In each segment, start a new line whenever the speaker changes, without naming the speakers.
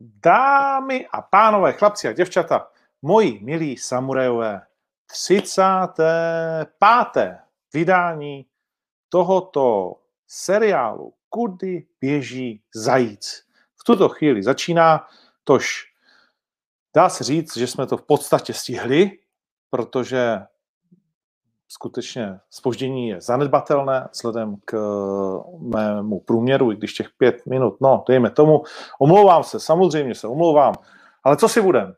Dámy a pánové, chlapci a děvčata, moji milí samurajové, 35. vydání tohoto seriálu Kudy běží zajíc. V tuto chvíli začíná, tož dá se říct, že jsme to v podstatě stihli, protože skutečně spoždění je zanedbatelné vzhledem k mému průměru, i když těch pět minut, no, dejme tomu, omlouvám se, samozřejmě se omlouvám, ale co si budem?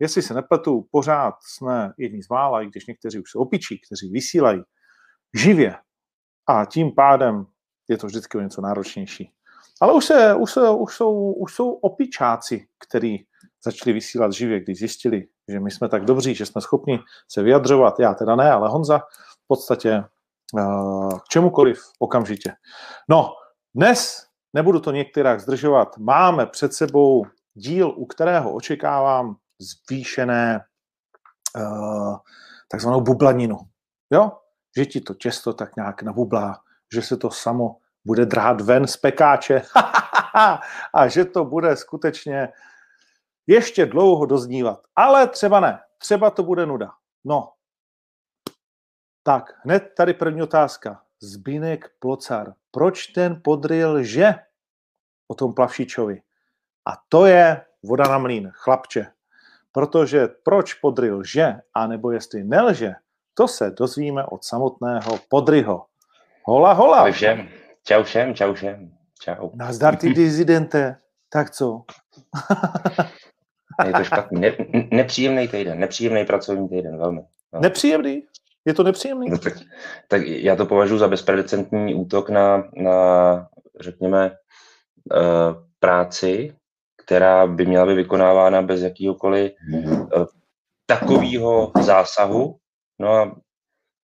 Jestli se nepletu, pořád jsme jedni z mála, i když někteří už jsou opičí, kteří vysílají živě a tím pádem je to vždycky o něco náročnější. Ale už, se, už, se, už, jsou, už jsou opičáci, kteří začali vysílat živě, když zjistili, že my jsme tak dobří, že jsme schopni se vyjadřovat, já teda ne, ale Honza v podstatě uh, k čemukoliv okamžitě. No, dnes nebudu to některá zdržovat, máme před sebou díl, u kterého očekávám zvýšené uh, takzvanou bublaninu. Jo? Že ti to těsto tak nějak nabublá, že se to samo bude drát ven z pekáče a že to bude skutečně ještě dlouho doznívat. Ale třeba ne. Třeba to bude nuda. No. Tak, hned tady první otázka. Zbínek Plocar. Proč ten podryl že o tom Plavšičovi? A to je voda na mlín, chlapče. Protože proč podryl že, anebo jestli nelže, to se dozvíme od samotného podryho. Hola, hola.
Ahoj všem. Čau všem, čau všem. Čau.
Nazdar ty dizidente. Tak co?
Je to špatný. Ne, nepříjemný týden, nepříjemný pracovní týden, velmi.
No. Nepříjemný? Je to nepříjemný? No,
tak, tak já to považuji za bezprecedentní útok na, na řekněme, uh, práci, která by měla být vykonávána bez jakýhokoliv uh, takového zásahu. No a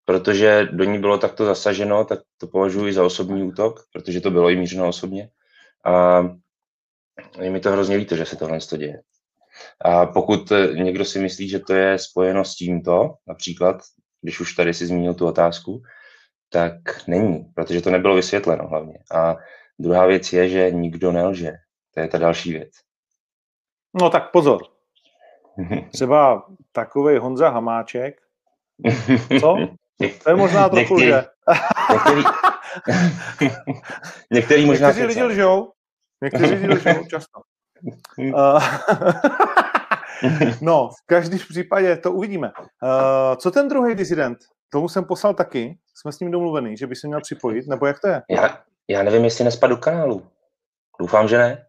protože do ní bylo takto zasaženo, tak to považuji za osobní útok, protože to bylo i mířeno osobně. A je mi to hrozně líto, že se tohle děje. A pokud někdo si myslí, že to je spojeno s tímto, například, když už tady si zmínil tu otázku, tak není, protože to nebylo vysvětleno hlavně. A druhá věc je, že nikdo nelže. To je ta další věc.
No tak pozor. Třeba takový Honza Hamáček, co? To je možná trochu, některý, že?
některý, některý možná
Někteří lidi lžou. Někteří lidi lžou často. Uh, no, v každém případě to uvidíme. Uh, co ten druhý disident? Tomu jsem poslal taky. Jsme s ním domluvený, že by se měl připojit, nebo jak to je?
Já, já nevím, jestli nespadu kanálu. Doufám, že ne.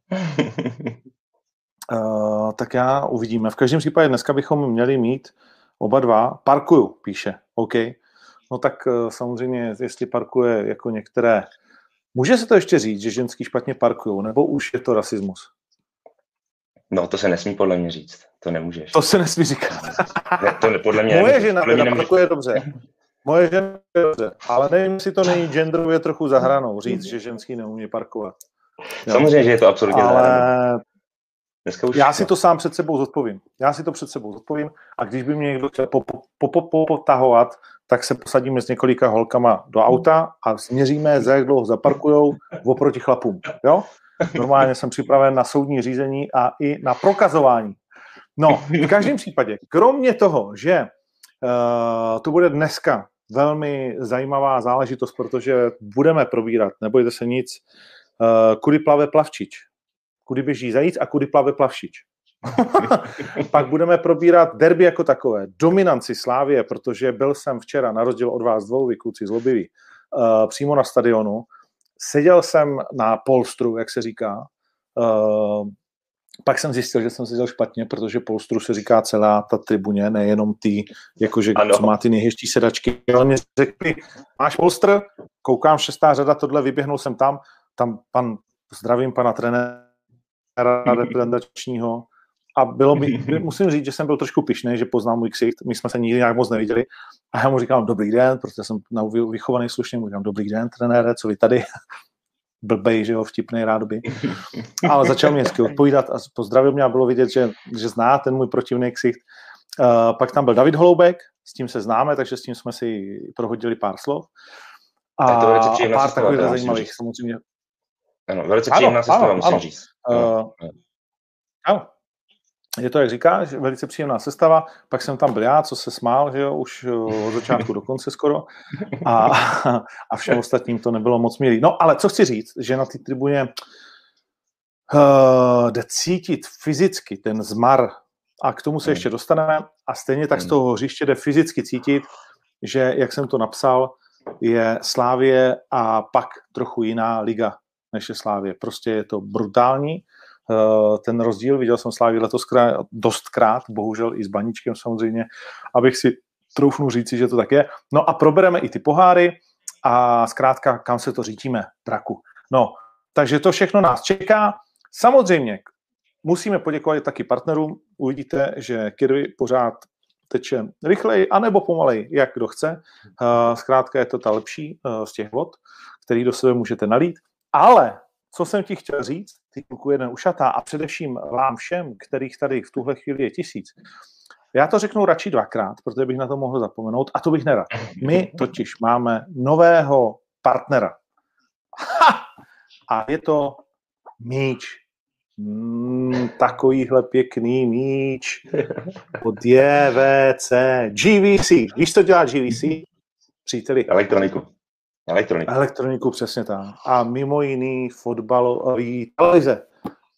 uh, tak já uvidíme. V každém případě dneska bychom měli mít oba dva. Parkuju, píše. OK. No tak uh, samozřejmě, jestli parkuje jako některé... Může se to ještě říct, že ženský špatně parkují, nebo už je to rasismus?
No, to se nesmí podle mě říct. To nemůžeš.
To se nesmí říkat.
Ne, to ne, podle mě
Moje
nemůžeš.
žena
podle mě
teda je dobře. Moje žena je dobře. Ale nevím, jestli to není genderově trochu zahranou říct, že ženský neumí parkovat.
Jo. Samozřejmě, že je to absolutně
Ale
Dneska už
já si to sám před sebou zodpovím. Já si to před sebou zodpovím a když by mě někdo chtěl popotahovat, tak se posadíme s několika holkama do auta a změříme, za jak dlouho zaparkujou oproti chlapům. Jo? Normálně jsem připraven na soudní řízení a i na prokazování. No, v každém případě, kromě toho, že uh, to bude dneska velmi zajímavá záležitost, protože budeme probírat, nebojte se nic, uh, kudy plave plavčič, kudy běží zajíc a kudy plave plavšič. Pak budeme probírat derby jako takové, dominanci Slávě, protože byl jsem včera, na rozdíl od vás dvou, vy kluci zlobiví, uh, přímo na stadionu, seděl jsem na polstru, jak se říká, uh, pak jsem zjistil, že jsem seděl špatně, protože polstru se říká celá ta tribuně, nejenom ty, jakože ano. co má ty nejhezčí sedačky. Ale mě řekli, máš polstr? Koukám, šestá řada, tohle, vyběhnul jsem tam, tam pan, zdravím pana trenéra reprezentačního, a bylo mi, musím říct, že jsem byl trošku pišný, že poznal můj ksicht, my jsme se nikdy nějak moc neviděli. A já mu říkám, dobrý den, protože jsem na vychovaný slušně, mu říkám, dobrý den, trenére, co vy tady? Blbej, že jo, vtipný rádoby. Ale začal mě hezky odpovídat a pozdravil mě a bylo vidět, že, že zná ten můj protivný ksicht. Uh, pak tam byl David Holoubek, s tím se známe, takže s tím jsme si prohodili pár slov. A, a pár takových zajímavých, samozřejmě.
Ano, velice příjemná sestava, musím ano. říct. Uh,
je to, jak říkáš, velice příjemná sestava. Pak jsem tam byl já, co se smál, že jo, už eh, od začátku do konce skoro. A, a všem ostatním to nebylo moc milý. No, ale co chci říct, že na té tribuně uh, jde cítit fyzicky ten zmar a k tomu se hmm. ještě dostaneme a stejně tak z hmm. toho hřiště jde fyzicky cítit, že, jak jsem to napsal, je Slávě a pak trochu jiná liga než je Slávě. Prostě je to brutální Eh, ten rozdíl. Viděl jsem Slávy letos krát, dostkrát, bohužel i s baníčkem samozřejmě, abych si troufnu říci, že to tak je. No a probereme i ty poháry a zkrátka, kam se to řítíme, traku. No, takže to všechno nás čeká. Samozřejmě musíme poděkovat taky partnerům. Uvidíte, že Kirby pořád teče rychleji, anebo pomalej, jak kdo chce. Eh, zkrátka je to ta lepší eh, z těch vod, který do sebe můžete nalít. Ale co jsem ti chtěl říct, kluku jeden ušatá a především vám všem, kterých tady v tuhle chvíli je tisíc, já to řeknu radši dvakrát, protože bych na to mohl zapomenout a to bych nerad. My totiž máme nového partnera. Ha! A je to míč. Mm, takovýhle pěkný míč od JVC. GVC. Víš, co dělá GVC? Příteli.
Elektroniku. Elektroniku.
Elektroniku, přesně tak. A mimo jiný fotbalový televize.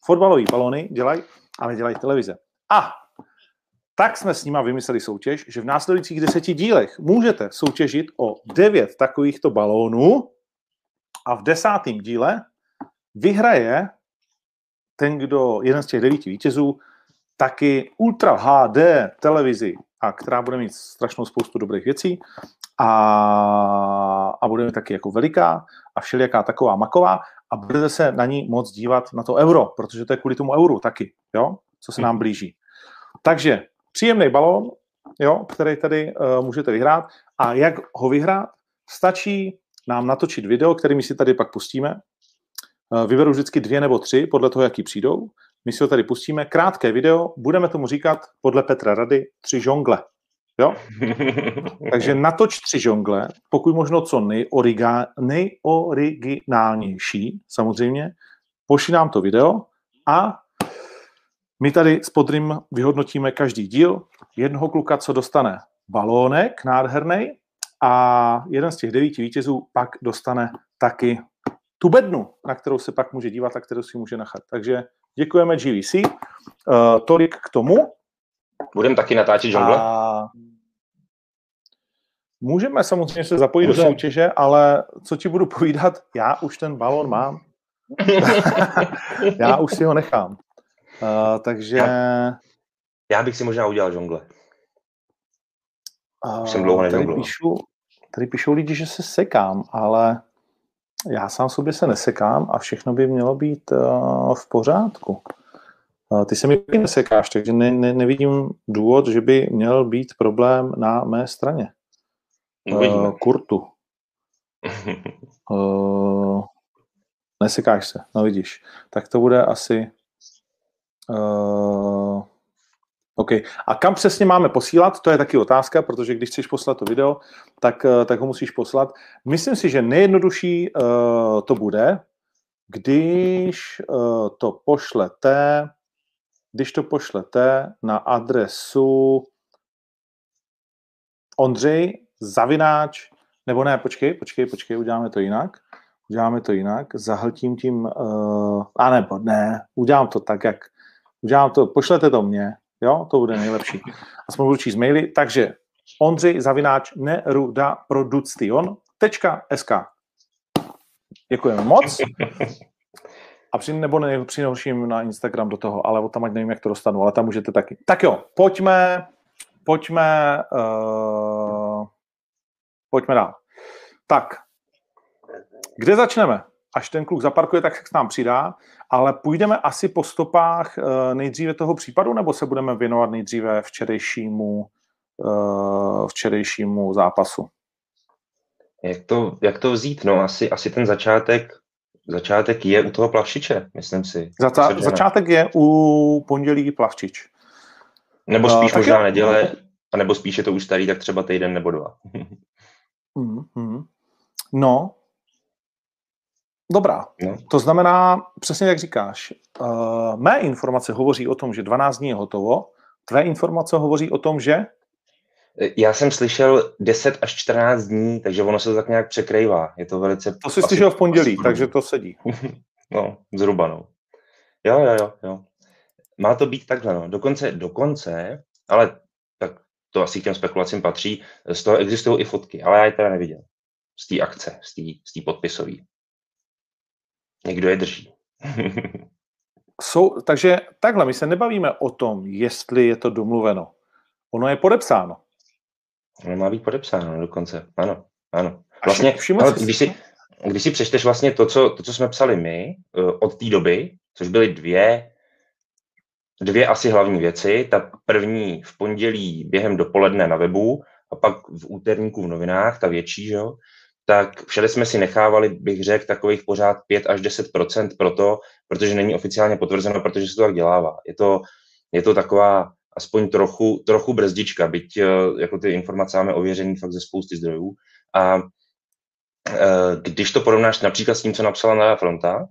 Fotbalový balony dělají, ale dělají televize. A tak jsme s nima vymysleli soutěž, že v následujících deseti dílech můžete soutěžit o devět takovýchto balónů a v desátém díle vyhraje ten, kdo, jeden z těch devíti vítězů, taky Ultra HD televizi, a která bude mít strašnou spoustu dobrých věcí a, a bude taky jako veliká a všelijaká taková maková a budete se na ní moc dívat na to euro, protože to je kvůli tomu euru taky, jo, co se nám blíží. Takže příjemný balón, jo, který tady uh, můžete vyhrát a jak ho vyhrát, stačí nám natočit video, který my si tady pak pustíme. Uh, vyberu vždycky dvě nebo tři, podle toho, jaký přijdou. My si ho tady pustíme. Krátké video, budeme tomu říkat podle Petra Rady tři žongle. Jo? Takže natoč tři žongle, pokud možno co nejoriga, nejoriginálnější, samozřejmě, pošli nám to video a my tady s Podrym vyhodnotíme každý díl. Jednoho kluka, co dostane balónek nádherný a jeden z těch devíti vítězů pak dostane taky tu bednu, na kterou se pak může dívat a kterou si může nachat. Takže děkujeme GVC. Uh, eh, tolik k tomu.
Budeme taky natáčet žongle? A...
Můžeme samozřejmě se zapojit Můžem. do soutěže, ale co ti budu povídat, já už ten balon mám. já už si ho nechám. Uh, takže... Já,
já bych si možná udělal žongle.
Uh, už jsem dlouho tady píšu, tady píšou lidi, že se sekám, ale já sám sobě se nesekám a všechno by mělo být uh, v pořádku. Uh, ty se mi nesekáš, takže ne, ne, nevidím důvod, že by měl být problém na mé straně. Uh, kurtu. uh, nesekáš se, no vidíš. Tak to bude asi... Uh, OK. A kam přesně máme posílat, to je taky otázka, protože když chceš poslat to video, tak, tak ho musíš poslat. Myslím si, že nejjednodušší uh, to bude, když uh, to pošlete, když to pošlete na adresu Ondřej zavináč, nebo ne, počkej, počkej, počkej, uděláme to jinak. Uděláme to jinak, zahltím tím, uh, a nebo ne, udělám to tak, jak, udělám to, pošlete to mně, jo, to bude nejlepší. Aspoň budu číst maily, takže Ondřej Zavináč Neruda Production.sk Děkujeme moc. A při, nebo ne, přinoším na Instagram do toho, ale tam ať nevím, jak to dostanu, ale tam můžete taky. Tak jo, pojďme, pojďme uh, pojďme dál. Tak, kde začneme? Až ten kluk zaparkuje, tak se k nám přidá, ale půjdeme asi po stopách eh, nejdříve toho případu, nebo se budeme věnovat nejdříve včerejšímu, eh, včerejšímu zápasu?
Jak to, jak to vzít? No, asi, asi ten začátek, začátek je u toho plavšiče, myslím si.
Zaca- začátek je u pondělí plavčič.
Nebo spíš uh, možná je... neděle, nebo spíš je to už starý, tak třeba týden nebo dva.
Mm-hmm. No, Dobrá, no. to znamená, přesně jak říkáš, uh, mé informace hovoří o tom, že 12 dní je hotovo, tvé informace hovoří o tom, že?
Já jsem slyšel 10 až 14 dní, takže ono se to tak nějak překrývá. Je to velice...
To jsi slyšel v pondělí, asi... takže to sedí.
no, zhruba, no. Jo, jo, jo, jo. Má to být takhle, no. Dokonce, dokonce, ale to asi k těm spekulacím patří, z toho existují i fotky, ale já je teda neviděl. Z té akce, z té podpisové. Někdo je drží.
Jsou, takže takhle, my se nebavíme o tom, jestli je to domluveno. Ono je podepsáno.
Ono má být podepsáno dokonce, ano, ano. Vlastně, ale když, si, když si přečteš vlastně to co, to, co jsme psali my eh, od té doby, což byly dvě, dvě asi hlavní věci. Ta první v pondělí během dopoledne na webu a pak v úterníku v novinách, ta větší, že jo, tak všade jsme si nechávali, bych řekl, takových pořád 5 až 10% proto, protože není oficiálně potvrzeno, protože se to tak dělává. Je to, je to taková aspoň trochu, trochu brzdička, byť eh, jako ty informace máme ověřený fakt ze spousty zdrojů. A eh, když to porovnáš například s tím, co napsala Nada Fronta,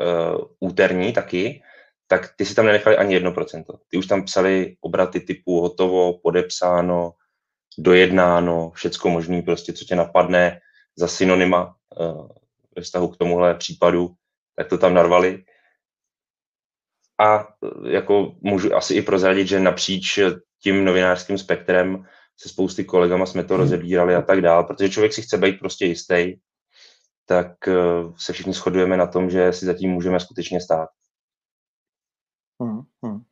eh, úterní taky, tak ty si tam nenechali ani 1%. Ty už tam psali obraty typu hotovo, podepsáno, dojednáno, všecko možné, prostě co tě napadne za synonyma ve vztahu k tomuhle případu, tak to tam narvali. A e, jako můžu asi i prozradit, že napříč tím novinářským spektrem se spousty kolegama jsme to hmm. rozebírali a tak dál, protože člověk si chce být prostě jistý, tak e, se všichni shodujeme na tom, že si zatím můžeme skutečně stát. Hmm, hmm.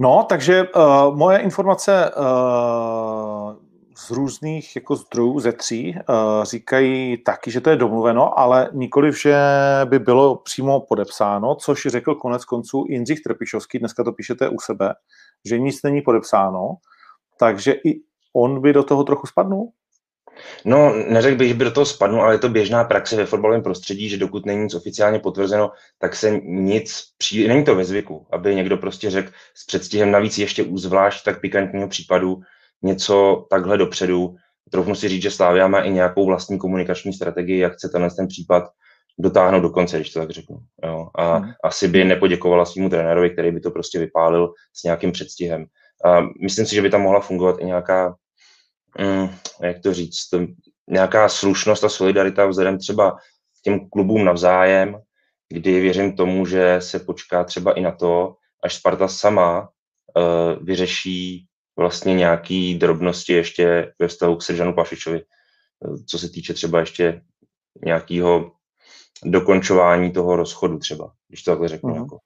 No, takže uh, moje informace uh, z různých jako zdrojů ze tří uh, říkají taky, že to je domluveno, ale nikoliv, že by bylo přímo podepsáno, což řekl konec konců Jindřich Trpišovský, dneska to píšete u sebe, že nic není podepsáno, takže i on by do toho trochu spadnul?
No, neřekl bych, že by do toho spadnul, ale je to běžná praxe ve fotbalovém prostředí, že dokud není nic oficiálně potvrzeno, tak se nic přijde, není to ve zvyku, aby někdo prostě řekl s předstihem navíc ještě u zvlášť tak pikantního případu, něco takhle dopředu. Troufnu si říct, že Slávia má i nějakou vlastní komunikační strategii, jak chce tenhle ten případ dotáhnout do konce, když to tak řeknu. Jo. A hmm. asi by nepoděkovala svýmu trenérovi, který by to prostě vypálil s nějakým předstihem. A myslím si, že by tam mohla fungovat i nějaká, mm, jak to říct, nějaká slušnost a solidarita vzhledem třeba těm klubům navzájem, kdy věřím tomu, že se počká třeba i na to, až Sparta sama uh, vyřeší vlastně nějaký drobnosti ještě ve vztahu k Seržanu Pašičovi, co se týče třeba ještě nějakého dokončování toho rozchodu třeba, když to takhle řeknu. Uh-huh. Jako.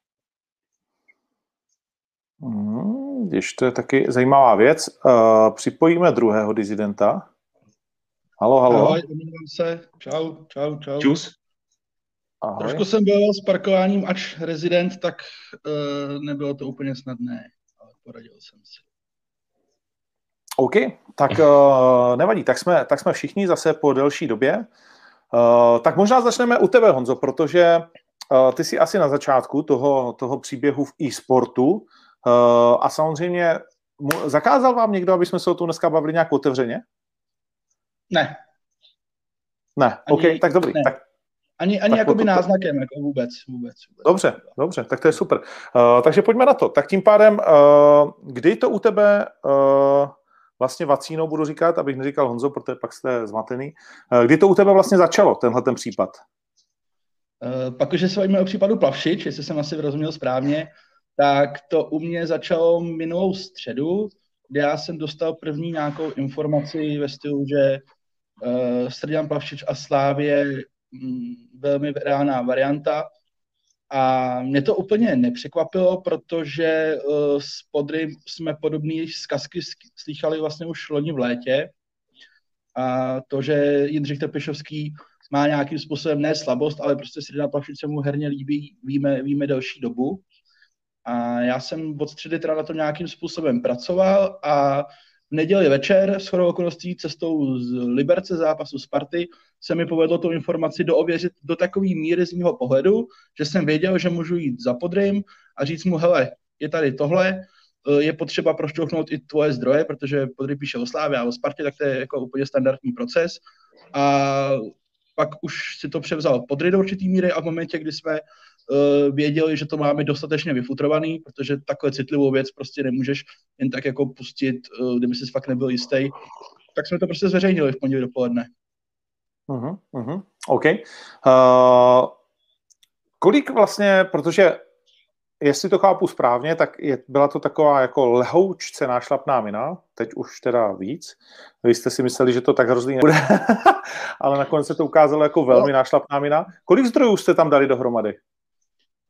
Uh, když to je taky zajímavá věc. Uh, připojíme druhého dizidenta. Halo, halo.
Ahoj, se. Čau, čau, čau.
Čus.
Ahoj. Trošku jsem byl s parkováním ač rezident, tak uh, nebylo to úplně snadné, ale poradil jsem si.
OK, tak uh, nevadí, tak jsme, tak jsme všichni zase po delší době. Uh, tak možná začneme u tebe, Honzo, protože uh, ty jsi asi na začátku toho, toho příběhu v e-sportu uh, a samozřejmě zakázal vám někdo, aby jsme se o tom dneska bavili nějak otevřeně?
Ne.
Ne, ani, OK, tak dobrý.
Ne.
Tak,
ani ani jako by náznakem, jako vůbec, vůbec, vůbec.
Dobře, dobře, tak to je super. Uh, takže pojďme na to. Tak tím pádem, uh, kdy to u tebe uh, vlastně vacínou budu říkat, abych neříkal Honzo, protože pak jste zmatený. Eh, kdy to u tebe vlastně začalo, tenhle ten případ?
Uh, pak, když se bavíme o případu Plavšič, jestli jsem asi vyrozuměl správně, tak to u mě začalo minulou středu, kdy já jsem dostal první nějakou informaci ve stylu, že uh, Strdian Plavšič a Slávě mm, velmi reálná varianta, a mě to úplně nepřekvapilo, protože uh, z Podry jsme podobné zkazky slychali vlastně už loni v létě. A to, že Jindřich Tepišovský má nějakým způsobem ne slabost, ale prostě Středná Plavšič se mu herně líbí, víme, víme delší dobu. A já jsem od středy teda na to nějakým způsobem pracoval a v neděli večer s chodou okolností cestou z Liberce zápasu Sparty se mi povedlo tu informaci doověřit do takové míry z mého pohledu, že jsem věděl, že můžu jít za podrym a říct mu, hele, je tady tohle, eh, je potřeba prošťouchnout i tvoje zdroje, protože podry píše o Slávě a o Spartě, tak to je jako úplně standardní proces. A pak už si to převzal podry do určitý míry a v momentě, kdy jsme věděli, že to máme dostatečně vyfutrovaný, protože takhle citlivou věc prostě nemůžeš jen tak jako pustit, uh, kdyby si fakt nebyl jistý, tak jsme to prostě zveřejnili v pondělí dopoledne.
Uh-huh, uh-huh. OK. Uh, kolik vlastně, protože jestli to chápu správně, tak je, byla to taková jako lehoučce nášlapná mina, teď už teda víc. Vy jste si mysleli, že to tak hrozný nebude, ale nakonec se to ukázalo jako velmi no. nášlapná mina. Kolik zdrojů jste tam dali dohromady?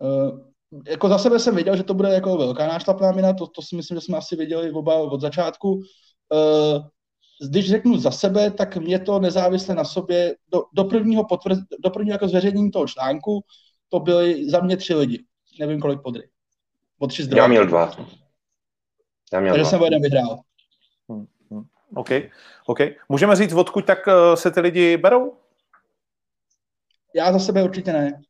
Uh, jako za sebe jsem věděl, že to bude jako velká nášlapná mina, to, to si myslím, že jsme asi věděli oba od začátku. Uh, když řeknu za sebe, tak mě to nezávisle na sobě, do, do prvního, potvrz, do prvního jako zveřejnění toho článku, to byly za mě tři lidi nevím kolik podry.
Od tři zdroje. Já měl dva.
Já měl Takže dva. jsem o jeden vyhrál.
Hmm, hmm. OK, OK. Můžeme říct, odkud tak uh, se ty lidi berou?
Já za sebe určitě ne.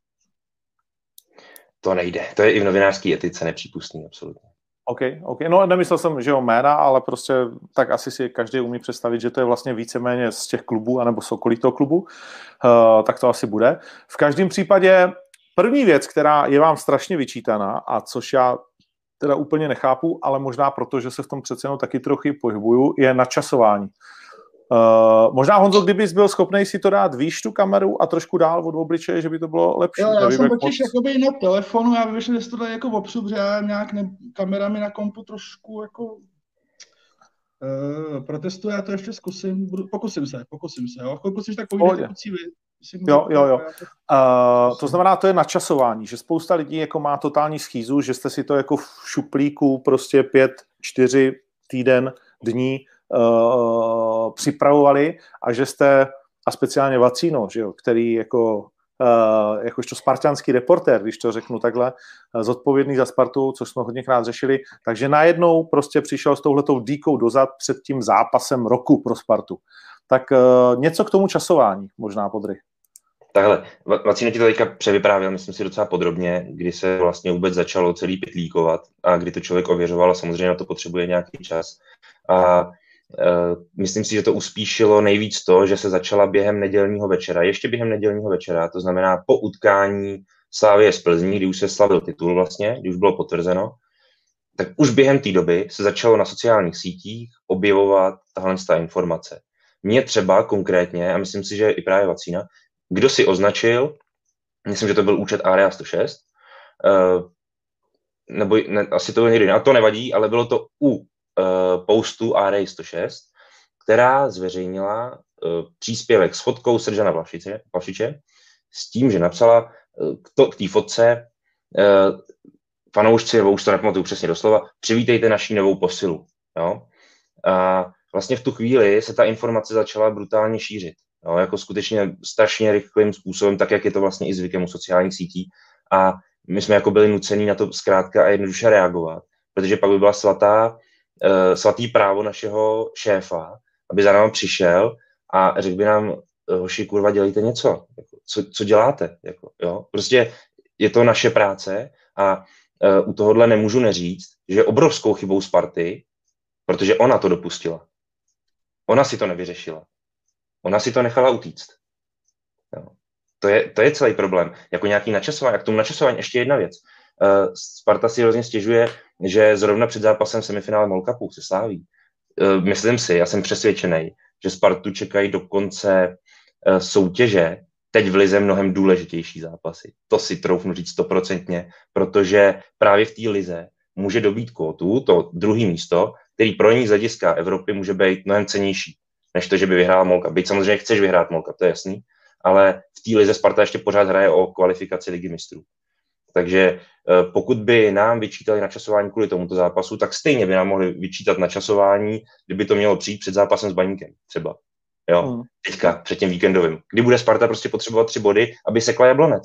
To nejde. To je i v novinářské etice nepřípustný, absolutně.
OK, OK. No nemyslel jsem, že jo jména, ale prostě tak asi si každý umí představit, že to je vlastně víceméně z těch klubů, anebo z okolí toho klubu, uh, tak to asi bude. V každém případě První věc, která je vám strašně vyčítaná a což já teda úplně nechápu, ale možná proto, že se v tom přece jenom taky trochu pohybuju, je načasování. Uh, možná Honzo, kdybys byl schopný si to dát výš tu kameru a trošku dál od obličeje, že by to bylo lepší.
Jo, já Nevím, jsem totiž moc... jakoby na telefonu, já vím, že to tady jako opřu, protože já nějak ne, kamerami na kompu trošku jako uh, protestuji, já to ještě zkusím, budu, pokusím se, pokusím se, jo. Chvilku si tak povídejte po cíli,
Jo, jo, jo. Uh, to znamená, to je načasování, že spousta lidí jako má totální schýzu, že jste si to jako v šuplíku prostě pět, čtyři týden, dní uh, připravovali a že jste, a speciálně Vacíno, že jo, který jako uh, jakožto spartianský reportér, když to řeknu takhle, zodpovědný za Spartu, což jsme hodněkrát řešili, takže najednou prostě přišel s touhletou díkou dozad před tím zápasem roku pro Spartu. Tak něco k tomu časování možná, Podry.
Takhle, Vacíno ti to teďka převyprávěl, myslím si docela podrobně, kdy se vlastně vůbec začalo celý pitlíkovat a kdy to člověk ověřoval samozřejmě na to potřebuje nějaký čas. A myslím si, že to uspíšilo nejvíc to, že se začala během nedělního večera, ještě během nedělního večera, to znamená po utkání Slávie z Plzní, kdy už se slavil titul vlastně, kdy už bylo potvrzeno, tak už během té doby se začalo na sociálních sítích objevovat tahle informace. Mně třeba konkrétně, a myslím si, že i právě Vacína, kdo si označil, myslím, že to byl účet Area 106, uh, nebo ne, asi to byl někdy, a to nevadí, ale bylo to u uh, postu Area 106, která zveřejnila uh, příspěvek s fotkou Vlašiče, Vlašiče s tím, že napsala uh, k té fotce uh, fanoušci, nebo už to nepamatuju přesně doslova, přivítejte naší novou posilu. Jo? A vlastně v tu chvíli se ta informace začala brutálně šířit. Jo, jako skutečně strašně rychlým způsobem, tak jak je to vlastně i zvykem u sociálních sítí. A my jsme jako byli nuceni na to zkrátka a jednoduše reagovat, protože pak by byla svatá, uh, svatý právo našeho šéfa, aby za námi přišel a řekl by nám, eh, hoši, kurva, dělejte něco, jako, co, co děláte, jako, jo? Prostě je to naše práce a uh, u tohohle nemůžu neříct, že obrovskou chybou Sparty, protože ona to dopustila. Ona si to nevyřešila. Ona si to nechala utíct. Jo. To, je, to je celý problém. Jako nějaký načasování. A k tomu načasování ještě jedna věc. Uh, Sparta si hrozně stěžuje, že zrovna před zápasem semifinále Molkapu se sláví. Uh, myslím si, já jsem přesvědčený, že Spartu čekají do konce uh, soutěže teď v lize mnohem důležitější zápasy. To si troufnu říct stoprocentně, protože právě v té lize může dobít kvotu, to druhé místo, který pro ní z hlediska Evropy může být mnohem cenější než to, že by vyhrál Molka. Byť samozřejmě chceš vyhrát Molka, to je jasný, ale v té lize Sparta ještě pořád hraje o kvalifikaci ligy mistrů. Takže eh, pokud by nám vyčítali načasování kvůli tomuto zápasu, tak stejně by nám mohli vyčítat načasování, kdyby to mělo přijít před zápasem s Baníkem třeba. Jo, hmm. teďka, před tím víkendovým. Kdy bude Sparta prostě potřebovat tři body, aby sekla Jablonec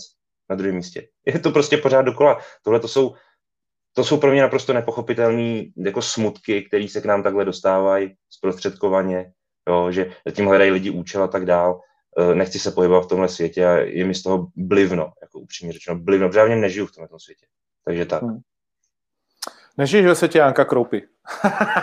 na druhém místě. Je to prostě pořád dokola. Tohle to jsou, to jsou pro mě naprosto nepochopitelné jako smutky, které se k nám takhle dostávají zprostředkovaně jo, že tím hledají lidi účel a tak dál. E, nechci se pohybovat v tomhle světě a je mi z toho blivno, jako upřímně řečeno, blivno, protože já v něm nežiju v tomhle světě. Takže tak. Hmm.
Nežiješ ve světě Janka Kroupy.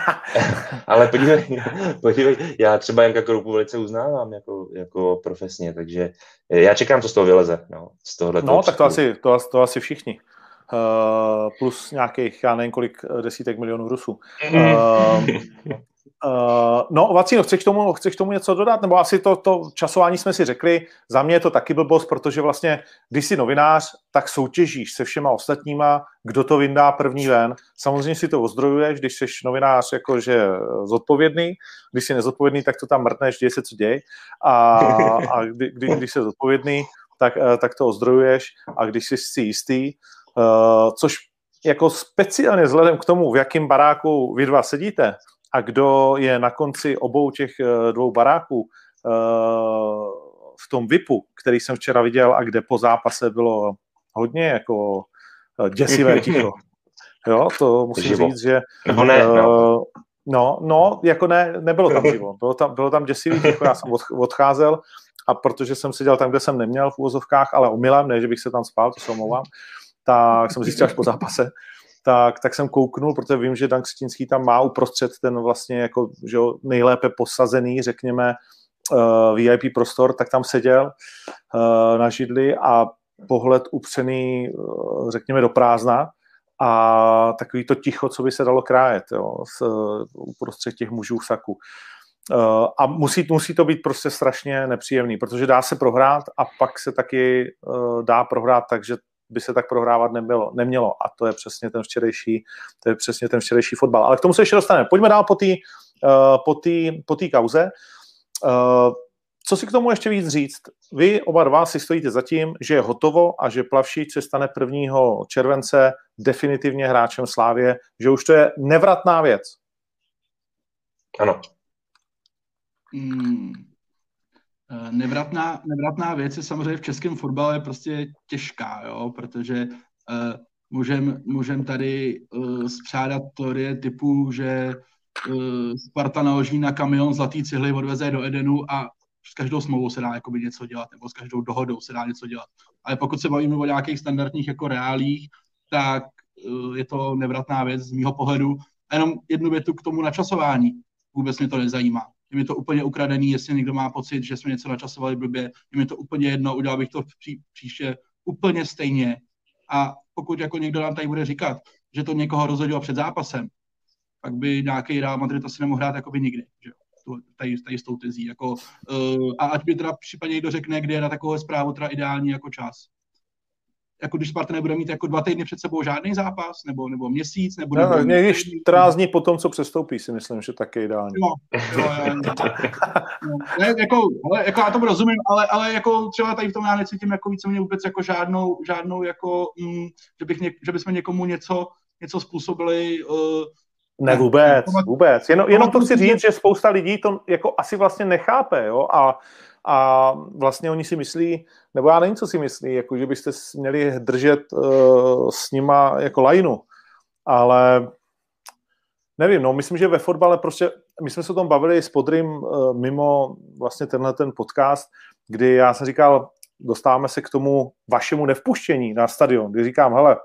Ale podívej, podívej, já třeba Janka Kroupu velice uznávám jako, jako profesně, takže já čekám, co z toho vyleze. No, z
tohohle no tak to asi, to, to asi všichni. Uh, plus nějakých, já nevím kolik desítek milionů Rusů. Uh, Uh, no, Vacíno, chceš k, tomu, chceš tomu něco dodat? Nebo asi to, to časování jsme si řekli, za mě je to taky blbost, protože vlastně, když jsi novinář, tak soutěžíš se všema ostatníma, kdo to vyndá první ven. Samozřejmě si to ozdrojuješ, když jsi novinář jakože zodpovědný, když jsi nezodpovědný, tak to tam mrtneš, děje se, co děje. A, a kdy, kdy, když jsi zodpovědný, tak, eh, tak to ozdrojuješ a když jsi si jistý, uh, což jako speciálně vzhledem k tomu, v jakém baráku vy dva sedíte, a kdo je na konci obou těch eh, dvou baráků eh, v tom VIPu, který jsem včera viděl a kde po zápase bylo hodně jako eh, děsivé ticho. Jo, to musím živo. říct, že...
Nebo ne, no.
No, no, jako ne, nebylo tam živo. Bylo tam, bylo tam děsivý ticho, já jsem odcházel a protože jsem seděl tam, kde jsem neměl v úvozovkách, ale omylem, ne, že bych se tam spal, to se omlouvám, tak jsem zjistil až po zápase, tak, tak jsem kouknul, protože vím, že Dan Křetínský tam má uprostřed ten vlastně jako že nejlépe posazený, řekněme, uh, eh, VIP prostor, tak tam seděl uh, na židli a pohled upřený, uh, řekněme, do prázdna a takový to ticho, co by se dalo krájet jo, z, uprostřed těch mužů v saku. Uh, a musí, musí to být prostě strašně nepříjemný, protože dá se prohrát a pak se taky uh, dá prohrát tak, že by se tak prohrávat nebylo, nemělo. A to je přesně ten včerejší, to je přesně ten včerejší fotbal. Ale k tomu se ještě dostaneme. Pojďme dál po té uh, po tý, po tý kauze. Uh, co si k tomu ještě víc říct? Vy oba dva si stojíte za tím, že je hotovo a že Plavšič se stane 1. července definitivně hráčem Slávě, že už to je nevratná věc.
Ano.
Hmm. Eh, nevratná, nevratná věc je samozřejmě v českém fotbale prostě těžká, jo, protože uh, můžem, můžem tady uh, spřádat teorie typu, že uh, Sparta naloží na kamion zlatý cihly, odveze do Edenu a s každou smlouvou se dá jakoby něco dělat, nebo s každou dohodou se dá něco dělat. Ale pokud se bavíme o nějakých standardních jako reálích, tak uh, je to nevratná věc z mýho pohledu. A jenom jednu větu k tomu načasování. Vůbec mě to nezajímá je mi to úplně ukradený, jestli někdo má pocit, že jsme něco načasovali blbě, je mi to úplně jedno, udělal bych to pří, příště úplně stejně. A pokud jako někdo nám tady bude říkat, že to někoho rozhodilo před zápasem, pak by nějaký Real Madrid asi nemohl hrát jako by nikdy. Že? Tady, tady s tou tezí. Jako, uh, a ať by teda případně někdo řekne, kde je na takovou zprávu teda ideální jako čas jako když Sparta nebude mít jako dva týdny před sebou žádný zápas, nebo, nebo měsíc, nebo...
No, někdy 14 dní po tom, co přestoupí, si myslím, že taky ideální.
No, no, no, ne, jako, ale, jako já tomu rozumím, ale, ale jako třeba tady v tom já necítím jako víceméně vůbec jako žádnou, žádnou jako, mm, že, bych ně, že bychom někomu něco, něco způsobili uh,
ne, vůbec, vůbec. Jenom, jenom to chci říct, že spousta lidí to jako asi vlastně nechápe, jo, a a vlastně oni si myslí, nebo já nevím, co si myslí, jako že byste měli držet uh, s nima jako lajnu, ale nevím, no, myslím, že ve fotbale prostě, my jsme se o tom bavili s Podrym uh, mimo vlastně tenhle ten podcast, kdy já jsem říkal, dostáváme se k tomu vašemu nevpuštění na stadion, kdy říkám, hele,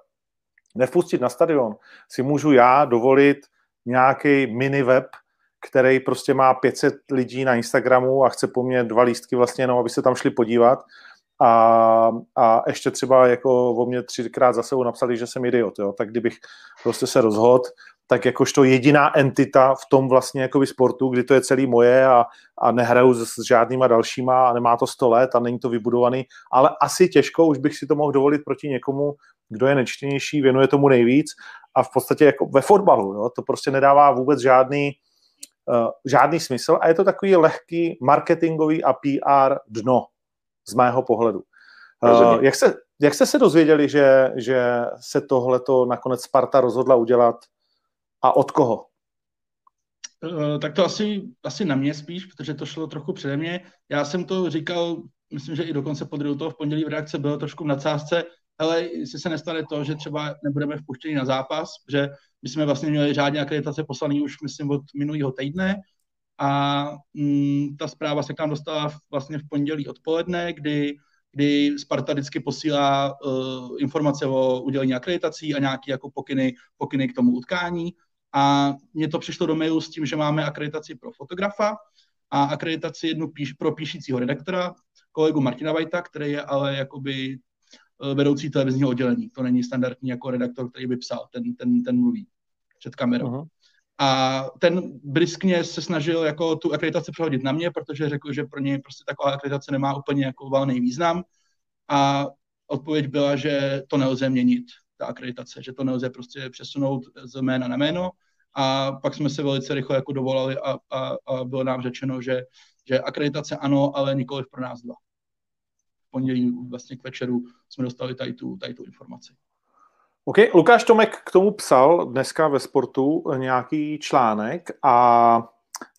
nevpustit na stadion si můžu já dovolit nějaký mini web, který prostě má 500 lidí na Instagramu a chce po mně dva lístky vlastně jenom, aby se tam šli podívat a, a ještě třeba jako o mě třikrát za sebou napsali, že jsem idiot, jo? tak kdybych prostě se rozhodl, tak jakožto jediná entita v tom vlastně jakoby sportu, kdy to je celý moje a, a nehraju s, s žádnýma dalšíma a nemá to 100 let a není to vybudovaný, ale asi těžko už bych si to mohl dovolit proti někomu, kdo je nečtenější, věnuje tomu nejvíc a v podstatě jako ve fotbalu, jo? to prostě nedává vůbec žádný, žádný smysl a je to takový lehký marketingový a PR dno z mého pohledu. Uh, jak, se, jak jste se dozvěděli, že, že se tohleto nakonec Sparta rozhodla udělat a od koho?
Uh, tak to asi, asi na mě spíš, protože to šlo trochu přede mě. Já jsem to říkal, myslím, že i dokonce pod toho v pondělí v reakce bylo trošku v nadsázce, ale jestli se nestane to, že třeba nebudeme vpuštěni na zápas, že my jsme vlastně měli řádně akreditace poslaný už, myslím, od minulého týdne a mm, ta zpráva se k nám dostala vlastně v pondělí odpoledne, kdy kdy Sparta vždycky posílá uh, informace o udělení akreditací a nějaké jako pokyny, pokyny k tomu utkání. A mně to přišlo do mailu s tím, že máme akreditaci pro fotografa a akreditaci jednu píš, pro píšícího redaktora, kolegu Martina Vajta, který je ale jakoby vedoucí televizního oddělení. To není standardní jako redaktor, který by psal, ten, ten, ten mluví před kamerou. Uh-huh. A ten briskně se snažil jako tu akreditaci přehodit na mě, protože řekl, že pro něj prostě taková akreditace nemá úplně jako valný význam. A odpověď byla, že to nelze měnit, ta akreditace, že to nelze prostě přesunout z jména na jméno. A pak jsme se velice rychle jako dovolali a, a, a bylo nám řečeno, že, že akreditace ano, ale nikoliv pro nás dva. Pondělí vlastně k večeru jsme dostali tady tu, tady tu informaci.
OK, Lukáš Tomek k tomu psal dneska ve sportu nějaký článek a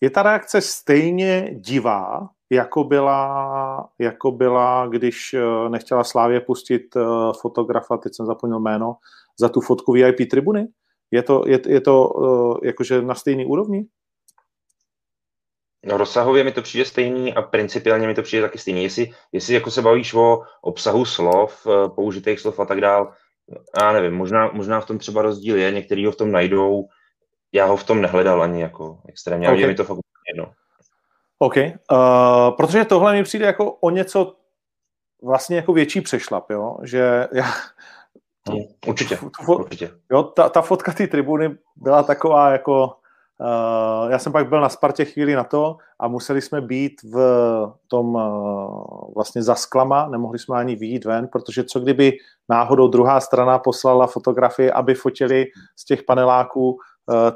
je ta reakce stejně divá, jako byla, jako byla, když eh, nechtěla Slávě pustit eh, fotografa, teď jsem zapomněl jméno, za tu fotku VIP tribuny? Je to, je, je to eh, jakože na stejný úrovni?
No rozsahově mi to přijde stejný a principiálně mi to přijde taky stejný. Jestli, jestli jako se bavíš o obsahu slov, použitých slov a tak dál, já nevím, možná, možná v tom třeba rozdíl je, některý ho v tom najdou, já ho v tom nehledal ani jako extrémně, okay. mi to fakt jedno.
OK, uh, protože tohle mi přijde jako o něco vlastně jako větší přešlap, jo, že já...
Hmm, určitě, určitě.
Jo, ta, ta fotka té tribuny byla taková jako já jsem pak byl na Spartě chvíli na to a museli jsme být v tom uh, vlastně za sklama, nemohli jsme ani vyjít ven, protože co kdyby náhodou druhá strana poslala fotografii, aby fotili z těch paneláků uh,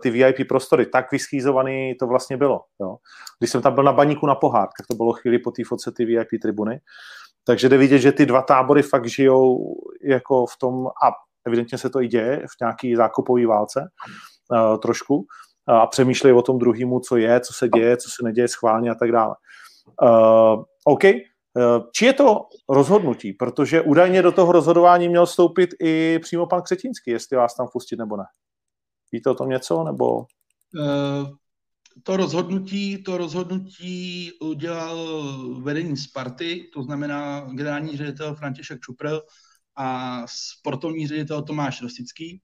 ty VIP prostory. Tak vyschýzovaný to vlastně bylo. Jo. Když jsem tam byl na baníku na pohár, tak to bylo chvíli po té fotce ty VIP tribuny. Takže jde vidět, že ty dva tábory fakt žijou jako v tom, a evidentně se to i děje, v nějaký zákupový válce uh, trošku a přemýšlej o tom druhému, co je, co se děje, co se neděje schválně a tak dále. Uh, OK, uh, či je to rozhodnutí, protože údajně do toho rozhodování měl vstoupit i přímo pan Křetínský, jestli vás tam pustit nebo ne. Víte o tom něco, nebo... Uh,
to rozhodnutí, to rozhodnutí udělal vedení Sparty, to znamená generální ředitel František Čupr a sportovní ředitel Tomáš Rostický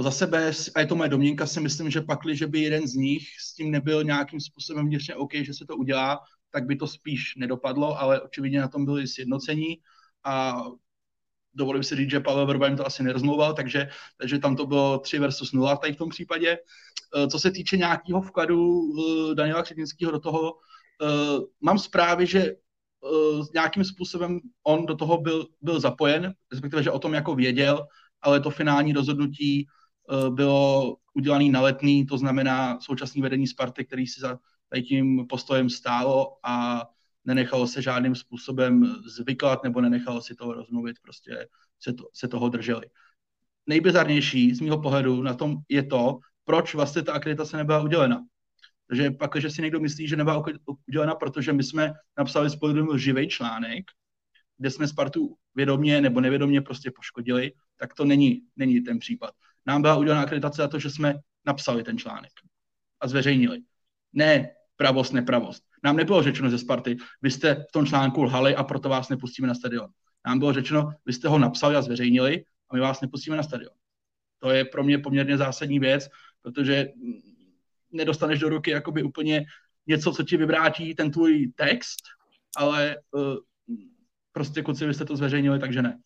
za sebe, a je to moje domněnka, si myslím, že pakli, že by jeden z nich s tím nebyl nějakým způsobem vnitřně OK, že se to udělá, tak by to spíš nedopadlo, ale očividně na tom byli sjednocení a dovolím si říct, že Pavel Vrba jim to asi nerozmlouval, takže, takže tam to bylo 3 versus 0 tady v tom případě. E, co se týče nějakého vkladu e, Daniela Křetinského do toho, e, mám zprávy, že nějakým způsobem on do toho byl, byl zapojen, respektive, že o tom jako věděl, ale to finální rozhodnutí eh, bylo udělané na letný, to znamená současný vedení Sparty, který si za tím postojem stálo a nenechalo se žádným způsobem zvyklat nebo nenechalo si toho rozmluvit, prostě se, to, se toho drželi. Nejbizarnější z mého pohledu na tom je to, proč vlastně ta akreditace nebyla udělena. Takže pak, když si někdo myslí, že nebyla udělena, protože my jsme napsali spolu živý článek, kde jsme Spartu vědomě nebo nevědomě prostě poškodili, tak to není, není ten případ. Nám byla udělána akreditace za to, že jsme napsali ten článek a zveřejnili. Ne pravost, nepravost. Nám nebylo řečeno ze Sparty, vy jste v tom článku lhali a proto vás nepustíme na stadion. Nám bylo řečeno, vy jste ho napsali a zveřejnili a my vás nepustíme na stadion. To je pro mě poměrně zásadní věc, protože nedostaneš do ruky jakoby úplně něco, co ti vyvrátí ten tvůj text, ale uh, prostě kluci, vy jste to zveřejnili, takže ne.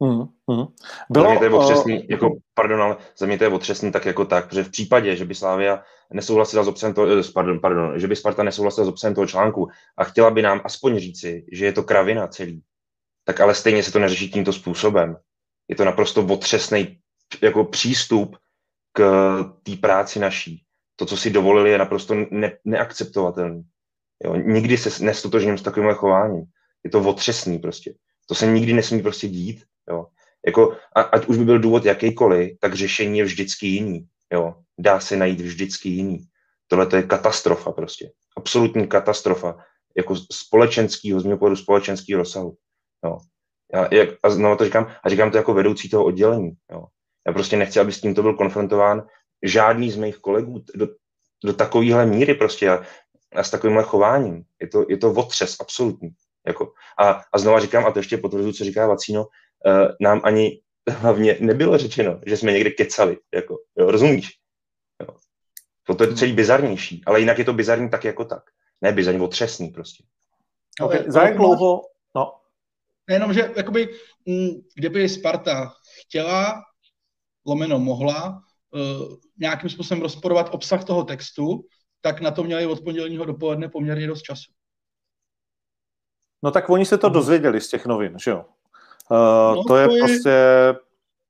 Mm, mm. Bylo, za mě to je otřesný, uh, jako, pardon, ale za mě to je otřesný tak jako tak, protože v případě, že by Slávia nesouhlasila s obsahem toho, eh, pardon, pardon, že by Sparta nesouhlasila s obsahem toho článku a chtěla by nám aspoň říci, že je to kravina celý, tak ale stejně se to neřeší tímto způsobem. Je to naprosto otřesný jako přístup k té práci naší. To, co si dovolili, je naprosto ne, neakceptovatelný. Jo, nikdy se nestotožním s takovým chováním. Je to otřesný prostě. To se nikdy nesmí prostě dít Jo. Jako, a, ať už by byl důvod jakýkoliv, tak řešení je vždycky jiný. Jo. Dá se najít vždycky jiný. Tohle to je katastrofa prostě. Absolutní katastrofa. Jako společenského, z mého pohledu společenského rozsahu. Jo. Já, jak, a znovu to říkám, a říkám to jako vedoucí toho oddělení. Jo. Já prostě nechci, aby s tímto byl konfrontován žádný z mých kolegů do, do takovéhle míry prostě a, a s takovýmhle chováním. Je to, je to otřes absolutní. Jako. A, a znova říkám, a to ještě potvrzuji, co říká Vacíno, uh, nám ani hlavně nebylo řečeno, že jsme někde kecali. Jako, jo, rozumíš? Jo. To je celý bizarnější, ale jinak je to bizarní tak jako tak. Ne bizarní, otřesný prostě.
Okay. Za jak dlouho? No.
Nejenom, že jakoby, mm, kdyby Sparta chtěla, lomeno mohla, uh, nějakým způsobem rozporovat obsah toho textu, tak na to měli od pondělního dopoledne poměrně dost času.
No tak oni se to dozvěděli z těch novin, že jo? Uh, no, to, je to je prostě...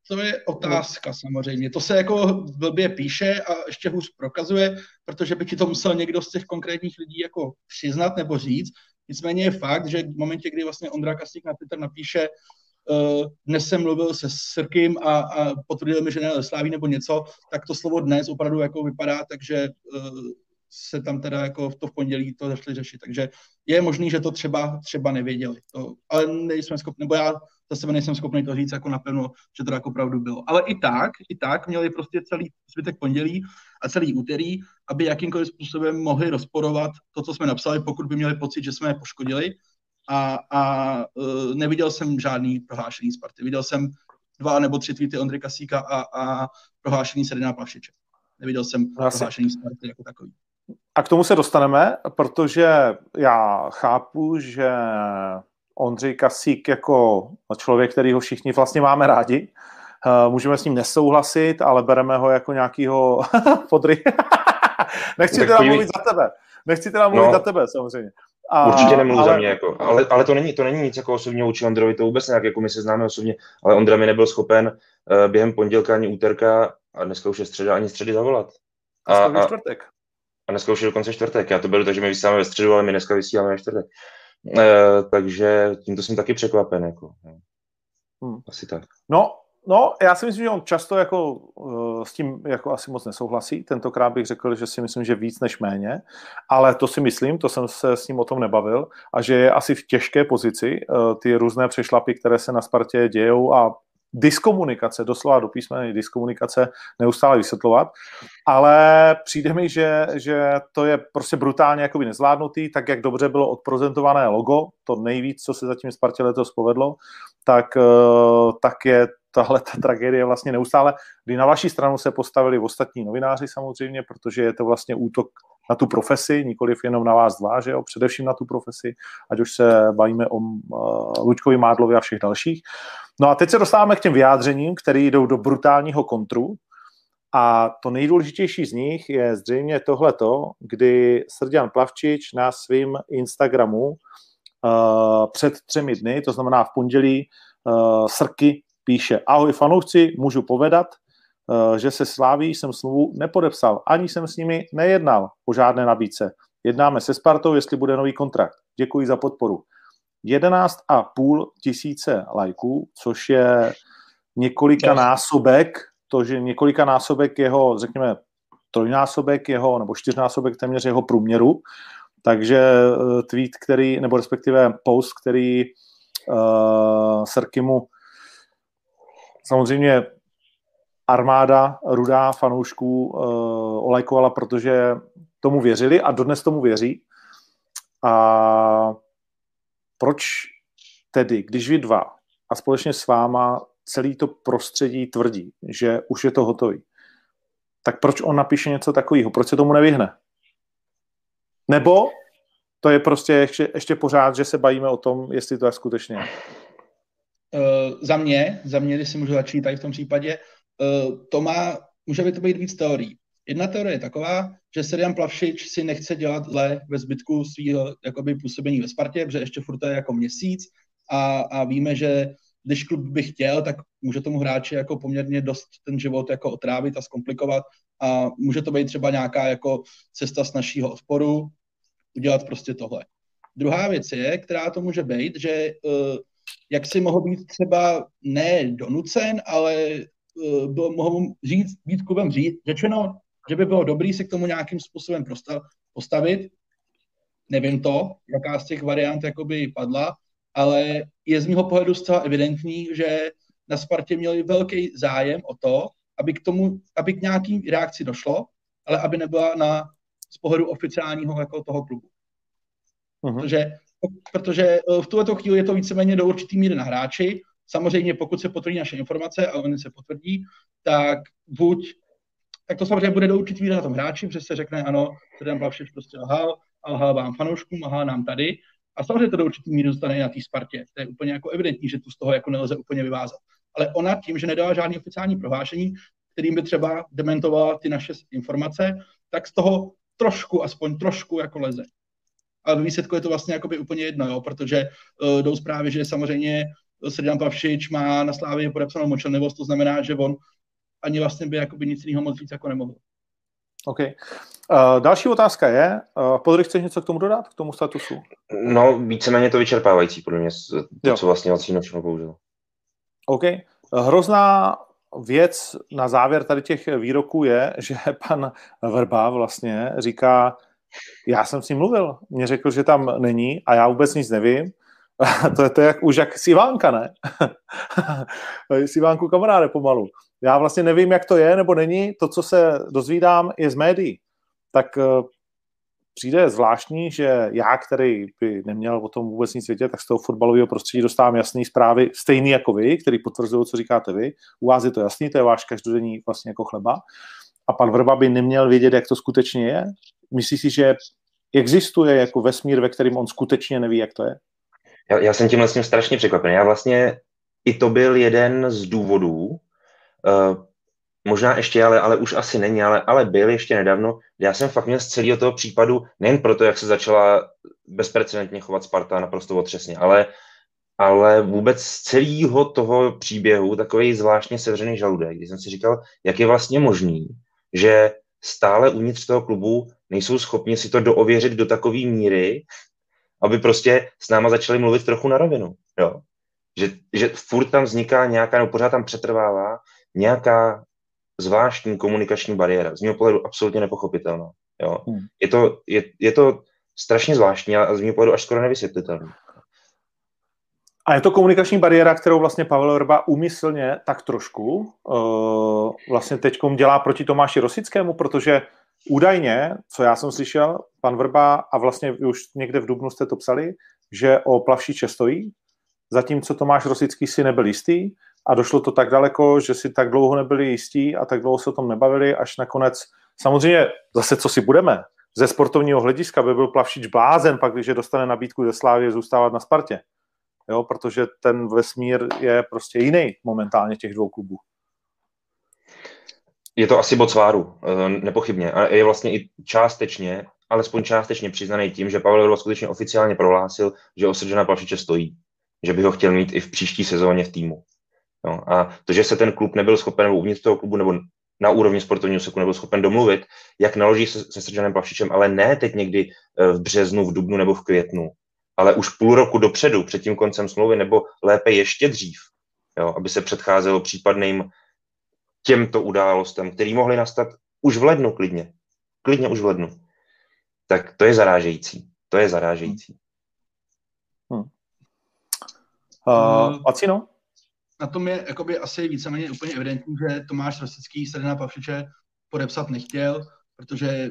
To je otázka samozřejmě. To se jako blbě píše a ještě hůř prokazuje, protože by ti to musel někdo z těch konkrétních lidí jako přiznat nebo říct. Nicméně je fakt, že v momentě, kdy vlastně Ondra Kasík na Twitter napíše, uh, dnes jsem mluvil se Srkým a, a potvrdil mi, že ne Sláví nebo něco, tak to slovo dnes opravdu jako vypadá, takže uh, se tam teda jako v to v pondělí to začali řešit. Takže je možný, že to třeba, třeba nevěděli. To, ale nejsme schopni, nebo já za sebe nejsem schopný to říct jako napevno, že to jako opravdu bylo. Ale i tak, i tak měli prostě celý zbytek pondělí a celý úterý, aby jakýmkoliv způsobem mohli rozporovat to, co jsme napsali, pokud by měli pocit, že jsme je poškodili. A, a uh, neviděl jsem žádný prohlášení Sparty. Viděl jsem dva nebo tři tweety Ondry Kasíka a, a prohlášení Sedina Plavšiče. Neviděl jsem Asi. prohlášení Sparty jako takový.
A k tomu se dostaneme, protože já chápu, že Ondřej Kasík jako člověk, který ho všichni vlastně máme rádi, eh, můžeme s ním nesouhlasit, ale bereme ho jako nějakýho podry. Nechci teda mluvit za tebe. Nechci teda mluvit no. za tebe, samozřejmě.
A, Určitě nemluví ale... za mě, jako, ale, ale to, není, to není nic jako osobně vůči Ondrovi, to vůbec nějak, jako my se známe osobně, ale Ondra mi nebyl schopen uh, během pondělka ani úterka, a dneska už je středa, ani středy zavolat.
A, a, čtvrtek.
A dneska už je dokonce čtvrtek. Já to beru tak, že my vysíláme ve středu, ale my dneska vysíláme ve čtvrtek. E, takže tímto jsem taky překvapen. Jako. Hmm. Asi tak.
No, No, já si myslím, že on často jako uh, s tím jako asi moc nesouhlasí. Tentokrát bych řekl, že si myslím, že víc než méně, ale to si myslím, to jsem se s ním o tom nebavil a že je asi v těžké pozici uh, ty různé přešlapy, které se na Spartě dějou a diskomunikace, doslova do písmene diskomunikace neustále vysvětlovat, ale přijde mi, že, že to je prostě brutálně jakoby nezvládnutý, tak jak dobře bylo odprezentované logo, to nejvíc, co se zatím Spartě letos povedlo, tak, eh, tak je tahle ta tragédie vlastně neustále, kdy na vaší stranu se postavili ostatní novináři samozřejmě, protože je to vlastně útok na tu profesi, nikoliv jenom na vás dva, že jo, především na tu profesi, ať už se bavíme o uh, Luďkovi Mádlovi a všech dalších. No a teď se dostáváme k těm vyjádřením, které jdou do brutálního kontru. A to nejdůležitější z nich je zřejmě tohleto, kdy Srdian Plavčič na svým Instagramu uh, před třemi dny, to znamená v pondělí, uh, Srky píše, ahoj fanoušci, můžu povedat, že se Sláví jsem smlouvu nepodepsal, ani jsem s nimi nejednal o žádné nabídce. Jednáme se Spartou, jestli bude nový kontrakt. Děkuji za podporu. 11,5 tisíce lajků, což je několika násobek, to, že několika násobek jeho, řekněme, trojnásobek jeho, nebo čtyřnásobek téměř jeho průměru. Takže eh, tweet, který, nebo respektive post, který uh, Serkimu samozřejmě armáda rudá fanoušků uh, olajkovala, protože tomu věřili a dodnes tomu věří. A proč tedy, když vy dva a společně s váma celý to prostředí tvrdí, že už je to hotový, tak proč on napíše něco takového? Proč se tomu nevyhne? Nebo to je prostě ještě, ještě pořád, že se bavíme o tom, jestli to je skutečně.
Uh, za mě, za mě, když si můžu začít tady v tom případě, to má, může by to být víc teorií. Jedna teorie je taková, že Serian Plavšič si nechce dělat zle ve zbytku svého jakoby, působení ve Spartě, protože ještě furt je jako měsíc a, a víme, že když klub by chtěl, tak může tomu hráči jako poměrně dost ten život jako otrávit a zkomplikovat a může to být třeba nějaká jako cesta z našího odporu, udělat prostě tohle. Druhá věc je, která to může být, že uh, jak si mohl být třeba ne donucen, ale uh, byl, mohl říct, být klubem říct, řečeno, že by bylo dobrý se k tomu nějakým způsobem postavit. Nevím to, jaká z těch variant jakoby padla, ale je z mého pohledu zcela evidentní, že na Spartě měli velký zájem o to, aby k tomu, aby k nějaký reakci došlo, ale aby nebyla na z pohledu oficiálního jako toho klubu. Uh-huh. Protože protože eh, v tuto chvíli je to víceméně do určitý míry na hráči. Samozřejmě, pokud se potvrdí naše informace a oni se potvrdí, tak buď tak to samozřejmě bude do určitý míry na tom hráči, protože se řekne, ano, ten Plavšič prostě lhal, a lhal vám fanouškům, lhal nám tady. A samozřejmě to do určitý míry zůstane na té Spartě. To je úplně jako evidentní, že tu z toho jako nelze úplně vyvázat. Ale ona tím, že nedala žádné oficiální prohlášení, kterým by třeba dementovala ty naše informace, tak z toho trošku, aspoň trošku jako leze. Ale výsledku je to vlastně úplně jedno, jo, protože uh, jdou zprávy, že samozřejmě Srdan Pavšič má na Slávě podepsanou močelnivost, to znamená, že on ani vlastně by jakoby nic jiného moc víc jako nemohl.
OK. Uh, další otázka je, uh, Podry, chceš něco k tomu dodat, k tomu statusu?
No, víceméně to vyčerpávající, podle mě, to, jo. co vlastně Vacíno všechno použil.
OK. Hrozná věc na závěr tady těch výroků je, že pan Vrba vlastně říká, já jsem s ním mluvil, mě řekl, že tam není a já vůbec nic nevím. to je to jak, už jak Sivánka, ne? Sivánku kamaráde pomalu. Já vlastně nevím, jak to je nebo není. To, co se dozvídám, je z médií. Tak eh, přijde zvláštní, že já, který by neměl o tom vůbec nic vědět, tak z toho fotbalového prostředí dostávám jasné zprávy, stejný jako vy, který potvrzují, co říkáte vy. U vás je to jasný, to je váš každodenní vlastně jako chleba. A pan Vrba by neměl vědět, jak to skutečně je. Myslíš si, že existuje jako vesmír, ve kterém on skutečně neví, jak to je?
Já, já jsem tím vlastně strašně překvapený. Já vlastně i to byl jeden z důvodů, uh, možná ještě, ale, ale už asi není, ale, ale byl ještě nedávno. Já jsem fakt měl z celého toho případu, nejen proto, jak se začala bezprecedentně chovat Sparta naprosto otřesně, ale, ale vůbec z celého toho příběhu takový zvláštně sevřený žaludek, kdy jsem si říkal, jak je vlastně možný, že stále uvnitř toho klubu nejsou schopni si to doověřit do takové míry, aby prostě s náma začali mluvit trochu na rovinu. Jo? Že, že furt tam vzniká nějaká, nebo pořád tam přetrvává nějaká zvláštní komunikační bariéra. Z mého pohledu absolutně nepochopitelná. Jo? Hmm. Je, to, je, je to strašně zvláštní a z mého pohledu až skoro nevysvětlitelné.
A je to komunikační bariéra, kterou vlastně Pavel Rba umyslně tak trošku uh, vlastně teď dělá proti Tomáši Rosickému, protože údajně, co já jsem slyšel, pan Vrba, a vlastně už někde v Dubnu jste to psali, že o plavšiče stojí, zatímco Tomáš Rosický si nebyl jistý a došlo to tak daleko, že si tak dlouho nebyli jistí a tak dlouho se o tom nebavili, až nakonec, samozřejmě zase co si budeme, ze sportovního hlediska by byl Plavšič blázen, pak když dostane nabídku ze Slávy zůstávat na Spartě. Jo, protože ten vesmír je prostě jiný momentálně těch dvou klubů.
Je to asi bod sváru, eh, nepochybně. A je vlastně i částečně, alespoň částečně přiznaný tím, že Pavel Vrba skutečně oficiálně prohlásil, že o Srdžana Plavšiče stojí. Že by ho chtěl mít i v příští sezóně v týmu. No, a to, že se ten klub nebyl schopen, nebo uvnitř toho klubu, nebo na úrovni sportovního seku nebyl schopen domluvit, jak naloží se, se Srdžanem Plavšičem, ale ne teď někdy eh, v březnu, v dubnu nebo v květnu, ale už půl roku dopředu, před tím koncem smlouvy, nebo lépe ještě dřív, jo, aby se předcházelo případným těmto událostem, které mohly nastat už v lednu klidně. Klidně už v lednu. Tak to je zarážející. To je zarážející. Hmm.
Uh, Acino?
Na tom je jakoby asi víceméně úplně evidentní, že Tomáš Rosický Srdina Pavšiče podepsat nechtěl, protože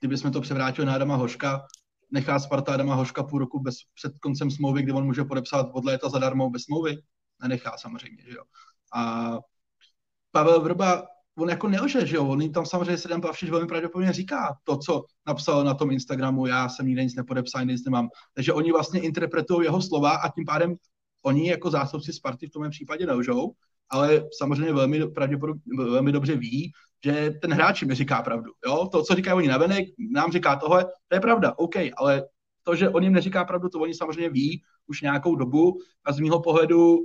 kdybychom to převrátili na Adama Hoška, nechá Sparta Adama Hoška půl roku bez, před koncem smlouvy, kdy on může podepsat od léta zadarmo bez smlouvy? Nenechá samozřejmě, že jo. A Pavel Vrba, on jako nelže, že jo, on tam samozřejmě se Pavšič velmi pravděpodobně říká to, co napsal na tom Instagramu, já jsem nikde nic nepodepsal, nic nemám. Takže oni vlastně interpretují jeho slova a tím pádem oni jako zástupci Sparty v tom případě nelžou, ale samozřejmě velmi, pravděpodobně, velmi dobře ví, že ten hráč mi říká pravdu. Jo? To, co říkají oni navenek, nám říká tohle, to je pravda, OK, ale to, že on jim neříká pravdu, to oni samozřejmě ví už nějakou dobu a z mýho pohledu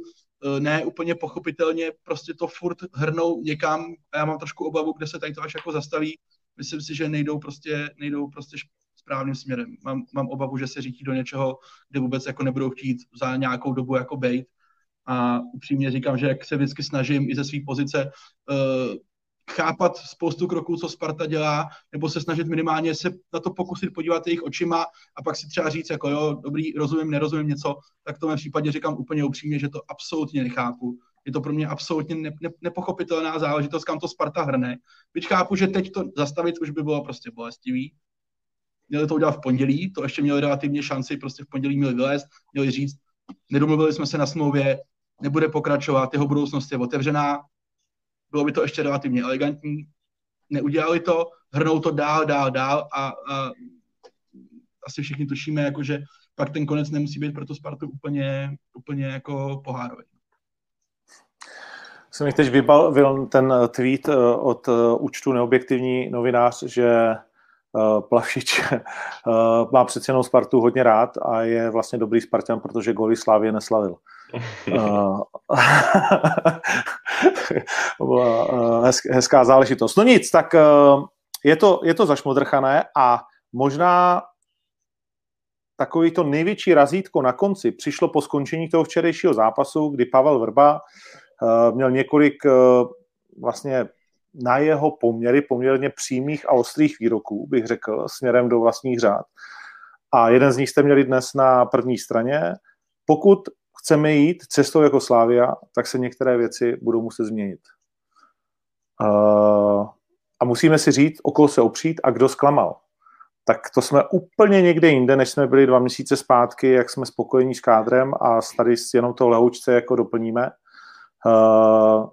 ne úplně pochopitelně prostě to furt hrnou někam a já mám trošku obavu, kde se tady to až jako zastaví. Myslím si, že nejdou prostě, nejdou prostě správným směrem. Mám, mám obavu, že se řítí do něčeho, kde vůbec jako nebudou chtít za nějakou dobu jako bejt. A upřímně říkám, že jak se vždycky snažím i ze své pozice uh, chápat spoustu kroků, co Sparta dělá, nebo se snažit minimálně se na to pokusit podívat jejich očima a pak si třeba říct, jako jo, dobrý, rozumím, nerozumím něco, tak to v případě říkám úplně upřímně, že to absolutně nechápu. Je to pro mě absolutně ne, ne, nepochopitelná záležitost, kam to Sparta hrne. Byť chápu, že teď to zastavit už by bylo prostě bolestivý, měli to udělat v pondělí, to ještě měli relativně šanci, prostě v pondělí měli vylézt, měli říct, nedomluvili jsme se na smlouvě, nebude pokračovat, jeho budoucnost je otevřená, bylo by to ještě relativně elegantní, neudělali to, hrnou to dál, dál, dál a, a asi všichni tušíme, jako, že pak ten konec nemusí být pro tu Spartu úplně, úplně jako pohárový.
Jsem mi teď vybavil ten tweet eh, od eh, účtu Neobjektivní novinář, že eh, Plavšič má přece jenom Spartu hodně rád a je vlastně dobrý Spartan, protože goly Slávě neslavil. hezká záležitost. No nic, tak je to, je to zašmodrchané a možná takový to největší razítko na konci přišlo po skončení toho včerejšího zápasu, kdy Pavel Vrba měl několik vlastně na jeho poměry poměrně přímých a ostrých výroků, bych řekl, směrem do vlastních řád. A jeden z nich jste měli dnes na první straně. Pokud chceme jít cestou jako Slávia, tak se některé věci budou muset změnit. Uh, a musíme si říct, okolo se opřít a kdo zklamal tak to jsme úplně někde jinde, než jsme byli dva měsíce zpátky, jak jsme spokojení s kádrem a tady jenom to lehoučce jako doplníme. Uh,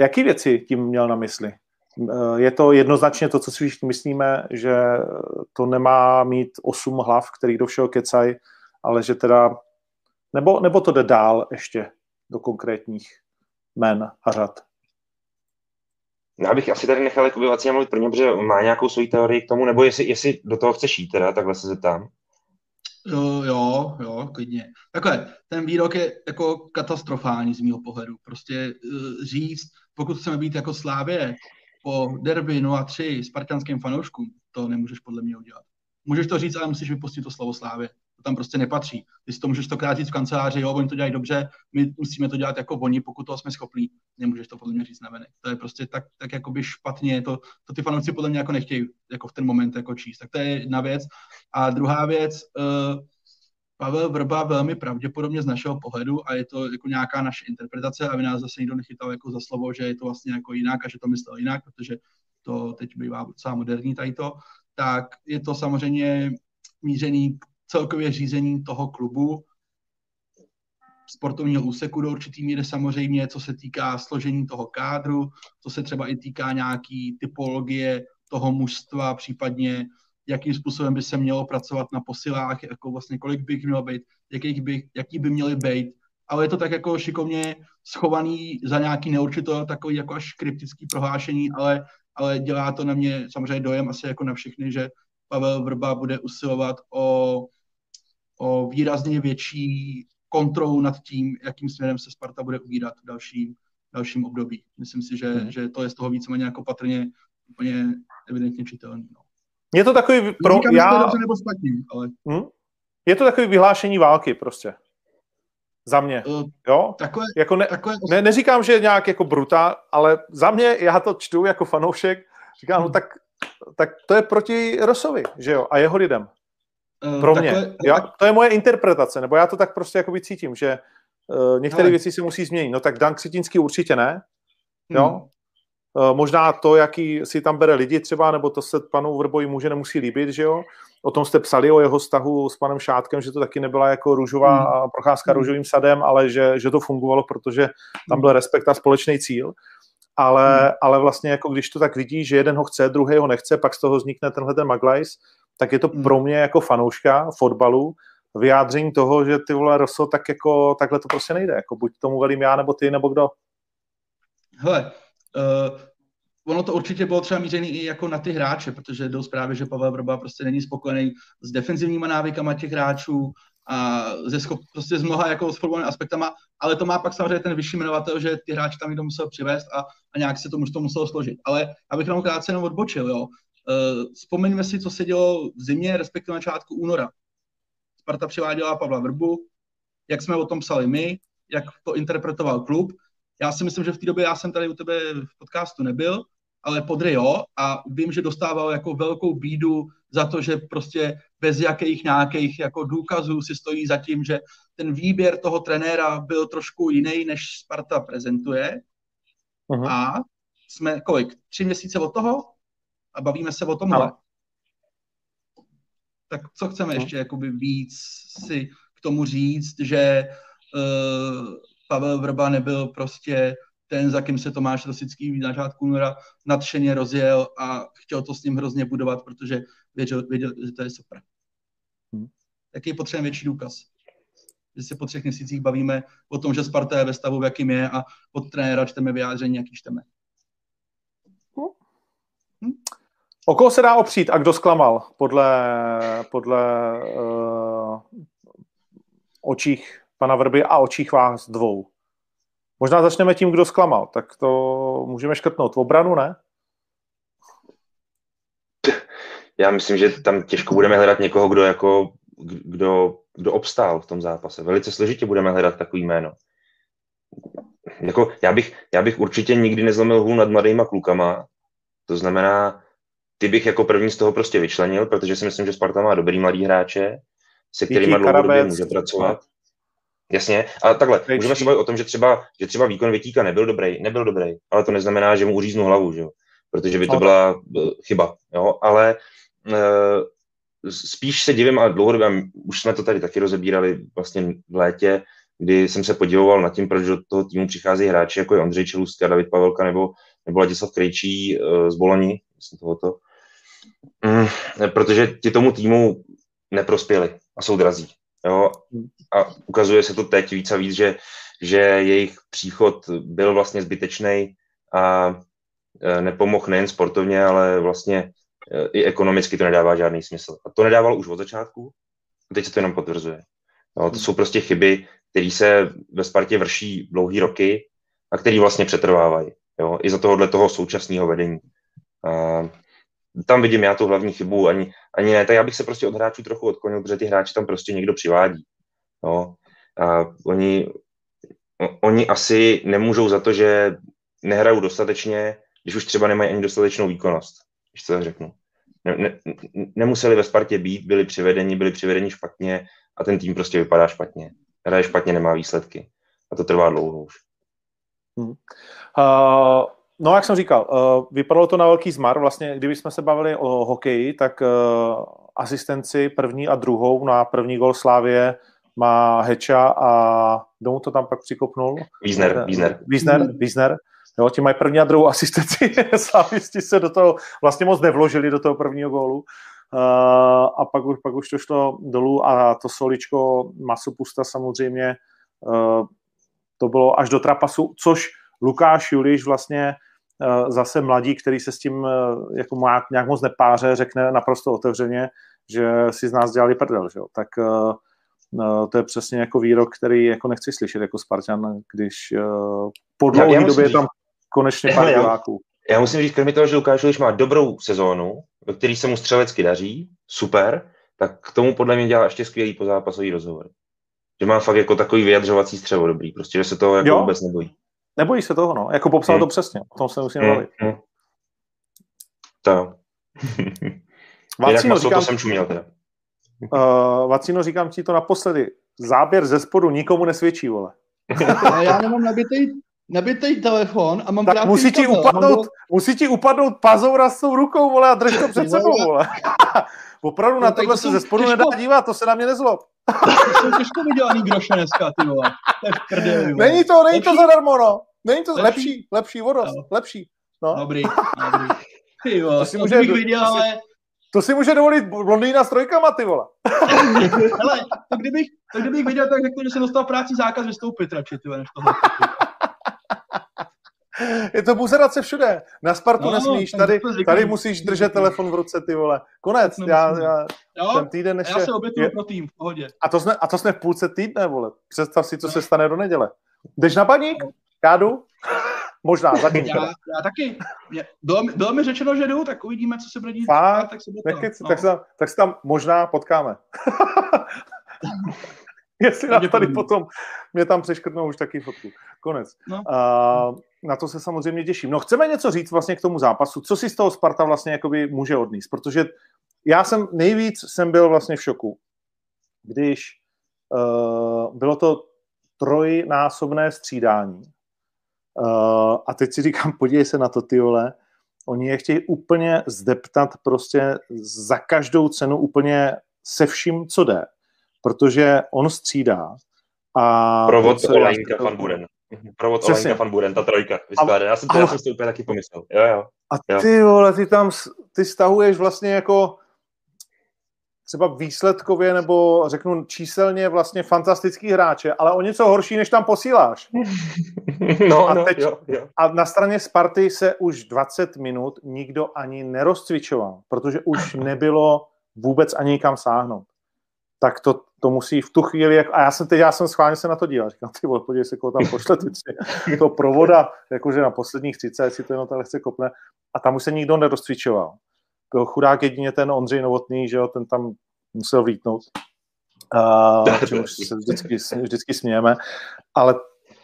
jaký věci tím měl na mysli? Uh, je to jednoznačně to, co si všichni myslíme, že to nemá mít osm hlav, který do všeho kecají, ale že teda, nebo, nebo to jde dál ještě do konkrétních men a řad?
Já bych asi tady nechal jako Vacína mluvit prvně, protože má nějakou svoji teorii k tomu, nebo jestli, jestli do toho chce šít teda, takhle se zeptám.
Jo, jo, jo, klidně. Takhle, ten výrok je jako katastrofální z mého pohledu. Prostě uh, říct, pokud chceme být jako Slávě po derby 0-3 spartanským fanouškům, to nemůžeš podle mě udělat. Můžeš to říct, ale musíš vypustit to slovo Slávě to tam prostě nepatří. Ty si to můžeš to říct v kanceláři, jo, oni to dělají dobře, my musíme to dělat jako oni, pokud toho jsme schopní. Nemůžeš to podle mě říct navenek. To je prostě tak, tak jakoby špatně, to, to ty fanoušci podle mě jako nechtějí jako v ten moment jako číst. Tak to je jedna věc. A druhá věc, uh, Pavel Vrba velmi pravděpodobně z našeho pohledu a je to jako nějaká naše interpretace, aby nás zase někdo nechytal jako za slovo, že je to vlastně jako jinak a že to myslel jinak, protože to teď bývá docela moderní tady to, tak je to samozřejmě mířený k celkově řízení toho klubu, sportovního úseku do určitý míry samozřejmě, co se týká složení toho kádru, co se třeba i týká nějaký typologie toho mužstva, případně jakým způsobem by se mělo pracovat na posilách, jako vlastně kolik by jich mělo být, jaký by, jaký by měly být. Ale je to tak jako šikovně schovaný za nějaký neurčito, takový jako až kryptický prohlášení, ale, ale dělá to na mě samozřejmě dojem asi jako na všechny, že Pavel Vrba bude usilovat o o výrazně větší kontrolu nad tím, jakým směrem se Sparta bude ubírat v dalším, dalším období. Myslím si, že, hmm. že to je z toho víceméně jako patrně úplně evidentně čitelný. No.
Je to takový... Pro,
Říkám, já... to dobře nebo špatně, ale...
Hmm? Je to takový vyhlášení války prostě. Za mě. Uh, jo?
Takové,
jako ne,
takové...
ne, neříkám, že je nějak jako brutál, ale za mě, já to čtu jako fanoušek, říkám, hmm. no tak, tak to je proti Rosovi, že jo, a jeho lidem. Uh, Pro mě. Takhle, já, to je moje interpretace, nebo já to tak prostě jakoby cítím, že uh, některé věci se musí změnit. No tak Dan Křetínský určitě ne, jo. Hmm. Uh, možná to, jaký si tam bere lidi třeba, nebo to se panu Vrboji může nemusí líbit, že jo. O tom jste psali, o jeho vztahu s panem Šátkem, že to taky nebyla jako růžová hmm. procházka hmm. růžovým sadem, ale že, že to fungovalo, protože tam byl respekt a společný cíl. Ale, hmm. ale vlastně jako když to tak vidí, že jeden ho chce, druhý ho nechce, pak z toho vznikne tenhle ten Maglajs, tak je to hmm. pro mě jako fanouška fotbalu vyjádření toho, že ty vole Rosso, tak jako takhle to prostě nejde. Jako buď tomu velím já, nebo ty, nebo kdo.
Hele, uh, ono to určitě bylo třeba mířený i jako na ty hráče, protože jdou zprávy, že Pavel Vrba prostě není spokojený s defenzivníma návykama těch hráčů a ze schop, prostě z mnoha jako s fotbalovými aspektama, ale to má pak samozřejmě ten vyšší jmenovatel, že ty hráči tam někdo musel přivést a, a nějak se to už to muselo složit. Ale abych jenom krátce jenom odbočil, jo. Uh, vzpomeňme si, co se dělo v zimě, respektive na začátku února. Sparta přiváděla Pavla Vrbu, jak jsme o tom psali my, jak to interpretoval klub. Já si myslím, že v té době já jsem tady u tebe v podcastu nebyl, ale podry jo a vím, že dostával jako velkou bídu za to, že prostě bez jakých nějakých jako důkazů si stojí za tím, že ten výběr toho trenéra byl trošku jiný, než Sparta prezentuje. Uh-huh. A jsme kolik? Tři měsíce od toho? A bavíme se o tomhle. No. Tak co chceme ještě jakoby víc si k tomu říct, že uh, Pavel Vrba nebyl prostě ten, za kým se Tomáš Rosický na začátku února nadšeně rozjel a chtěl to s ním hrozně budovat, protože věděl, věděl že to je super. Hmm. Jaký potřebujeme větší důkaz? Že se po třech měsících bavíme o tom, že Sparta je ve stavu, v jakým je a od trenéra čteme vyjádření, jaký čteme.
Hmm. O koho se dá opřít a kdo zklamal podle, podle uh, očích pana Vrby a očích vás dvou? Možná začneme tím, kdo zklamal. Tak to můžeme škrtnout. V obranu, ne?
Já myslím, že tam těžko budeme hledat někoho, kdo jako kdo, kdo obstál v tom zápase. Velice složitě budeme hledat takový jméno. Jako, já, bych, já bych určitě nikdy nezlomil hůl nad mladýma klukama. To znamená, ty bych jako první z toho prostě vyčlenil, protože si myslím, že Sparta má dobrý mladý hráče, se kterými dlouhodobě může pracovat. Jasně, a takhle, Pečí. můžeme se bavit o tom, že třeba, že třeba výkon Větíka nebyl dobrý, nebyl dobrý, ale to neznamená, že mu uříznu hlavu, že jo? protože by to byla eh, chyba, jo? ale e, spíš se divím a dlouhodobě, už jsme to tady taky rozebírali vlastně v létě, kdy jsem se podivoval nad tím, proč do toho týmu přichází hráči, jako je Ondřej Čelůstka, David Pavelka nebo, nebo Ladislav Krejčí e, z Boloni, myslím tohoto, mm, protože ti tomu týmu neprospěli a jsou drazí. Jo? A ukazuje se to teď víc a víc, že, že jejich příchod byl vlastně zbytečný a e, nepomohl nejen sportovně, ale vlastně e, i ekonomicky to nedává žádný smysl. A to nedávalo už od začátku, a teď se to jenom potvrzuje. Jo, to jsou prostě chyby, které se ve Spartě vrší dlouhý roky a které vlastně přetrvávají. Jo, I za tohohle toho současného vedení. A tam vidím já tu hlavní chybu, ani, ani ne, tak já bych se prostě od hráčů trochu odklonil, protože ty hráči tam prostě někdo přivádí. No. A oni, oni asi nemůžou za to, že nehrajou dostatečně, když už třeba nemají ani dostatečnou výkonnost, když to řeknu. Ne, ne, nemuseli ve Spartě být, byli přivedeni, byli přivedeni špatně a ten tým prostě vypadá špatně. Hraje špatně, nemá výsledky. A to trvá dlouho už.
Hmm. Uh, No, jak jsem říkal, uh, vypadalo to na velký zmar. Vlastně, kdybychom se bavili o hokeji, tak uh, asistenci první a druhou na první gol Slávě má Heča a domů to tam pak přikopnul?
Wiesner. Wiesner.
Wiesner, Wiesner. Jo, ti mají první a druhou asistenci. Slavisti se do toho vlastně moc nevložili do toho prvního gólu. Uh, a pak už, pak už to šlo dolů a to soličko Masopusta samozřejmě uh, to bylo až do trapasu, což Lukáš Juliš vlastně Eh, zase mladí, který se s tím eh, jako nějak, nějak moc nepáře, řekne naprosto otevřeně, že si z nás dělali prdel, že jo? tak eh, to je přesně jako výrok, který jako nechci slyšet jako Spartan, když po dlouhé době je tam konečně pár diváků.
Já musím říct, kromě toho, že Lukáš má dobrou sezónu, ve který se mu střelecky daří, super, tak k tomu podle mě dělá ještě skvělý pozápasový rozhovor. Že má fakt jako takový vyjadřovací střevo dobrý, prostě, že se toho jako jo? vůbec nebojí.
Nebojí se toho, no. Jako popsal hmm. to přesně. O tom se musíme hmm. bavit. Hmm.
To. Vacino, říkám, to jsem čuměl teda.
Uh, Vacino, říkám ti to naposledy. Záběr ze spodu nikomu nesvědčí, vole.
já nemám nabitý, nabitý telefon a mám
tak musí ti, upadnout, mám... musí ti upadnout pazoura s tou rukou, vole, a drž to před sebou, vole. Opravdu no, na tohle se ze spodu těžko... nedá dívat, to se na mě nezlob.
To jsou těžko vydělaný groše dneska, ty vole. To je
prdě, Není to, není lepší? to zadarmo, no. Není to lepší, lepší, lepší vodost, no. lepší. No.
Dobrý, dobrý. Ty vole, to si může, bych viděl, ale...
To si může dovolit blondýna s trojkama, ty vole.
Hele, to kdybych, to kdybych viděl, tak řekl, že jsem dostal práci zákaz vystoupit radši, ty vole, než tohle.
Je to buzerace všude. Na Spartu no, nesmíš, tady, tady musíš držet telefon v ruce, ty vole. Konec, já, já
jo, ten týden ještě... Já se obětuju je... pro tým, v pohodě.
A to, jsme, a to jsme v půlce týdne, vole. Představ si, co no. se stane do neděle. Jdeš na baník? Já jdu? Možná, zatím.
Já, já taky. Bylo, bylo mi řečeno, že jdu, tak uvidíme, co se bude dít.
Fakt? Tak, se no. tak, se, tak se tam možná potkáme. Jestli nás tady potom mě tam přeškrtnou už taky fotku. Konec. No. Uh, na to se samozřejmě těším. No chceme něco říct vlastně k tomu zápasu. Co si z toho Sparta vlastně jakoby může odníst? Protože já jsem nejvíc jsem byl vlastně v šoku, když uh, bylo to trojnásobné střídání. Uh, a teď si říkám, podívej se na to, ty vole, oni je chtějí úplně zdeptat prostě za každou cenu úplně se vším, co jde, protože on střídá. A
Provod Olajnka Van Buren. Provod Olajnka Van Buren, ta trojka. Vyskládaná. Já jsem to, já jsem si úplně taky pomyslel. Jo, jo.
A ty vole, ty tam, ty stahuješ vlastně jako třeba výsledkově nebo řeknu číselně vlastně fantastický hráče, ale o něco horší, než tam posíláš.
No,
a,
no,
teď,
jo, jo.
a na straně Sparty se už 20 minut nikdo ani nerozcvičoval, protože už nebylo vůbec ani kam sáhnout. Tak to, to musí v tu chvíli, jak, a já jsem teď, já jsem schválně se na to díval, říkám, ty vole, podívej se, koho tam pošle, ty tři, to provoda, jakože na posledních 30, si to jenom tak lehce kopne, a tam už se nikdo nerozcvičoval. Chudák jedině ten Ondřej Novotný, že jo, ten tam musel vlítnout. Uh, čemuž se vždycky, vždycky smějeme. Ale,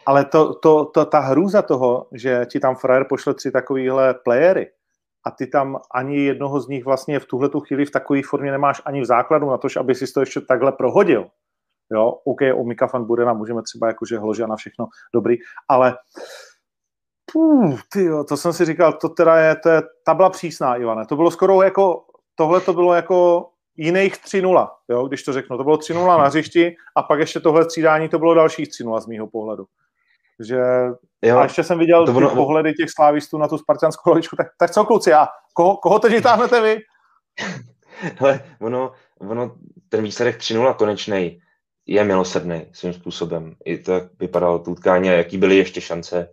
ale to, to, to, ta hrůza toho, že ti tam frajer pošle tři takovýhle playery a ty tam ani jednoho z nich vlastně v tuhle tu chvíli v takové formě nemáš ani v základu na to, aby si to ještě takhle prohodil. Jo, OK, o Mika fan Budena můžeme třeba jakože hložit na všechno dobrý, ale Puh, tyjo, to jsem si říkal, to teda je, to je, ta byla přísná, Ivane. To bylo skoro jako, tohle to bylo jako jiných 3-0, jo, když to řeknu. To bylo 3-0 na hřišti a pak ještě tohle střídání, to bylo dalších 3-0 z mýho pohledu. Že, jo, a ještě jsem viděl ty ono... pohledy těch slávistů na tu spartianskou lovičku, tak, tak co kluci, a koho, koho teď vytáhnete vy?
Hele, ono, ono, ten výsledek 3-0 konečný je milosrdný svým způsobem. I to vypadalo tu utkání a jaký byly ještě šance,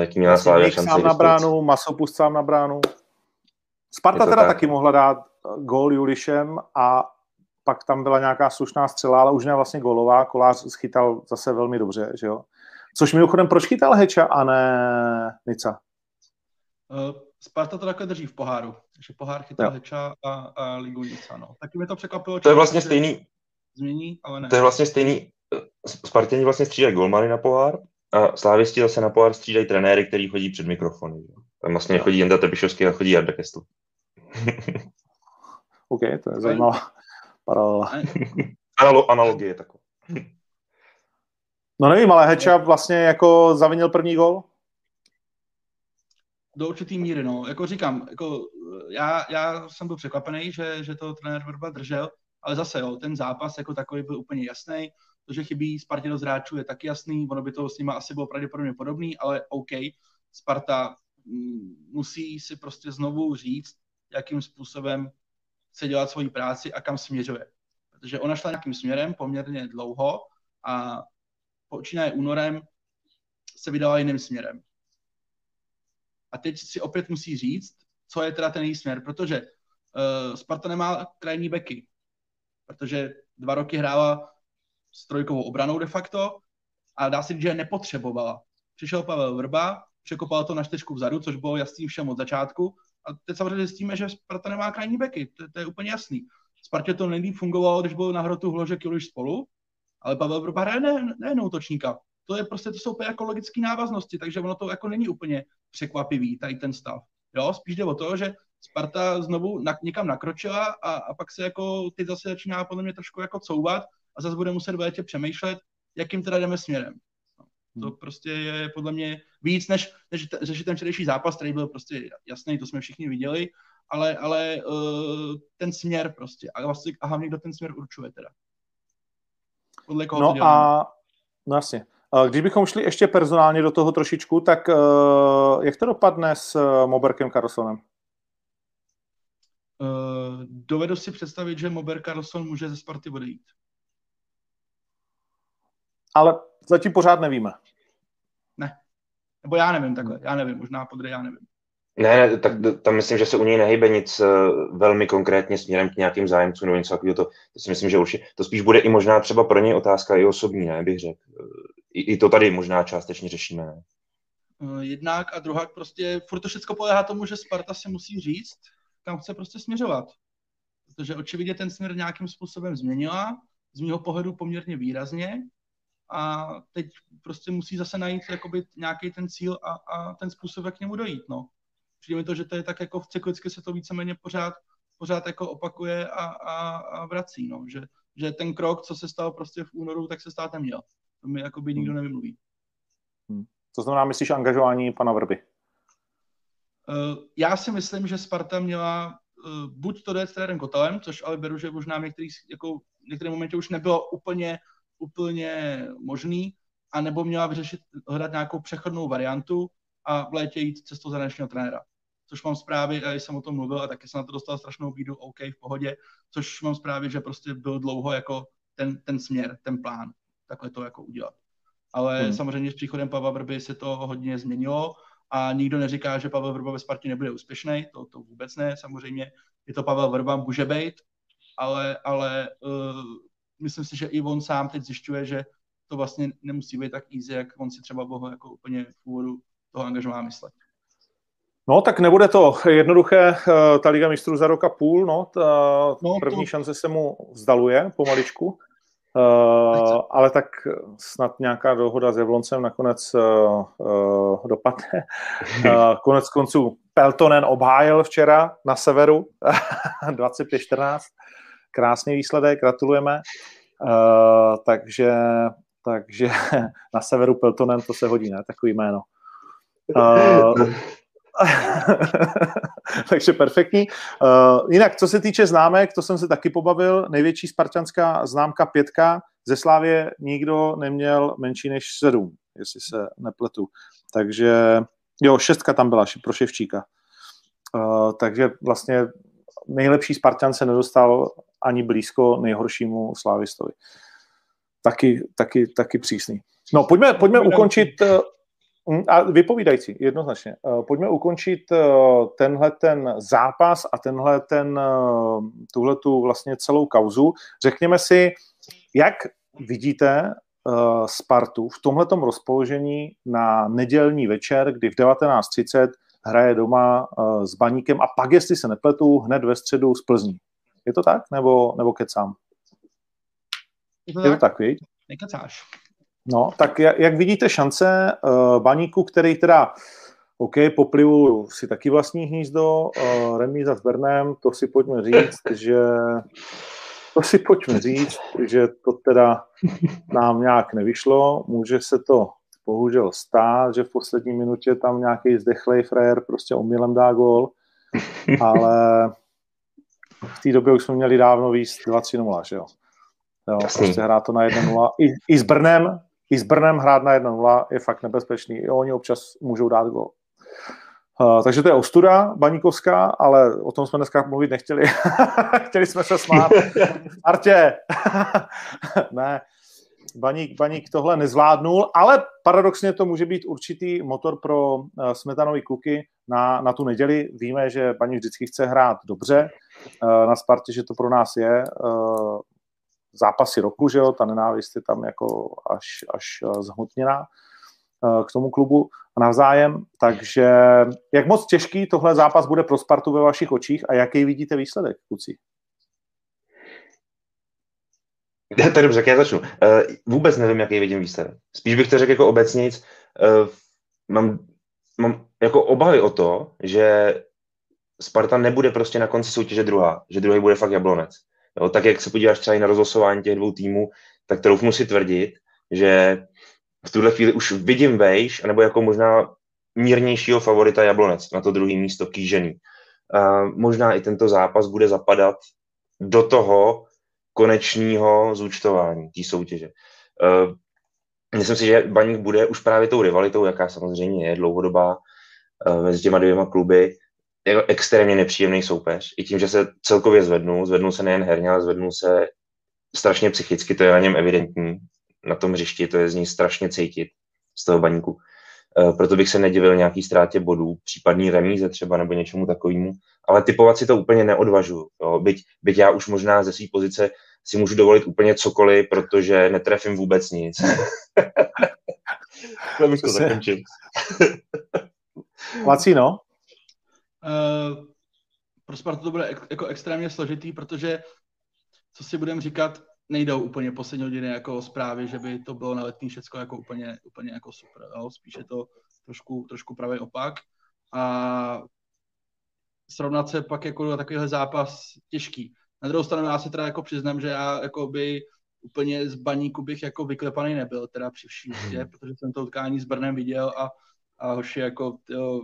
jaký měla Slávia šance.
sám na bránu, Masopust sám na bránu. Sparta teda tak. taky mohla dát gól Julišem a pak tam byla nějaká slušná střela, ale už ne vlastně gólová. Kolář schytal zase velmi dobře, že jo. Což mimochodem, proč chytal Heča a ne Nica?
Uh, Sparta to takhle drží v poháru. že pohár chytal jo. Heča a, a Ligu Nica, no. Taky mi to překvapilo.
To je vlastně stejný.
Změní, ale ne.
To je vlastně stejný. Spartěni vlastně střídají golmany na pohár a slávisti zase na pohár střídají trenéry, který chodí před mikrofony. Tam vlastně nechodí Jenda Tepišovský, ale chodí Jarda Kestl.
OK, to je zajímavá paralela.
Analo, analogie taková.
No nevím, ale Heča vlastně jako zavinil první gol?
Do určitý míry, no. Jako říkám, jako já, já jsem byl překvapený, že, že to trenér Vrba držel, ale zase, jo, ten zápas jako takový byl úplně jasný. To, že chybí Spartě do hráčů, je taky jasný. Ono by to s nimi asi bylo pravděpodobně podobný, ale OK, Sparta mm, musí si prostě znovu říct, jakým způsobem chce dělat svoji práci a kam směřuje. Protože ona šla nějakým směrem poměrně dlouho a počínaje únorem se vydala jiným směrem. A teď si opět musí říct, co je teda ten směr, protože uh, Sparta nemá krajní beky, protože dva roky hrála s trojkovou obranou de facto a dá se říct, že je nepotřebovala. Přišel Pavel Vrba, překopal to na čtyřku vzadu, což bylo jasný všem od začátku a teď samozřejmě zjistíme, že Sparta nemá krajní beky, to, to je úplně jasný. Spartě to nejlíp fungovalo, když byl na hrotu Hložek Juliš spolu, ale Pavel Vrba hraje ne, ne útočníka. To je prostě, to jsou jako logické návaznosti, takže ono to jako není úplně překvapivý, tady ten stav. Jo, spíš jde o to, že Sparta znovu na, někam nakročila a, a pak se jako teď zase začíná podle mě trošku jako couvat a zase bude muset v létě přemýšlet, jakým teda jdeme směrem. To hmm. prostě je podle mě víc, než, než řešit ten včerejší zápas, který byl prostě jasný, to jsme všichni viděli, ale, ale uh, ten směr prostě. A, vlastně, a hlavně kdo ten směr určuje teda.
Podle koho no to a no jasně. Když bychom šli ještě personálně do toho trošičku, tak uh, jak to dopadne s uh, Moberkem Carlsonem?
Uh, dovedu si představit, že Mober Carlson může ze Sparty odejít
ale zatím pořád nevíme.
Ne. Nebo já nevím takhle, já nevím, možná podry, já nevím.
Ne, ne, tak tam myslím, že se u něj nehybe nic uh, velmi konkrétně směrem k nějakým zájemcům nebo něco takového. To, to si myslím, že určitě, to spíš bude i možná třeba pro něj otázka i osobní, ne, bych řekl. I, I to tady možná částečně řešíme, ne?
Uh, jednak a druhá prostě furt to všechno poléhá tomu, že Sparta si musí říct, kam chce prostě směřovat. Protože očividně ten směr nějakým způsobem změnila, z mého pohledu poměrně výrazně a teď prostě musí zase najít jakoby nějaký ten cíl a, a ten způsob, jak k němu dojít, no. Přijde mi to, že to je tak jako v cyklicky se to víceméně pořád, pořád jako opakuje a, a, a vrací, no. Že, že ten krok, co se stal prostě v únoru, tak se stát neměl. To mi jakoby nikdo hmm. nevymluví.
Hmm. To znamená, myslíš angažování pana Vrby?
Uh, já si myslím, že Sparta měla uh, buď to jde s trenérem Kotelem, což ale beru, že možná v některých, jako, v některém momentě už nebylo úplně, úplně možný, anebo měla vyřešit, hledat nějakou přechodnou variantu a v létě jít cestou zahraničního trenéra. Což mám zprávy, a jsem o tom mluvil a taky jsem na to dostal strašnou bídu, OK, v pohodě, což mám zprávy, že prostě byl dlouho jako ten, ten směr, ten plán, takhle to jako udělat. Ale hmm. samozřejmě s příchodem Pavla Vrby se to hodně změnilo a nikdo neříká, že Pavel Vrba ve Spartě nebude úspěšný, to, to vůbec ne, samozřejmě je to Pavel Vrba, může být, ale, ale uh, myslím si, že i on sám teď zjišťuje, že to vlastně nemusí být tak easy, jak on si třeba boho jako úplně v úvodu toho angažová myslet.
No, tak nebude to jednoduché, eh, ta Liga mistrů za rok a půl, no, ta no, první to... šance se mu vzdaluje pomaličku, uh, ale tak snad nějaká dohoda s Jevloncem nakonec uh, uh, dopadne. Uh, konec konců Peltonen obhájil včera na severu 25-14, krásný výsledek, gratulujeme. Uh, takže, takže na severu Peltonen to se hodí, ne? Takový jméno. Uh, Takže perfektní. Uh, jinak, co se týče známek, to jsem se taky pobavil. Největší spartanská známka pětka. Ze Slávě nikdo neměl menší než sedm, jestli se nepletu. Takže jo, šestka tam byla pro Ševčíka. Uh, takže vlastně nejlepší Spartan se nedostal ani blízko nejhoršímu Slávistovi. Taky, taky, taky přísný. No, pojďme, pojďme ukončit Mm, a vypovídající, jednoznačně. Eh, pojďme ukončit eh, tenhle ten zápas a tenhle ten, eh, tuhle tu vlastně celou kauzu. Řekněme si, jak vidíte Spartu v tomhletom rozpoložení na nedělní večer, kdy v 19.30 hraje doma s Baníkem a pak, jestli se nepletu, hned ve středu z Plzní. Je to tak? Nebo, nebo kecám?
Je to, Je to tak, víš? Nekecáš.
No, tak jak, vidíte šance uh, Baníku, který teda OK, poplivu si taky vlastní hnízdo, uh, remíza s Bernem, to si pojďme říct, že to si pojďme říct, že to teda nám nějak nevyšlo. Může se to bohužel stát, že v poslední minutě tam nějaký zdechlej frajer prostě omylem dá gól, ale v té době už jsme měli dávno víc 2-3-0, že jo. Jo, prostě hrát to na 1-0. I, I s Brnem, i s Brnem hrát na 1-0 je fakt nebezpečný. I oni občas můžou dát gol. Uh, takže to je ostuda baníkovská, ale o tom jsme dneska mluvit nechtěli. Chtěli jsme se smát. Artě! ne, Baník, Baník tohle nezvládnul, ale paradoxně to může být určitý motor pro uh, smetanový kluky na, na tu neděli. Víme, že Baník vždycky chce hrát dobře. Uh, na Spartě, že to pro nás je uh, zápasy roku, že jo, ta nenávist je tam jako až, až eh, zhmotněná eh, k tomu klubu navzájem. Takže jak moc těžký tohle zápas bude pro Spartu ve vašich očích a jaký vidíte výsledek, kluci?
Je dobře, tak já začnu. Uh, vůbec nevím, jaký vidím výsledek. Spíš bych to řekl jako obecně. Uh, mám, mám jako obavy o to, že Sparta nebude prostě na konci soutěže druhá, že druhý bude fakt jablonec. Jo, tak jak se podíváš třeba i na rozlosování těch dvou týmů, tak troufnu si tvrdit, že v tuhle chvíli už vidím vejš, nebo jako možná mírnějšího favorita Jablonec na to druhé místo kýžený. Uh, možná i tento zápas bude zapadat do toho konečního zúčtování té soutěže. Uh, myslím si, že Baník bude už právě tou rivalitou, jaká samozřejmě je dlouhodobá uh, mezi těma dvěma kluby, jako extrémně nepříjemný soupeř. I tím, že se celkově zvednul, zvednul se nejen herně, ale zvednul se strašně psychicky, to je na něm evidentní. Na tom hřišti to je z ní strašně cítit, z toho baníku. E, proto bych se nedivil nějaký ztrátě bodů, případný remíze třeba nebo něčemu takovému, ale typovat si to úplně neodvažuji. Byť, byť já už možná ze své pozice si můžu dovolit úplně cokoliv, protože netrefím vůbec nic. to bych to zakončil.
Lacino?
Uh, pro Spartu to bude jako extrémně složitý, protože co si budeme říkat, nejdou úplně poslední hodiny jako zprávy, že by to bylo na letní všecko jako úplně, úplně jako super. Jo? Spíše to trošku, trošku pravý opak. A srovnat se pak jako na takovýhle zápas těžký. Na druhou stranu já se teda jako přiznám, že já jako by úplně z baníku bych jako vyklepaný nebyl, teda při vší protože jsem to utkání s Brnem viděl a a hoši jako, jo,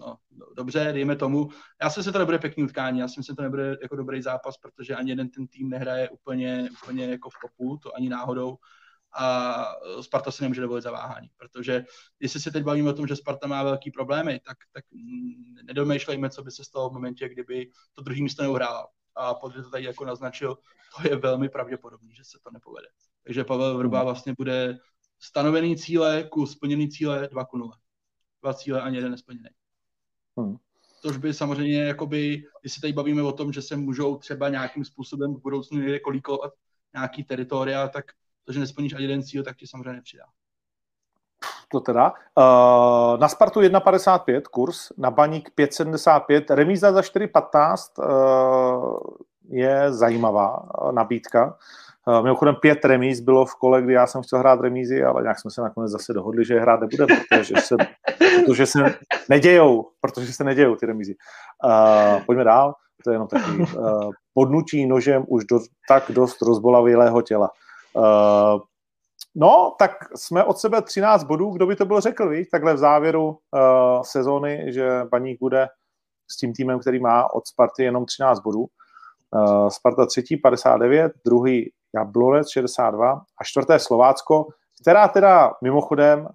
no, dobře, dejme tomu. Já si myslím, že to nebude pěkný utkání, já si myslím, že to nebude jako dobrý zápas, protože ani jeden ten tým nehraje úplně, úplně jako v topu, to ani náhodou a Sparta si nemůže dovolit zaváhání, protože jestli se teď bavíme o tom, že Sparta má velký problémy, tak, tak nedomýšlejme, co by se stalo v momentě, kdyby to druhý místo neuhrál. A podle to tady jako naznačil, to je velmi pravděpodobný, že se to nepovede. Takže Pavel Vrba hmm. vlastně bude stanovený cíle ku splněný cíle 2 ku 0. Dva cíle ani jeden nesplněný. Hmm. Což by samozřejmě, jakoby, když se tady bavíme o tom, že se můžou třeba nějakým způsobem v budoucnu někde kolíkovat nějaký teritoria, tak to, že nesplníš ani jeden cíl, tak ti samozřejmě nepřidá.
To teda. Uh, na Spartu 1,55 kurz, na Baník 5,75, remíza za 4,15 uh, je zajímavá nabídka. Uh, mimochodem pět remíz bylo v kole, kdy já jsem chtěl hrát remízy, ale nějak jsme se nakonec zase dohodli, že hrát nebudeme, protože se, protože se nedějou, protože se nedějou ty remízy. Uh, pojďme dál, to je jenom takový uh, podnutí nožem už do, tak dost rozbolavilého těla. Uh, no, tak jsme od sebe 13 bodů, kdo by to byl řekl, víš, takhle v závěru uh, sezóny, že Baník bude s tím týmem, který má od Sparty jenom 13 bodů. Uh, Sparta třetí 59, druhý Jablonec 62 a čtvrté Slovácko, která teda mimochodem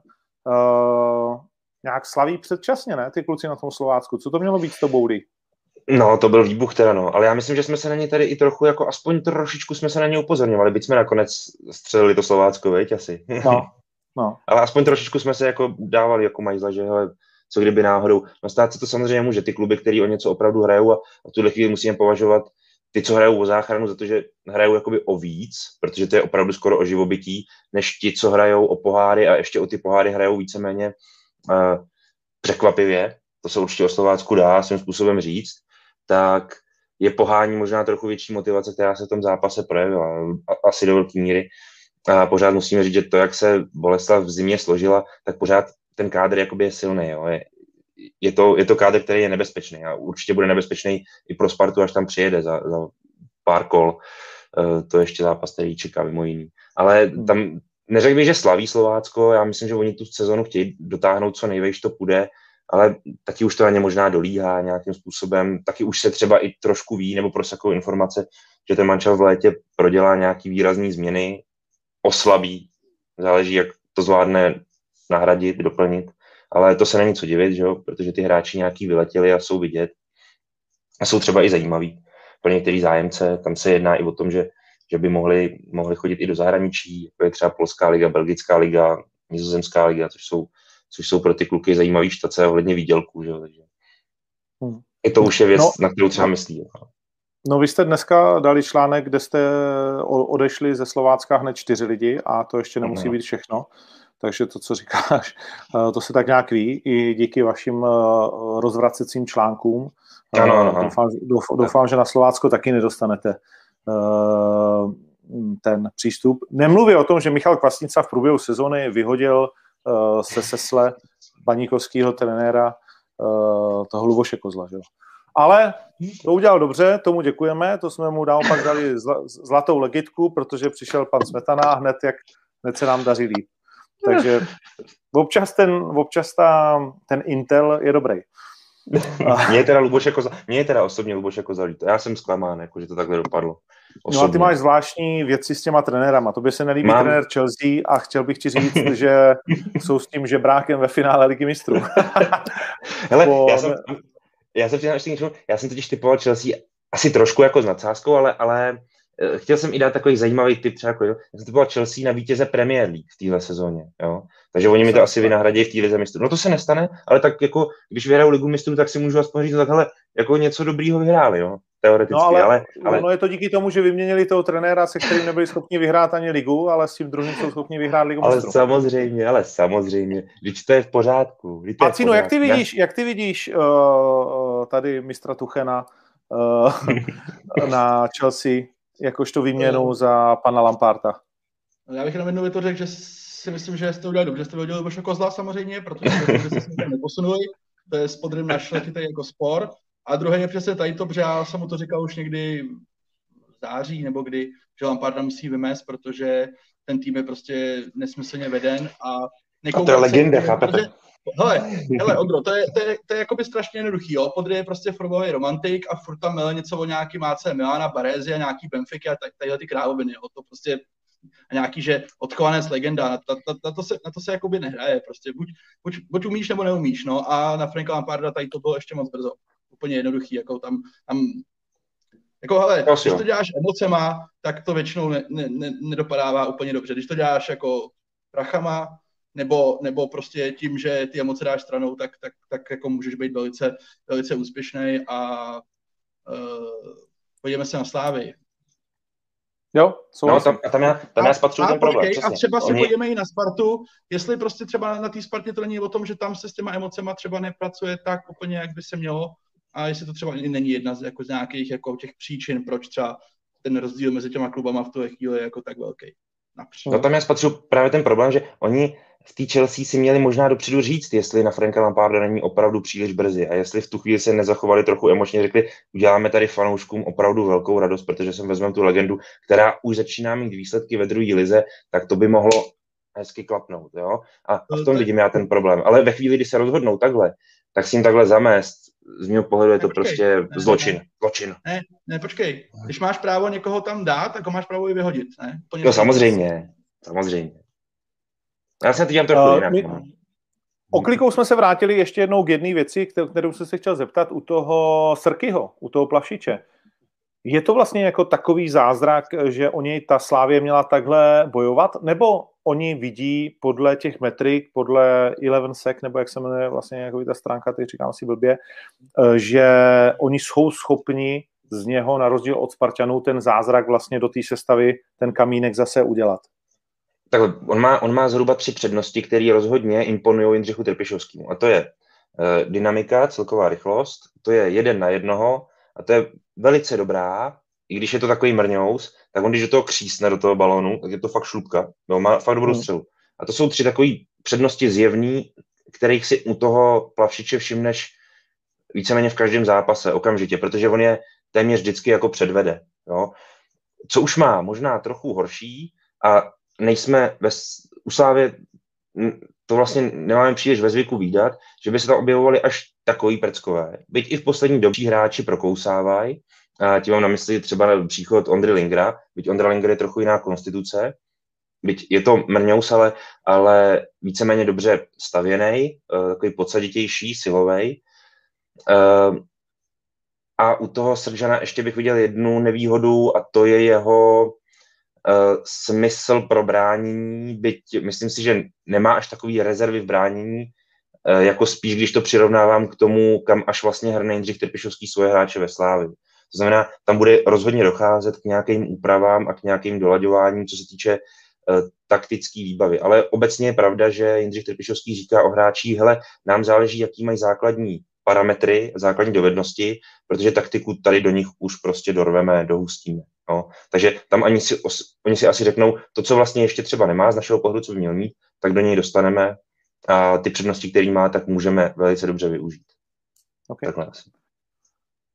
uh, nějak slaví předčasně, ne, ty kluci na tom Slovácku. Co to mělo být s tobou,
No, to byl výbuch teda, no. Ale já myslím, že jsme se na ně tady i trochu, jako aspoň trošičku jsme se na ně upozorňovali, byť jsme nakonec střelili to Slovácko, veď asi.
No, no.
Ale aspoň trošičku jsme se jako dávali jako majzla, že hele, co kdyby náhodou. No stát se to samozřejmě může, ty kluby, které o něco opravdu hrajou a, a tuhle chvíli musíme považovat ty, co hrajou o záchranu, za to, že hrajou jakoby o víc, protože to je opravdu skoro o živobytí, než ti, co hrajou o poháry a ještě o ty poháry hrajou víceméně uh, překvapivě. To se určitě o Slovácku dá svým způsobem říct tak je pohání možná trochu větší motivace, která se v tom zápase projevila, asi do velké míry. A pořád musíme říct, že to, jak se Boleslav v zimě složila, tak pořád ten kádr jakoby je silný. Jo. Je, je, to, je to kádr, který je nebezpečný a určitě bude nebezpečný i pro Spartu, až tam přijede za, za pár kol. E, to je ještě zápas, který čeká mimo jiný. Ale tam neřekl bych, že slaví Slovácko, já myslím, že oni tu sezonu chtějí dotáhnout co nejvejš to půjde ale taky už to na ně možná dolíhá nějakým způsobem, taky už se třeba i trošku ví, nebo prostě takovou informace, že ten mančel v létě prodělá nějaký výrazný změny, oslabí, záleží, jak to zvládne nahradit, doplnit, ale to se není co divit, že jo? protože ty hráči nějaký vyletěli a jsou vidět a jsou třeba i zajímaví pro některý zájemce, tam se jedná i o tom, že, že by mohli, mohli chodit i do zahraničí, jako je třeba Polská liga, Belgická liga, Nizozemská liga, což jsou což jsou pro ty kluky zajímavý štace ohledně výdělků. Že? Takže hmm. I to už je věc, no, na kterou třeba myslí. Jako.
No vy jste dneska dali článek, kde jste odešli ze Slovácka hned čtyři lidi a to ještě nemusí no. být všechno. Takže to, co říkáš, eh, to se tak nějak ví i díky vašim eh, rozvracecím článkům.
Ano, ano.
Doufám, doufám, že na Slovácko taky nedostanete ten přístup. Nemluví o tom, že Michal Kvasnica v průběhu sezóny vyhodil se sesle baníkovského trenéra toho Luboše Kozla. Že? Ale to udělal dobře, tomu děkujeme, to jsme mu naopak dali zla, zlatou legitku, protože přišel pan Smetana hned, jak hned se nám daří líp. Takže občas ten, občas ta, ten Intel je dobrý.
Mně je teda Luboš Kozla, mě je teda osobně Luboš Kozla líto. Já jsem zklamán, jako, že to takhle dopadlo.
Osobně. No a ty máš zvláštní věci s těma trenérama. To by se nelíbí Mám. trenér Chelsea a chtěl bych ti říct, že jsou s tím žebrákem ve finále Ligy mistrů.
Hele, po... já jsem, já jsem, já jsem totiž typoval Chelsea asi trošku jako s nadsázkou, ale, ale chtěl jsem i dát takový zajímavý tip, třeba jako, já jsem to byla Chelsea na vítěze Premier League v téhle sezóně, jo. Takže oni mi to asi vynahradí v téhle mistrů. No to se nestane, ale tak jako, když vyhrajou ligu mistrů, tak si můžu aspoň říct, no takhle, jako něco dobrýho vyhráli, jo. Teoreticky, no, ale, ale, ale...
No je to díky tomu, že vyměnili toho trenéra, se kterým nebyli schopni vyhrát ani ligu, ale s tím druhým jsou schopni vyhrát ligu
Ale mistrů. samozřejmě, ale samozřejmě, když to je v pořádku.
A Cino, jak ty vidíš, jak ty vidíš uh, tady mistra Tuchena uh, na Chelsea? Jakožto výměnu uh, za pana Lamparta.
Já bych jenom jednou větu řekl, že si myslím, že jste udělali dobře, jste vyhodili Boša Kozla samozřejmě, protože jste se tam neposunuli, to je s podrym našli tady jako spor. A druhé je přesně tady to, protože já jsem mu to říkal už někdy v září, nebo kdy, že Lamparda musí vymést, protože ten tým je prostě nesmyslně veden a
a to je legenda, chápete?
Hele, hele, Ondro, to je, to je, to je jakoby strašně jednoduchý, jo. Podry je prostě formový romantik a furt tam mele něco o nějaký máce Milana, Barezi a nějaký Benfica a tak, tadyhle ty krávoviny, jo. To prostě a nějaký, že odchovanec legenda, na, to, na, na, to se, na to se jakoby nehraje, prostě buď, buď, buď umíš nebo neumíš, no a na Franka Lamparda tady to bylo ještě moc brzo, úplně jednoduchý, jako tam, tam jako hele, když to děláš emocema, tak to většinou ne, ne, ne, nedopadává úplně dobře. Když to děláš jako prachama, nebo, nebo prostě tím, že ty emoce dáš stranou, tak, tak, tak jako můžeš být velice, velice úspěšný a uh, podívejme se na Slávy.
Jo,
no, tam, tam já, tam já spatřuju ten problém.
a třeba se Oni... podívejme i na Spartu, jestli prostě třeba na, na té Spartě to není o tom, že tam se s těma emocema třeba nepracuje tak úplně, jak by se mělo, a jestli to třeba není jedna z, jako z nějakých jako těch příčin, proč třeba ten rozdíl mezi těma klubama v tuhle chvíli je jako tak velký.
Například. No tam já spatřu právě ten problém, že oni v té Chelsea si měli možná dopředu říct, jestli na Franka Lamparda není opravdu příliš brzy a jestli v tu chvíli se nezachovali trochu emočně, řekli, uděláme tady fanouškům opravdu velkou radost, protože jsem vezmeme tu legendu, která už začíná mít výsledky ve druhé lize, tak to by mohlo hezky klapnout. Jo? A v tom vidím já ten problém. Ale ve chvíli, kdy se rozhodnou takhle, tak si jim takhle zamést z mého pohledu je to počkej, prostě ne, zločin. Ne, zločin.
Ne, ne, počkej. Když máš právo někoho tam dát, tak ho máš právo i vyhodit. Ne?
To no samozřejmě, samozřejmě. Já se teď trochu uh, jinak. My, no.
oklikou jsme se vrátili ještě jednou k jedné věci, kterou jsem se chtěl zeptat u toho Srkyho, u toho Plavšiče. Je to vlastně jako takový zázrak, že o něj ta Slávě měla takhle bojovat, nebo oni vidí podle těch metrik, podle Eleven Sec, nebo jak se jmenuje vlastně jako ta stránka, teď říkám si blbě, eh, že oni jsou schopni z něho, na rozdíl od Spartanů, ten zázrak vlastně do té sestavy, ten kamínek zase udělat.
Tak on má, on má zhruba tři přednosti, které rozhodně imponují Jindřichu Trpišovskému. A to je uh, dynamika, celková rychlost, to je jeden na jednoho a to je velice dobrá, i když je to takový mrňous, tak on když do toho křísne do toho balónu, tak je to fakt šlupka. No, má fakt dobrou hmm. střelu. A to jsou tři takové přednosti zjevný, kterých si u toho plavšiče všimneš víceméně v každém zápase okamžitě, protože on je téměř vždycky jako předvede. Jo? Co už má možná trochu horší a nejsme ve, u Slávě to vlastně nemáme příliš ve zvyku výdat, že by se tam objevovali až takový prckové. Byť i v poslední době hráči prokousávají, a tím mám na mysli třeba příchod Ondry Lingra, byť Ondra Linger je trochu jiná konstituce, byť je to mrňous, ale, ale víceméně dobře stavěný, eh, takový podsaditější, silový. Eh, a u toho Sržana ještě bych viděl jednu nevýhodu a to je jeho smysl pro bránění, byť myslím si, že nemá až takový rezervy v bránění, uh, jako spíš, když to přirovnávám k tomu, kam až vlastně hrne Jindřich Trpišovský svoje hráče ve Slávi. To znamená, tam bude rozhodně docházet k nějakým úpravám a k nějakým dolaďováním, co se týče uh, taktické výbavy. Ale obecně je pravda, že Jindřich Trpišovský říká o hráčích, hele, nám záleží, jaký mají základní parametry, základní dovednosti, protože taktiku tady do nich už prostě dorveme, dohustíme. No. Takže tam ani si, oni si asi řeknou, to, co vlastně ještě třeba nemá z našeho pohledu, co by měl mít, tak do něj dostaneme a ty přednosti, které má, tak můžeme velice dobře využít.
Okay. Takhle
asi.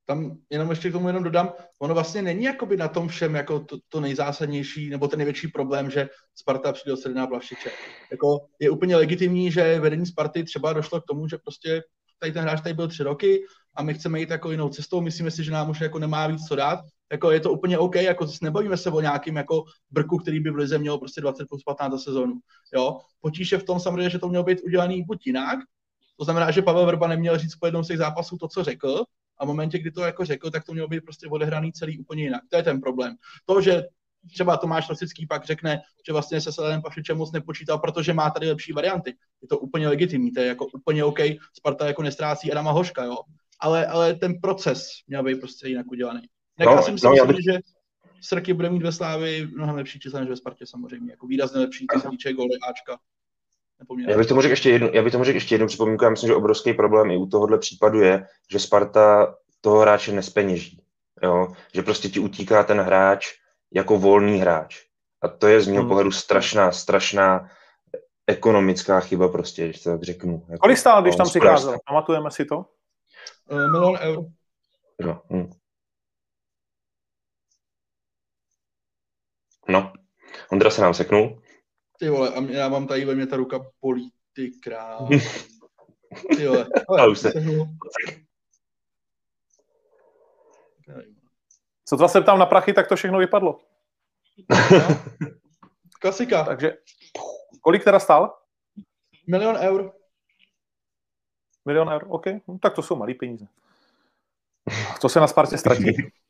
Tam jenom ještě k tomu jenom dodám, ono vlastně není jakoby na tom všem jako to, to nejzásadnější nebo ten největší problém, že Sparta přijde od Sredná Plavšiče. Jako je úplně legitimní, že vedení Sparty třeba došlo k tomu, že prostě tady ten hráč tady byl tři roky a my chceme jít jako jinou cestou, myslíme si, že nám už jako nemá víc co dát, jako je to úplně OK, jako nebavíme se o nějakým jako brku, který by v lize měl prostě 20 plus 15 za sezonu. Jo? Potíž je v tom samozřejmě, že to mělo být udělaný buď jinak, to znamená, že Pavel Vrba neměl říct po jednom z těch zápasů to, co řekl, a v momentě, kdy to jako řekl, tak to mělo být prostě odehraný celý úplně jinak. To je ten problém. To, že třeba Tomáš Rosický pak řekne, že vlastně se Seledem Pašičem moc nepočítal, protože má tady lepší varianty. Je to úplně legitimní, to je jako úplně OK, Sparta jako nestrácí Adama Hoška, jo. Ale, ale ten proces měl být prostě jinak udělaný. Tak no, já si myslím, no, bych... že Srky bude mít ve Slávi mnohem lepší čísla než ve Spartě samozřejmě, jako výrazně lepší, co se týče góly Ačka.
Já bych tomu řekl ještě jednu, já bych tomu řekl ještě jednu připomínku. Já myslím, že obrovský problém i u tohohle případu je, že Sparta toho hráče nespeněží. Jo? Že prostě ti utíká ten hráč jako volný hráč. A to je z mého hmm. pohledu strašná, strašná ekonomická chyba prostě, když to tak řeknu.
Jako, Kolik stál, když tam přicházel? Pamatujeme si to?
Uh, milion eur.
No, hm. No. Ondra se nám seknul.
Ty vole, a já mám tady ve mě ta ruka bolí, ty král. Jo,
ale už se...
Co to se ptám na prachy, tak to všechno vypadlo.
No. Klasika.
Takže kolik teda stál?
Milion eur.
Milion eur, OK. No, tak to jsou malý peníze. To se na Spartě ztratí.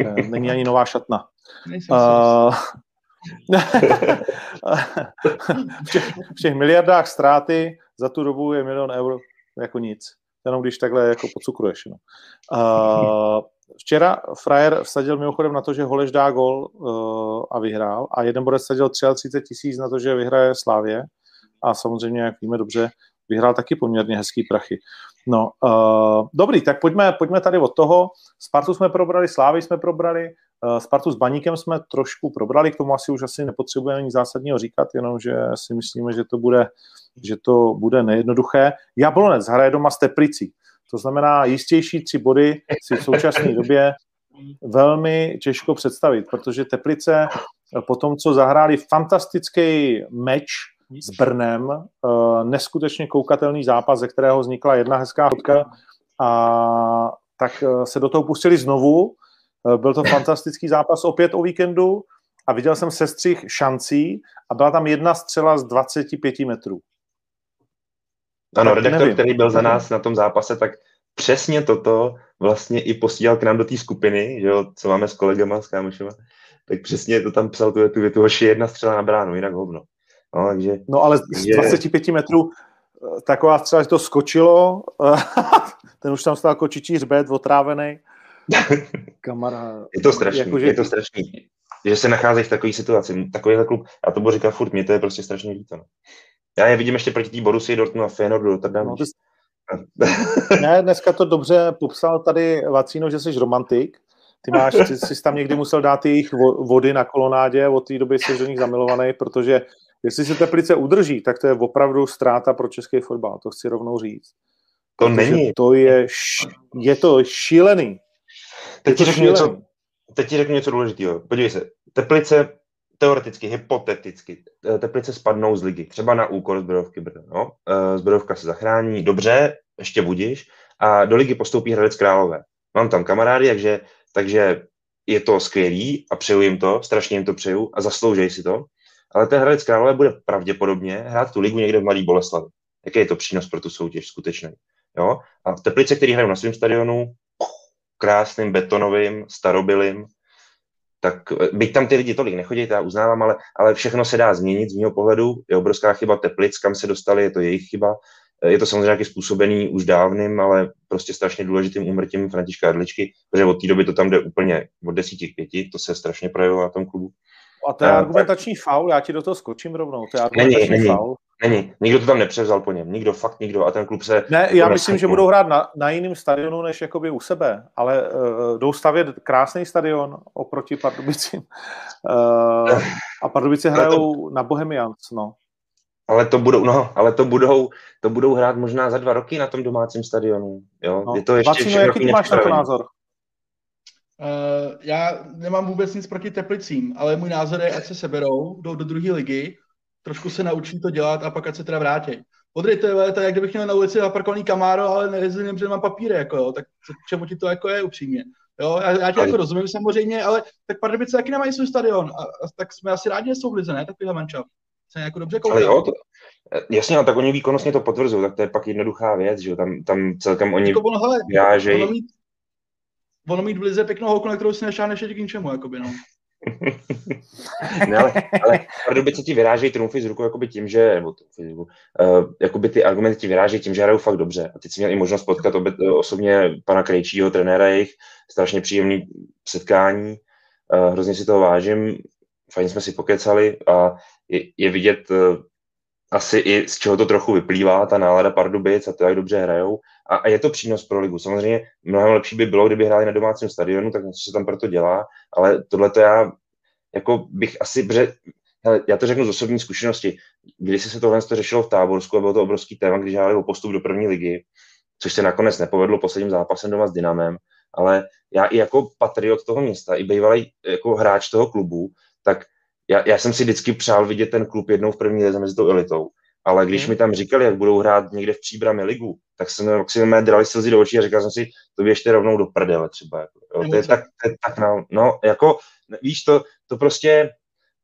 Eh, není ani nová šatna. Uh, v, těch, v těch miliardách ztráty za tu dobu je milion eur jako nic. Jenom když takhle jako pocukruješ. No. Uh, včera Frajer vsadil mimochodem na to, že Holeš dá gol uh, a vyhrál a jeden borec vsadil 33 tisíc na to, že vyhraje Slávě a samozřejmě, jak víme dobře, vyhrál taky poměrně hezký prachy. No, uh, dobrý, tak pojďme, pojďme tady od toho. Spartu jsme probrali, Slávy jsme probrali, uh, Spartu s Baníkem jsme trošku probrali, k tomu asi už asi nepotřebujeme nic zásadního říkat, jenom že si myslíme, že to bude, že to bude nejednoduché. Jablonec hraje doma s Teplicí, to znamená jistější tři body si v současné době velmi těžko představit, protože Teplice po tom, co zahráli fantastický meč s Brnem, uh, neskutečně koukatelný zápas, ze kterého vznikla jedna hezká fotka a tak uh, se do toho pustili znovu. Uh, byl to fantastický zápas opět o víkendu a viděl jsem sestřih šancí a byla tam jedna střela z 25 metrů.
Ano, redaktor, nevím. který byl za nás na tom zápase, tak přesně toto vlastně i posílal k nám do té skupiny, že jo, co máme s kolegama, s kámošema, tak přesně to tam psal tu větu, hoši jedna střela na bránu, jinak hovno.
No, takže, no ale z 25 metrů eh, taková střela, že to skočilo, ten už tam stál kočičí hřbet, otrávený.
Kamarád. Je to strašný, jakože... je to strašný, že se nachází v takové situaci. Takovýhle klub, já to budu říkat furt, mě to je prostě strašně líto. No. Já je vidím ještě proti té Borussii, Dortmund a Feyenoordu, Rotterdam. No, ty...
ne, dneska to dobře popsal tady Vacíno, že jsi romantik. Ty máš, ty jsi tam někdy musel dát jejich vody na kolonádě, od té doby jsi do nich zamilovaný, protože Jestli se Teplice udrží, tak to je opravdu ztráta pro český fotbal, to chci rovnou říct.
To Protože není.
To je, je to šílený.
Teď ti, řeknu něco, teď ti řeknu něco důležitého. Podívej se, Teplice teoreticky, hypoteticky, Teplice spadnou z ligy, třeba na úkor Zbrojovky Brno. No? Eh, Zbrojovka se zachrání, dobře, ještě budíš, a do ligy postoupí Hradec Králové. Mám tam kamarády, takže, takže je to skvělý a přeju jim to, strašně jim to přeju a zasloužej si to ale ten Hradec Králové bude pravděpodobně hrát tu ligu někde v Mladý Boleslavi. Jaký je to přínos pro tu soutěž skutečný? Jo? A v Teplice, který hrají na svém stadionu, krásným, betonovým, starobilým, tak eh, byť tam ty lidi tolik nechodí, já uznávám, ale, ale všechno se dá změnit z mého pohledu. Je obrovská chyba Teplic, kam se dostali, je to jejich chyba. Eh, je to samozřejmě nějaký způsobený už dávným, ale prostě strašně důležitým úmrtím Františka Adličky, protože od té doby to tam jde úplně od desíti k pěti, to se strašně projevilo na tom klubu.
A to je uh, argumentační tak... faul, já ti do toho skočím rovnou. To je argumentační
není,
faul.
Není, nikdo to tam nepřevzal po něm, nikdo, fakt nikdo. A ten klub se...
Ne, já myslím, že budou hrát na, na jiném stadionu, než jakoby u sebe, ale uh, jdou stavět krásný stadion oproti Pardubicím. Uh, a Pardubice hrajou to... na Bohemians, no.
Ale to budou, no, ale to budou, to budou hrát možná za dva roky na tom domácím stadionu. Jo?
No.
Je to ještě
Vacino, jaký máš na to názor?
Uh, já nemám vůbec nic proti Teplicím, ale můj názor je, ať se seberou, jdou do druhé ligy, trošku se naučí to dělat a pak ať se teda vrátí. Podry, to je, to jak kdybych měl na ulici zaparkovaný kamáro, ale nejezdím, protože mám papíry, jako jo, tak čemu ti to jako je upřímně. Jo, já, já ti jako rozumím samozřejmě, ale tak Pardubice taky nemají svůj stadion, a, a, tak jsme asi rádi, že jsou v lize, ne, takovýhle mančaft. Se jako dobře
Ale jo, to, jasně, a tak oni výkonnostně to potvrzují, tak to je pak jednoduchá věc, že jo, tam, tam celkem oni jako ono, hele,
ono mít, ono mít v lize pěknou holku, na kterou si nešáhneš ještě k ničemu, jakoby, no.
ne, ale, ale Pardubice ti vyrážejí trumfy z rukou jakoby tím, že, nebo trumfy, uh, jakoby ty argumenty ti vyrážejí tím, že hrajou fakt dobře. A teď jsi měl i možnost potkat obě, osobně pana Krejčího, trenéra jejich, strašně příjemný setkání, uh, hrozně si toho vážím, fajn jsme si pokecali a je, je vidět uh, asi i z čeho to trochu vyplývá, ta nálada Pardubic a to, jak dobře hrajou. A, a je to přínos pro ligu. Samozřejmě mnohem lepší by bylo, kdyby hráli na domácím stadionu, tak něco se tam proto dělá, ale tohle to já jako bych asi, bře, hele, já to řeknu z osobní zkušenosti, když se tohle to řešilo v Táborsku a bylo to obrovský téma, když hráli o postup do první ligy, což se nakonec nepovedlo posledním zápasem doma s Dynamem, ale já i jako patriot toho města, i bývalý jako hráč toho klubu, tak já, já jsem si vždycky přál vidět ten klub jednou v první lize mezi tou elitou. ale když
Hmm.
mi tam říkali, jak budou hrát někde v příbrami ligu, tak jsem si mé drali slzy do očí a říkal jsem si, to běžte rovnou do prdele třeba. Jako, jo, to, je tak, to je tak na, no, jako, víš, to, to prostě,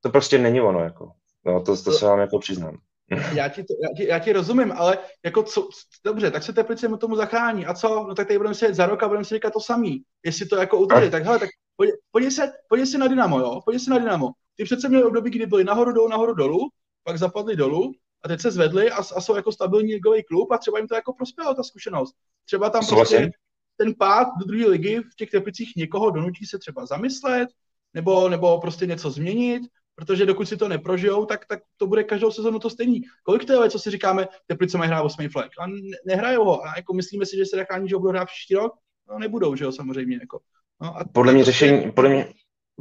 to prostě není ono, jako. No, to, to se vám jako přiznám.
Já ti, to, já, ti, já ti rozumím, ale jako co, dobře, tak se Teplice mu tomu zachrání. A co? No tak tady budeme sedět za rok a budeme si říkat to samý. Jestli to jako udrží, tak hele, tak podívej, se, se na Dynamo, jo? Podívej se na Dynamo. Ty přece měli období, kdy byli nahoru dolů, nahoru dolů, pak zapadli dolů a teď se zvedli a, a jsou jako stabilní ligový klub a třeba jim to jako prospělo, ta zkušenost. Třeba tam
Souhlasím.
prostě ten pád do druhé ligy v těch Teplicích někoho donutí se třeba zamyslet, nebo, nebo prostě něco změnit, protože dokud si to neprožijou, tak, tak to bude každou sezonu to stejný. Kolik to je, co si říkáme, Teplice mají hrát 8 flag a ne, nehrajou ho. A jako myslíme si, že se zachrání, že ho budou hrát příští rok? No nebudou, že jo, samozřejmě. Jako. No, a
Podle mě
prostě-
řešení, podle mě,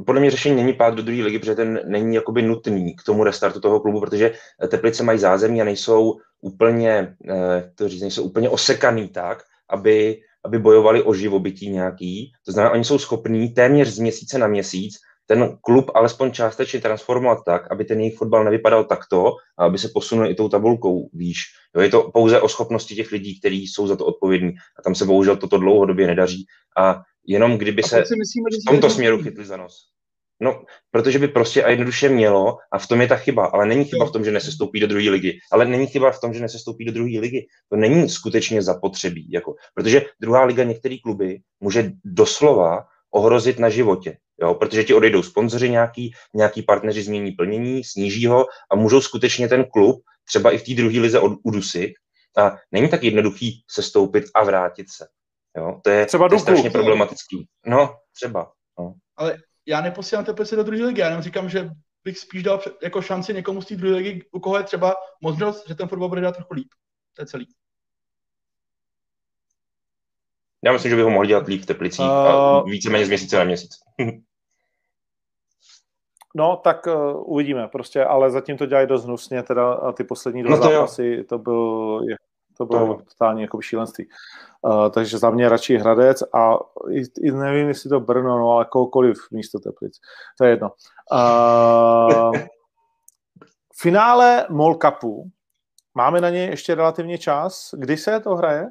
podle mě řešení není pád do druhé ligy, protože ten není jakoby nutný k tomu restartu toho klubu, protože Teplice mají zázemí a nejsou úplně, eh, to říct, nejsou úplně osekaný tak, aby, aby bojovali o živobytí nějaký. To znamená, oni jsou schopní téměř z měsíce na měsíc ten klub alespoň částečně transformovat tak, aby ten jejich fotbal nevypadal takto a aby se posunul i tou tabulkou výš. Jo, je to pouze o schopnosti těch lidí, kteří jsou za to odpovědní. A tam se bohužel toto dlouhodobě nedaří. A jenom kdyby se
si myslíme, že
v tomto směru chytli za nos. No, protože by prostě a jednoduše mělo, a v tom je ta chyba, ale není chyba v tom, že nesestoupí do druhé ligy, ale není chyba v tom, že nesestoupí do druhé ligy. To není skutečně zapotřebí, jako, protože druhá liga některé kluby může doslova ohrozit na životě, jo, protože ti odejdou sponzoři nějaký, nějaký partneři změní plnění, sníží ho a můžou skutečně ten klub třeba i v té druhé lize od- udusit a není tak jednoduchý sestoupit a vrátit se. Jo, to je,
Třeba
to je strašně problematický. No, třeba.
já neposílám Teplice do druhé ligy, já jenom říkám, že bych spíš dal jako šanci někomu z té druhé ligy, u koho je třeba možnost, že ten fotbal bude dát trochu líp. To je celý.
Já myslím, že by ho mohli dělat líp v Teplicích
Uh,
a víceméně z měsíce na měsíc.
No, tak uh, uvidíme prostě, ale zatím to dělají dost hnusně, teda a ty poslední dva
No to jo.
zápasy, to byl, je, to bylo
jo.
totální jako šílenství. Uh, takže za mě radši Hradec a i, i nevím, jestli to Brno, no, ale kohokoliv místo Teplic. To je jedno. Uh, finále MOL Cupu, máme na něj ještě relativně čas. Kdy se to hraje?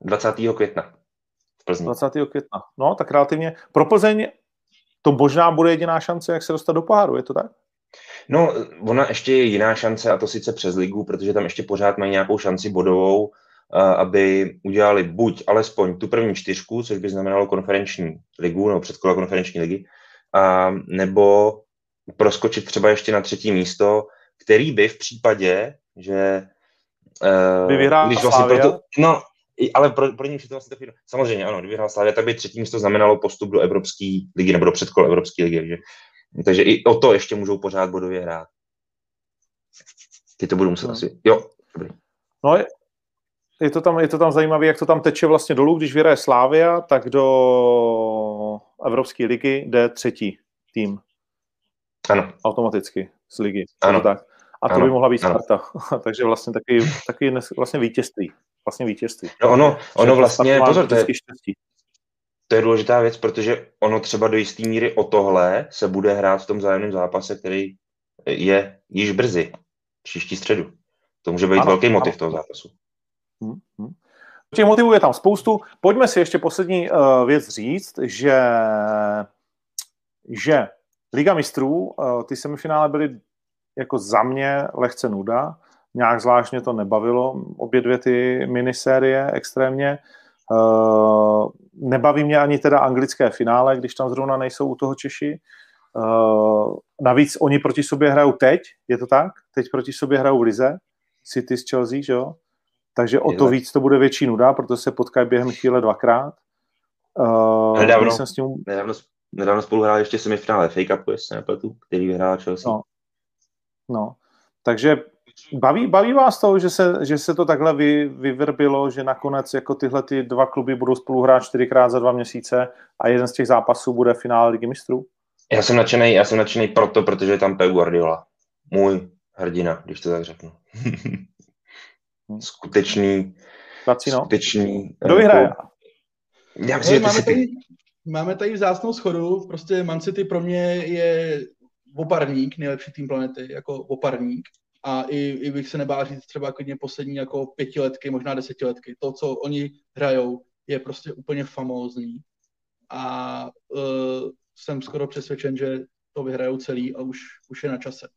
20. května v Plzni.
20. května. No, tak relativně. Pro Plzeň to možná bude jediná šance, jak se dostat do poháru, je to tak?
No, ona ještě je jiná šance, a to sice přes ligu, protože tam ještě pořád mají nějakou šanci bodovou, aby udělali buď alespoň tu první čtyřku, což by znamenalo konferenční ligu, nebo předkola konferenční ligy, a nebo proskočit třeba ještě na třetí místo, který by v případě, že eh,
By vyhrál
když vlastně pro to, no, ale pro, pro ně to vlastně samozřejmě ano, kdyby vyhrál Slavia, tak by třetí místo znamenalo postup do Evropské ligy nebo do předkola Evropské ligy, takže, takže i o to ještě můžou pořád bodově hrát. Ty to budu muset
Hmm.
asi, jo, dobrý.
No, je, je, to tam, je to tam zajímavé, jak to tam teče vlastně dolů, když vyhraje Slávia, tak do Evropské ligy jde třetí tým
Ano,
automaticky z ligy.
Ano.
To tak. A to
Ano.
by mohla být. Sparta. Takže vlastně taky, taky vlastně vítězství. Vlastně vítězství.
no ono, ono vlastně, pozor, to je. To je důležitá věc, protože ono třeba do jisté míry o tohle se bude hrát v tom zájemném zápase, který je již brzy, příští středu. To může být
Ano,
velký motiv
ano.
toho zápasu.
Hm, hm. Těch motivů je tam spoustu. Pojďme si ještě poslední uh, věc říct, že, že Liga mistrů, uh, ty semifinále byly jako za mě lehce nuda. Nějak zvláštně to nebavilo, obě dvě ty minisérie extrémně. Uh, nebaví mě ani teda anglické finále, když tam zrovna nejsou u toho Češi. Uh, navíc oni proti sobě hrajou teď, je to tak? Teď proti sobě hrajou v Lize, City s Chelsea, že jo? Takže o to víc to bude větší nuda, protože se potkají během chvíle dvakrát. Uh,
Nedávno.
jsem s tím,
Nedávno, nedávno spolu hráli ještě semifinále FA Cupu, jestli nepletu, který vyhrál Chelsea.
No. no. Takže baví, baví vás to, že se, že se to takhle vy, vyvrbilo, že nakonec jako tyhle ty dva kluby budou spolu hrát čtyřikrát za dva měsíce a jeden z těch zápasů bude finále Ligy mistrů?
Já jsem nadšený, já jsem nadšený proto, protože je tam Pep Guardiola. Můj hrdina, když to tak řeknu. skutečný,
Lacino?
skutečný.
Kdo
eh,
vyhraje?
klub. Já myslím, že ty
máme, tady, máme tady vzácnou schodu, prostě Man City pro mě je oparník, nejlepší tým planety, jako oparník. A i, i bych se nebál říct třeba klidně poslední jako pětiletky, možná desetiletky. To, co oni hrajou, je prostě úplně famózní. A uh, jsem skoro přesvědčen, že to vyhrajou celý a už, už je na čase.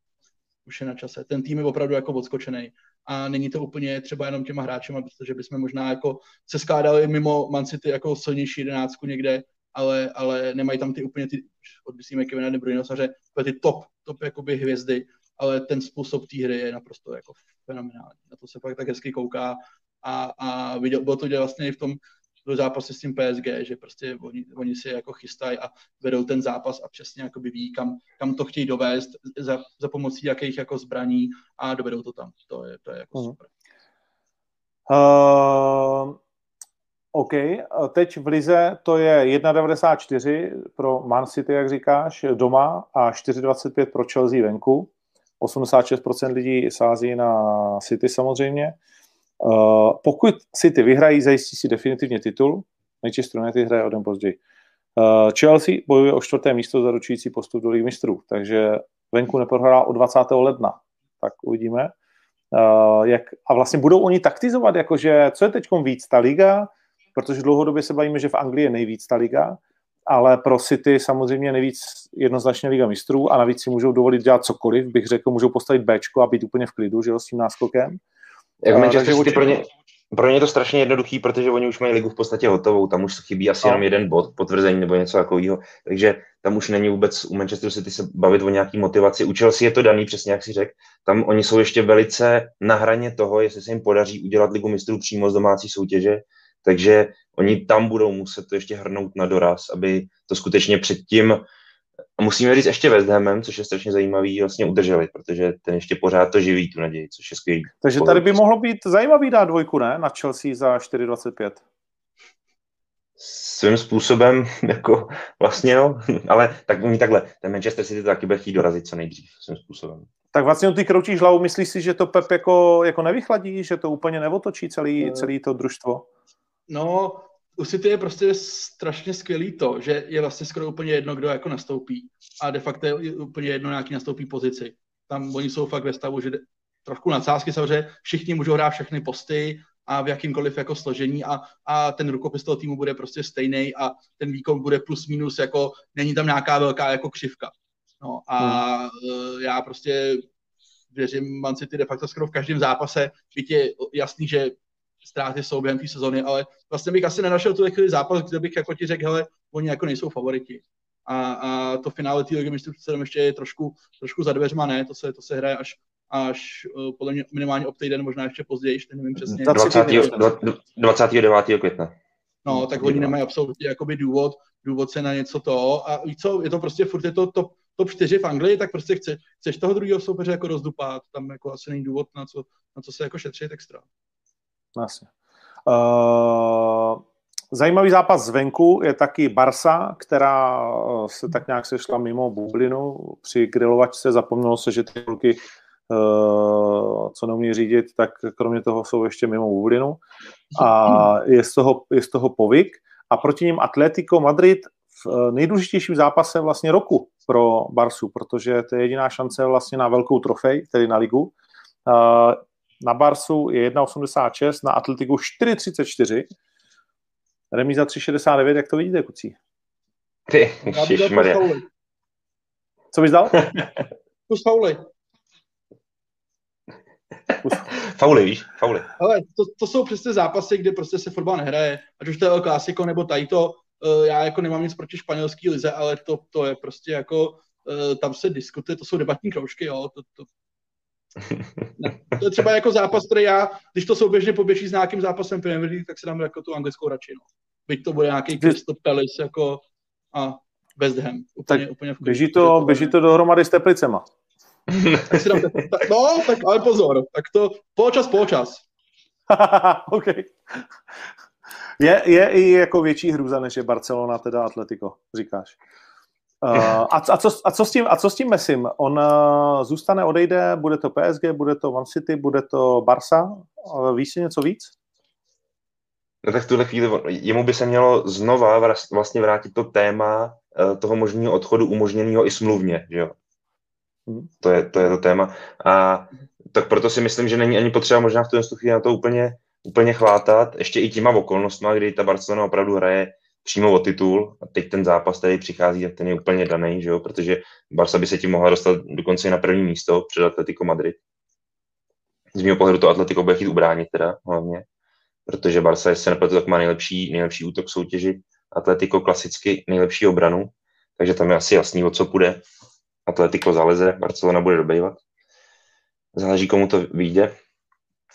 Už je na čase. Ten tým je opravdu jako odskočený. A není to úplně třeba jenom těma hráčema, protože bychom možná jako se skládali mimo Man City jako silnější jedenáctku někde, ale, ale nemají tam ty úplně ty, odmyslíme Kevina De Bruyne, ty top, top jakoby hvězdy, ale ten způsob té hry je naprosto jako fenomenální. Na to se fakt tak hezky kouká a, a viděl, bylo to vlastně i v tom do zápase s tím PSG, že prostě oni, oni si jako chystají a vedou ten zápas a přesně jako by ví, kam, kam to chtějí dovést za, za pomocí jakých jako zbraní a dovedou to tam. To je, to je jako uh-huh. super.
Uh, OK, teď v Lize to je 1,94 pro Man City, jak říkáš, doma a 4,25 pro Chelsea venku. 86% lidí sází na City samozřejmě. Uh, pokud City vyhrají, zajistí si definitivně titul. Manchester United hraje o den později. Uh, Chelsea bojuje o čtvrté místo zaručující postup do Ligy mistrů, takže venku neprohrá od 20. ledna. Tak uvidíme. Uh, jak, a vlastně budou oni taktizovat, jakože co je teď víc, ta liga, protože dlouhodobě se bavíme, že v Anglii je nejvíc ta liga, ale pro City samozřejmě nejvíc jednoznačně Liga mistrů a navíc si můžou dovolit dělat cokoliv, bych řekl, můžou postavit Bčko a být úplně v klidu, že jo, s tím náskokem.
Jako Manchester City pro ně, pro ně je to strašně jednoduchý, protože oni už mají ligu v podstatě hotovou, tam už chybí asi no. jenom jeden bod, potvrzení nebo něco takového, takže tam už není vůbec u Manchester City se bavit o nějaký motivaci. U Chelsea je to daný, přesně jak si řekl, tam oni jsou ještě velice na hraně toho, jestli se jim podaří udělat ligu mistrů přímo z domácí soutěže, takže oni tam budou muset to ještě hrnout na doraz, aby to skutečně předtím a musíme říct ještě West Hamem, což je strašně zajímavý, vlastně udrželi, protože ten ještě pořád to živí, tu naději, což je skvělý.
Takže tady by mohlo být zajímavý dát dvojku, ne? Na Chelsea za 4,25.
Svým způsobem, jako vlastně jo, ale tak mi takhle, ten Manchester City to taky bude chtít dorazit co nejdřív svým způsobem.
Tak vlastně ty kroutíš hlavu, myslíš si, že to Pep jako, jako nevychladí, že to úplně neotočí celý, celý to družstvo?
No, u City je prostě strašně skvělý to, že je vlastně skoro úplně jedno, kdo jako nastoupí. A de facto je úplně jedno, nějaký nastoupí pozici. Tam oni jsou fakt ve stavu, že trošku nadsázky samozřejmě, všichni můžou hrát všechny posty a v jakýmkoliv jako složení a, a ten rukopis toho týmu bude prostě stejný a ten výkon bude plus minus, jako není tam nějaká velká jako křivka. No a hmm. já prostě věřím Man City de facto skoro v každém zápase, byť je jasný, že ztráty jsou během té sezony, ale vlastně bych asi nenašel tu chvíli zápas, kde bych jako ti řekl, hele, oni jako nejsou favoriti. A, a to finále té ligy mistrů přece ještě je trošku, trošku za dveřma, ne, to se, to se hraje až, až uh, podle mě minimálně ob týden, možná ještě později, ještě nevím přesně.
20. 29. května.
No, tak oni nemají absolutně jakoby důvod, důvod se na něco to a víš co, je to prostě furt je to top, top 4 v Anglii, tak prostě chce, chceš toho druhého soupeře jako rozdupat, tam jako asi není důvod na co, na co se jako šetřit extra.
Jasně. Uh, zajímavý zápas zvenku je taky Barsa, která eh, se tak nějak sešla mimo bublinu. Při grilovačce zapomnělo se, že ty kluky, uh, co neumí řídit, tak kromě toho jsou ještě mimo bublinu. A je z toho, je z toho povyk. A proti ním Atletico Madrid v nejdůležitějším zápase vlastně roku pro Barsu, protože to je jediná šance vlastně na velkou trofej, tedy na ligu. Uh, na Barsu je 1,86, na Atletiku 4,34, remíza 3,69, jak to vidíte, kucí?
Ty, Maria.
Co bys dal?
Kus fauly.
Fauly, víš? Fauly.
Ale to, to, jsou přesně zápasy, kde prostě se fotbal nehraje. Ať už to je El Clásico nebo tady to. Uh, já jako nemám nic proti španělský lize, ale to, to je prostě jako, uh, tam se diskutuje, to jsou debatní kroužky, jo. To, to, ne. To je třeba jako zápas, který já, když to souběžně poběží s nějakým zápasem Premier League, tak si dám jako tu anglickou radši. No. Byť to bude nějaký Crystal Palace jako a West Ham. Úplně,
tak
úplně v
běží to, běží to dohromady s Teplicema.
tak si dám te... no, tak ale pozor, tak to poločas, poločas.
OK. Je, je i jako větší hruza, než je Barcelona, teda Atletico, říkáš. Uh, a, a, co, a, co s tím, a co s tím Messim? On uh, zůstane, odejde, bude to PSG, bude to Man City, bude to Barca? Uh, víš si něco víc?
No tak v tuhle chvíli jemu by se mělo znova vlastně vrátit to téma uh, toho možného odchodu umožněného i smluvně, že jo? Hmm. To, je, to je to téma. A tak proto si myslím, že není ani potřeba možná v tom chvíli na to úplně, úplně chvátat, ještě i těma okolnostma, kdy ta Barcelona opravdu hraje přímo o titul a teď ten zápas tady přichází, ten je úplně daný, že jo? protože Barca by se tím mohla dostat dokonce i na první místo před Atletico Madrid. Z mého pohledu to Atletico bude chtít ubránit teda hlavně, protože Barca, jestli se nepletu, tak má nejlepší, nejlepší útok soutěži, Atletico klasicky nejlepší obranu, takže tam je asi jasný, o co půjde. Atletico zaleze, Barcelona bude dobejvat. Záleží, komu to vyjde.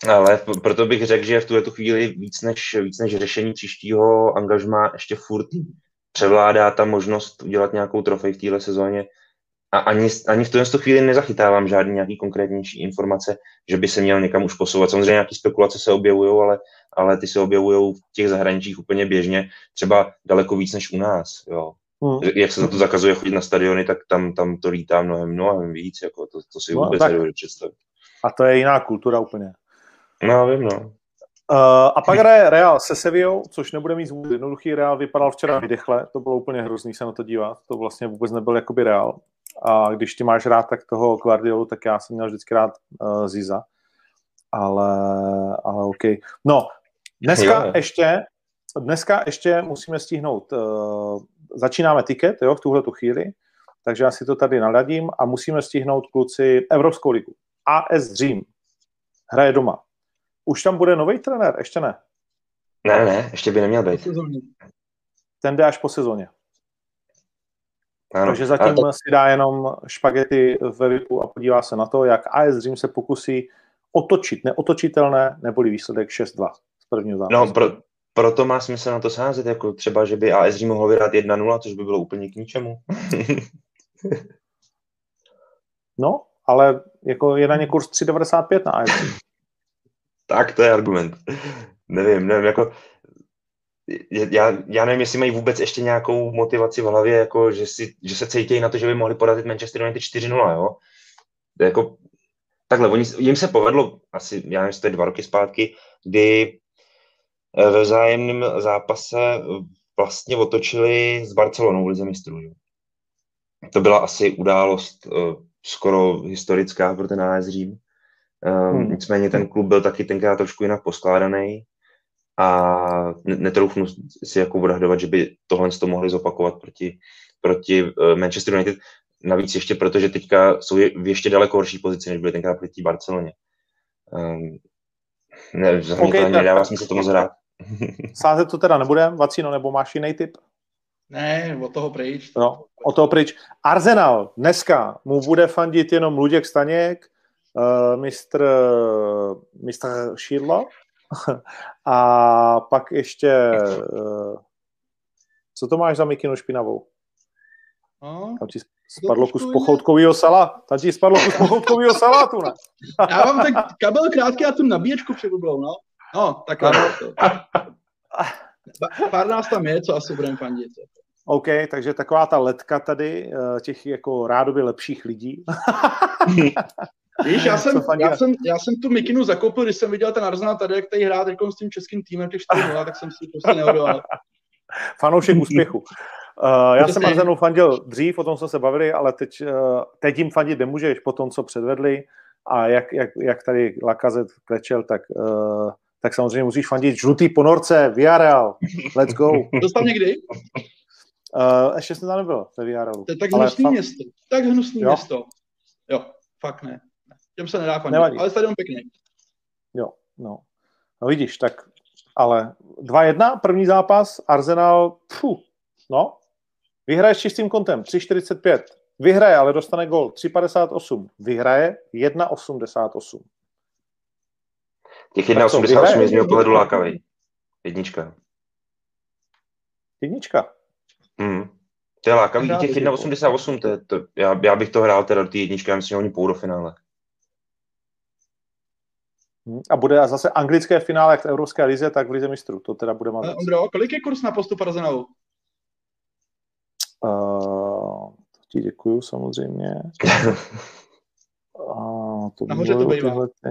Ale proto bych řekl, že v tuhle tu chvíli víc než, víc než řešení příštího angažma ještě furt převládá ta možnost udělat nějakou trofej v téhle sezóně. A ani, ani v tuhle chvíli nezachytávám žádný nějaký konkrétnější informace, že by se měl někam už posouvat. Samozřejmě nějaké spekulace se objevují, ale, ale ty se objevují v těch zahraničích úplně běžně, třeba daleko víc než u nás. Jo. Hmm. Jak se za to zakazuje chodit na stadiony, tak tam, tam to lítá mnohem, mnohem víc, jako to, to si no, vůbec tak. nedovedu představit.
A to je jiná kultura úplně.
No, vím, no.
Uh, a pak hraje Real se Sevillou, což nebude mít vůbec jednoduchý. Real vypadal včera vydechle, to bylo úplně hrozný se na to dívat. To vlastně vůbec nebyl jakoby Real. A když ty máš rád tak toho Guardiolu, tak já jsem měl vždycky rád uh, Ziza. Ale, ale OK. No, dneska jo. ještě dneska ještě musíme stihnout, uh, začínáme tiket, jo, v tuhle tu chvíli, takže já si to tady naladím a musíme stihnout kluci Evropskou ligu. AS Řím hraje doma. Už tam bude nový trenér, ještě ne?
Ne, ne, ještě by neměl být.
Ten jde až po sezóně. Ano, Takže zatím to... si dá jenom špagety ve VIPu a podívá se na to, jak AS Řím se pokusí otočit neotočitelné, neboli výsledek 6-2 z prvního zápasu.
No, pro, proto má smysl na to sázet, jako třeba, že by AS Řím mohlo vyhrát 1-0, což by bylo úplně k ničemu.
no, ale jako je na ně kurz 3,95 na AS
Tak to je argument. nevím, nevím, jako já, já nevím, jestli mají vůbec ještě nějakou motivaci v hlavě, jako že, si, že se cítí na to, že by mohli podat Manchester United 4-0, jo. Jako, takhle, oni, jim se povedlo asi, já nevím, to je dva roky zpátky, kdy eh, ve vzájemném zápase vlastně otočili s Barcelonou v Lize mistrů. To byla asi událost uh, skoro historická pro ten AS Řím. Um, hmm. Nicméně ten klub byl taky tenkrát trošku jinak poskládaný a netroufnu si jako odhadovat, že by tohle to mohli zopakovat proti, proti uh, Manchester United. Navíc ještě proto, že teďka jsou v ještě daleko horší pozici, než byly tenkrát proti Barceloně. Um, ne, okay, to nedává smysl tomu zhrát.
Sázet to teda nebude, Vacino, nebo máš jiný typ?
Ne, od toho pryč.
No, od toho pryč. Arsenal dneska mu bude fandit jenom Luděk Staněk, mistr, mistr Šidlo a pak ještě uh, co to máš za mikinu špinavou? No, Tam ti spadlo kus pochoutkového sala. Tam ti spadlo kus pochoutkového salátu, ne?
Já mám tak kabel krátký a tu nabíječku přebublou, no. No, tak ano. Pár nás tam je, co asi budeme fandit.
OK, takže taková ta letka tady, eh, těch jako rádoby lepších lidí.
Víš, já jsem, já, jsem, já jsem tu mikinu zakoupil, když jsem viděl ten Arsenal tady, jak tady hrát s tím českým týmem těch 4 tak jsem si prostě neodolal.
Fanoušek úspěchu. Uh, já jsem Arsenalu fandil dřív, o tom jsme se bavili, ale teď, uh, teď jim fandit nemůžeš po tom, co předvedli a jak, jak, jak tady Lakazet klečel, tak, uh, tak samozřejmě musíš fandit žlutý ponorce, Villarreal, let's go.
Dostal někdy?
Uh, ještě jsem tam nebyl ve
VRLu. To je tak hnusný fakt... město. Tak hnusný jo? město. Jo, fakt ne. Těm se nedá fandit, Nevadí. ale stadion pěkný.
Jo, no. No vidíš, tak ale 2-1, první zápas, Arsenal, pfu, no, vyhraje s čistým kontem, 3,45. Vyhraje, ale dostane gol 3,58. Vyhraje 1,88.
Těch 1,88 je z mého pohledu lákavý. Jednička.
Jednička.
Mm. To je lákavý, těch 1,88, to, je, to, já, já, bych to hrál teda do té jedničky, já myslím, že oni půjdou do finále.
Hmm. A bude zase anglické finále jak v Evropské lize, tak v lize mistrů. To teda bude
mazec. Ondro, kolik je kurz na postup Arsenalu?
Uh, ti děkuju samozřejmě.
uh, to Nahoře to bývá. Tyhle ty...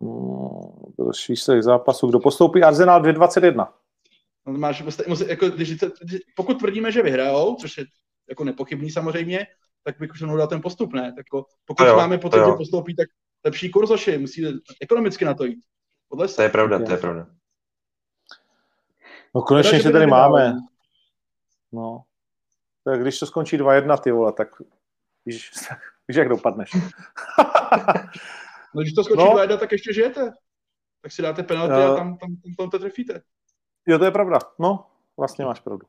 Hmm, zápasu. Kdo postoupí? Arsenal 2.21.
No, máš, jako, když, pokud tvrdíme, že vyhrajou, což je jako nepochybný samozřejmě, tak bych už dal ten postup, ne? Tak jako, pokud
jo,
máme pocit,
jo.
že postoupí, tak lepší kurz Oši, musí ekonomicky na to jít. Podle
To je pravda, to je pravda.
No konečně,
by
tady máme. No. Tak když to skončí 2-1, ty vole, tak víš, víš jak dopadneš.
No, když to skočí
No.
no. tak ještě žijete. Tak si dáte penalty
Jo.
a tam, tam, tam, tam to trefíte.
Jo, to je pravda. No, vlastně máš pravdu.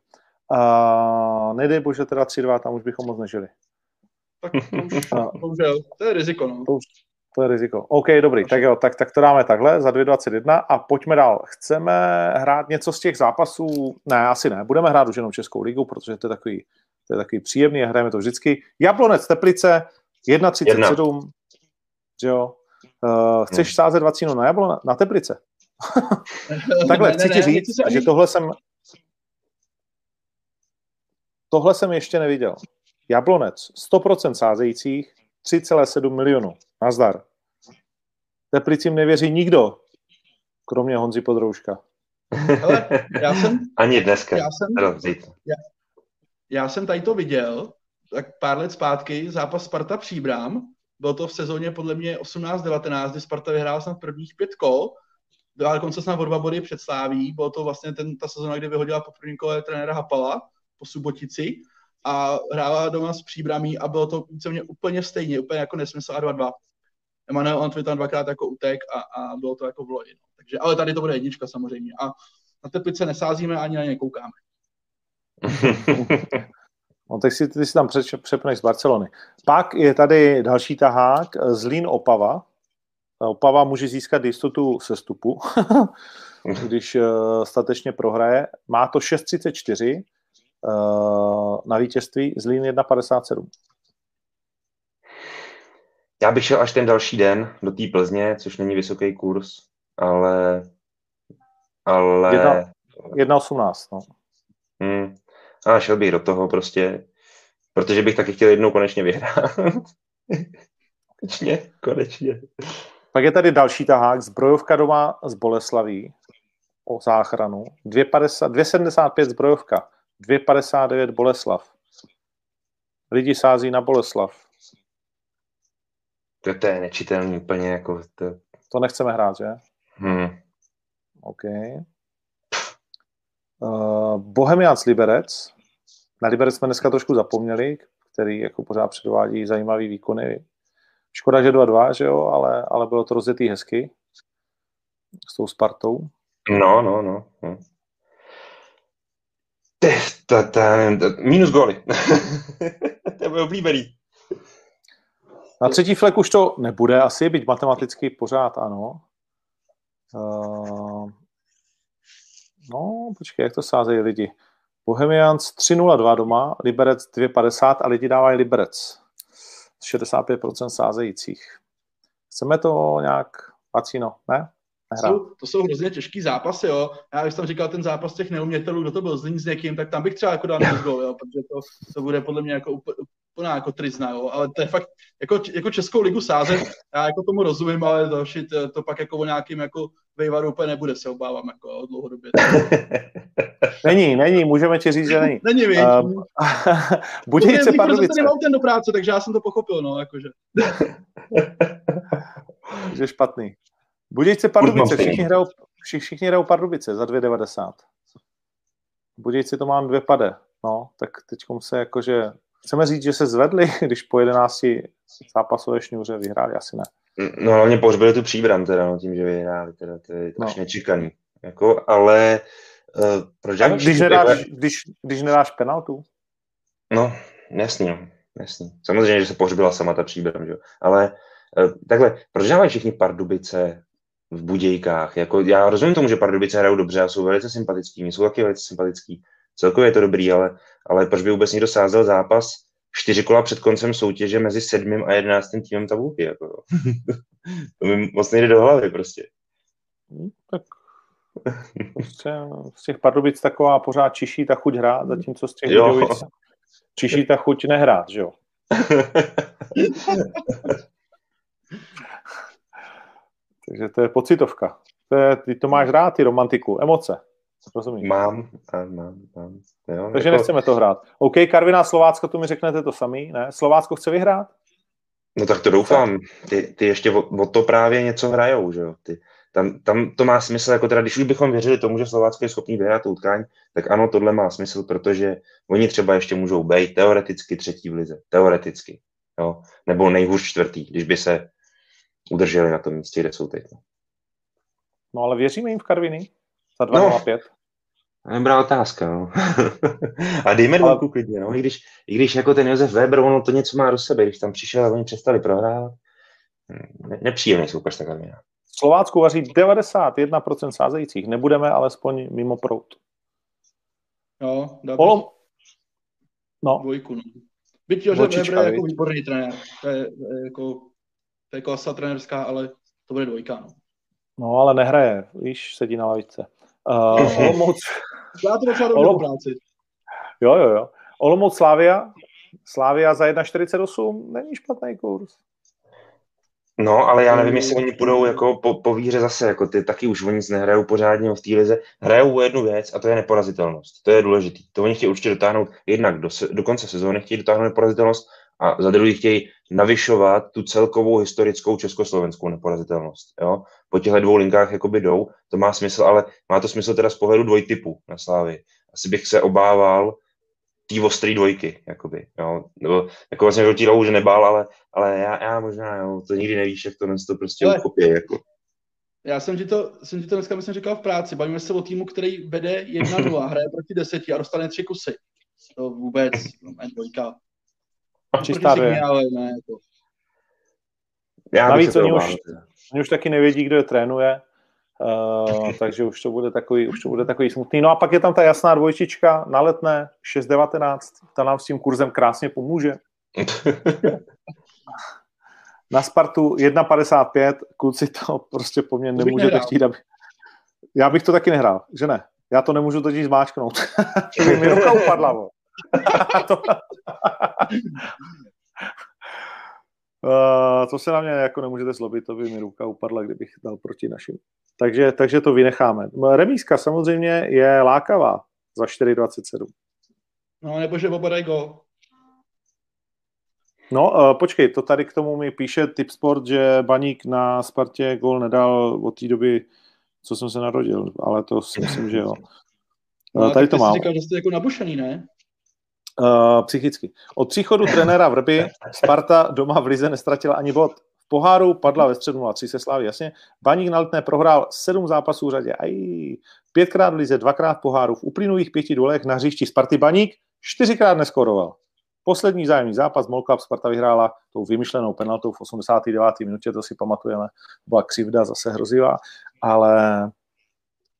A nedej bože teda 3-2, tam už bychom moc nežili.
Tak to už, bohužel, to je riziko, no.
To je riziko. OK, dobrý, tak jo, tak, tak to dáme takhle za 2.21 a pojďme dál. Chceme hrát něco z těch zápasů? Ne, asi ne. Budeme hrát už jenom Českou ligu, protože to je takový, to je takový příjemný a hrajeme to vždycky. Jablonec Teplice 1.37, že jo. Uh, chceš
Hmm.
sázet vacínu na Jablonec, na Teplice? Takhle,
Ne,
chci
ne,
ti
ne,
říct, že tohle jsem tohle jsem ještě neviděl. Jablonec, 100% sázejících, 3,7 milionů. Nazdar. Teplicím nevěří nikdo, kromě Honzi Podrouška.
Hele, já jsem,
Ani dneska.
já jsem,
zítra.
já jsem tady to viděl, tak pár let zpátky, zápas Sparta Příbram, bylo to v sezóně podle mě 18-19, kdy Sparta vyhrála snad prvních pět kol, byla dokonce snad o dva body před Sláví, bylo to vlastně ten, ta sezóna, kdy vyhodila po prvním kole trenéra Hapala po Subotici a hrála doma s Příbramí a bylo to víceméně úplně stejně, úplně jako nesmysl a 2-2. Emanuel Antwi tam dvakrát jako utek a, a bylo to jako v lodi. No. Takže, ale tady to bude jednička samozřejmě. A na Teplice nesázíme ani na ně koukáme.
No, tak si, ty si tam přepneš z Barcelony. Pak je tady další tahák, Zlín Opava. Opava může získat jistotu sestupu, když uh, statečně prohraje. Má to 6,34 uh, na vítězství, Zlín 1,57.
Já bych šel až ten další den do té Plzně, což není vysoký kurz, ale... Ale...
Jedna- 1,18. No.
Hmm. A šel bych do toho prostě, protože bych taky chtěl jednou konečně vyhrát. konečně, konečně.
Pak je tady další tahák, zbrojovka doma z Boleslaví o záchranu. 2,50 2,75 zbrojovka, 2,59 Boleslav. Lidi sází na Boleslav.
To, to je nečitelný úplně jako to.
To nechceme hrát, že?
Hmm.
OK. Uh, Bohemians Liberec. Na Liberec jsme dneska trošku zapomněli, který jako pořád předvádí zajímavý výkony. Škoda, že 2-2, že jo, ale, ale bylo to rozjetý hezky s tou Spartou.
No, no, no. no. Te- ta- ta- ta- Minus góly. to je oblíbený.
Na třetí flek už to nebude asi, byť matematicky pořád ano. Uh, no, počkej, jak to sázejí lidi. Bohemians 3-0-2 doma, Liberec 2,50 a lidi dávají Liberec. 65% sázejících. Chceme to nějak, Pacino, ne? Nehrát.
jsou, to jsou hrozně těžký zápasy, jo. Já když jsem říkal ten zápas těch neumětelů, kdo to byl Zlín s někým, tak tam bych třeba jako dal gol, jo, protože to, to bude podle mě jako úplně, úplná jako trizna, jo. Ale to je fakt, jako, jako Českou ligu sázet, já jako tomu rozumím, ale to, to, to pak jako o nějakým jako vejvaru úplně nebude, se obávám, jako jo, dlouhodobě.
Není, není, můžeme ti říct, že není.
Není, víš.
Um, Budějce
Pardubice. Jsem autem do práce, takže já jsem to pochopil, no, jakože.
že špatný. Budějce Pardubice, všichni hrajou, všichni, všichni hrajou Pardubice za 2,90. Budějci to mám dvě pade. No, tak teď se jakože, chceme říct, že se zvedli, když po 11 zápasové šňůře vyhráli, asi ne.
No hlavně pohřbili tu příbram teda, no, tím, že vyhráli, teda, to je
No.
až nečekaný. Jako, ale uh, proč já
Když nedáš, když, když nedáš penaltu,
No, jasný, no, jasný. Samozřejmě, že se pohřbila sama ta příbram, že? ale uh, takhle, proč dávají všichni Pardubice v Budějkách? Jako, já rozumím tomu, že Pardubice hrajou dobře a jsou velice sympatický, mě jsou taky velice sympatický. Celkově je to dobrý, ale, ale proč by vůbec někdo sázel zápas čtyři kola před koncem soutěže mezi sedmým a jedenáctým týmem tabulky? Jako, to mi moc nejde do hlavy prostě.
hm, tak prostě z těch Pardubic taková pořád čiší ta chuť hrát, zatímco z těch
Jo.
Budějovic čiší ta chuť nehrát, že jo. Takže to je pocitovka. To je, ty to máš rád, ty romantiku, emoce. Rozumíš?
Mám, mám, mám. mám. Jo,
Takže jako... nechceme to hrát. OK, Karviná Slovácko, tu mi řeknete to samý, ne? Slovácko chce vyhrát?
No tak to doufám. Ty, ty ještě o, o to právě něco hrajou, že jo? Ty, tam, tam to má smysl, jako teda, když už bychom věřili tomu, že Slovácko je schopný vyhrát tu utkání, tak ano, tohle má smysl, protože oni třeba ještě můžou být teoreticky třetí v lize. Teoreticky. Jo? Nebo nejhůř čtvrtý, když by se udrželi na tom místě, kde jsou teď.
No ale věříme jim v Karviny? Za 2,05?
No, dobrá otázka, no. a dejme dvojku ale... klidně, no. I když, I když jako ten Josef Weber, ono to něco má do sebe, když tam přišel a oni přestali prohrávat. Hm, ne, nepříjemný soupeř ta Karvina.
Slovácku vaří 91% sázejících. Nebudeme alespoň mimo prout.
Jo, dáme
Olom... No.
dvojku. No. Byť Josef Weber je jako výborný trenér. To je, jako, to je klasa trenerská, ale to bude dvojka. No.
No, ale nehraje, víš, sedí na lavičce. Uh, Olomouc...
Já to docela Olom... práci.
Jo, jo, jo. Olomouc Slavia. Slavia za 1,48 není špatný kurz.
No, ale já nevím, jestli oni půjdou jako po, po víře zase, jako ty taky už oni nic nehrajou pořádně v té lize. Hrajou jednu věc a to je neporazitelnost. To je důležitý. To oni chtějí určitě dotáhnout jednak do, se, do konce sezóny, chtějí dotáhnout neporazitelnost a za druhý chtějí navyšovat tu celkovou historickou československou neporazitelnost. Jo? Po těchto dvou linkách jakoby jdou, to má smysl, ale má to smysl teda z pohledu dvojtypu na Slávy. Asi bych se obával té ostrý dvojky, jakoby, jo. Nebo, jako vlastně žlutý už nebál, ale, ale já, já možná, jo, to nikdy nevíš, jak to dnes to prostě ale, uchopí, jako.
Já jsem ti, to, jsem ti to dneska myslím říkal v práci. Bavíme se o týmu, který vede 1-0, hraje proti deseti a dostane tři kusy. To vůbec, no, dvojka.
Čistá dvě.
Ne, jako.
Já Navíc oni už, oni už taky nevědí, kdo je trénuje, uh, takže už to, bude takový, už to bude takový smutný. No a pak je tam ta jasná dvojčička na letné 6.19, ta nám s tím kurzem krásně pomůže. na Spartu 1.55, kluci to prostě po mně nemůžete chtít, aby... Já bych to taky nehrál, že ne? Já to nemůžu totiž zmáčknout. mi ruka upadla, to... Uh, to se na mě jako nemůžete zlobit, to by mi ruka upadla, kdybych dal proti našim. Takže, takže to vynecháme. Remíska samozřejmě je lákavá za 4,27.
No, nebo že obadají gol.
No, uh, počkej, to tady k tomu mi píše Tipsport, že Baník na Spartě gol nedal od té doby, co jsem se narodil, ale to si myslím, že jo.
No, tady to mám. Říkal, že jste jako nabušený, ne?
Uh, psychicky. Od příchodu trenéra Vrby Sparta doma v Lize nestratila ani bod. V poháru padla ve středu 0 se sláví, jasně. Baník na letné prohrál sedm zápasů v řadě. Aj, pětkrát v Lize, dvakrát v poháru. V uplynulých pěti dolech na hřišti Sparty Baník čtyřikrát neskoroval. Poslední zájemný zápas Molkap Sparta vyhrála tou vymyšlenou penaltou v 89. minutě, to si pamatujeme, byla křivda zase hrozivá, ale,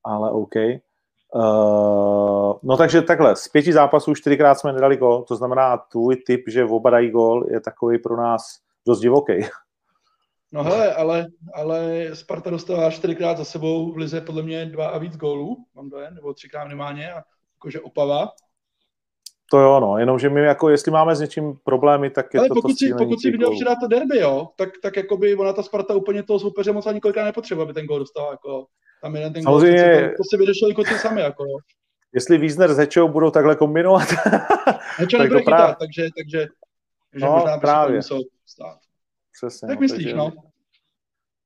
ale OK. Uh, no takže takhle, z pěti zápasů čtyřikrát jsme nedali gol, to znamená tvůj typ, že oba dají gol, je takový pro nás dost divoký.
No hele, ale, ale Sparta dostala čtyřikrát za sebou v lize podle mě dva a víc gólů, mám dojem, nebo třikrát minimálně, a jakože Opava.
To jo, no, jenomže my jako, jestli máme s něčím problémy, tak je
ale
to
pokud si, pokud si viděl včera to derby, jo, tak, tak jako by ona ta Sparta úplně toho soupeře moc ani kolikrát nepotřebuje, aby ten gól dostal, jako tam jeden ten
Samozřejmě,
gol, to, to si vyřešili kluci sami, jako jo.
Jestli Wiesner s Hečou budou takhle kombinovat,
Heča tak to právě... takže, takže že no, možná právě. musel stát.
Přesně.
Tak no, myslíš, takže, no?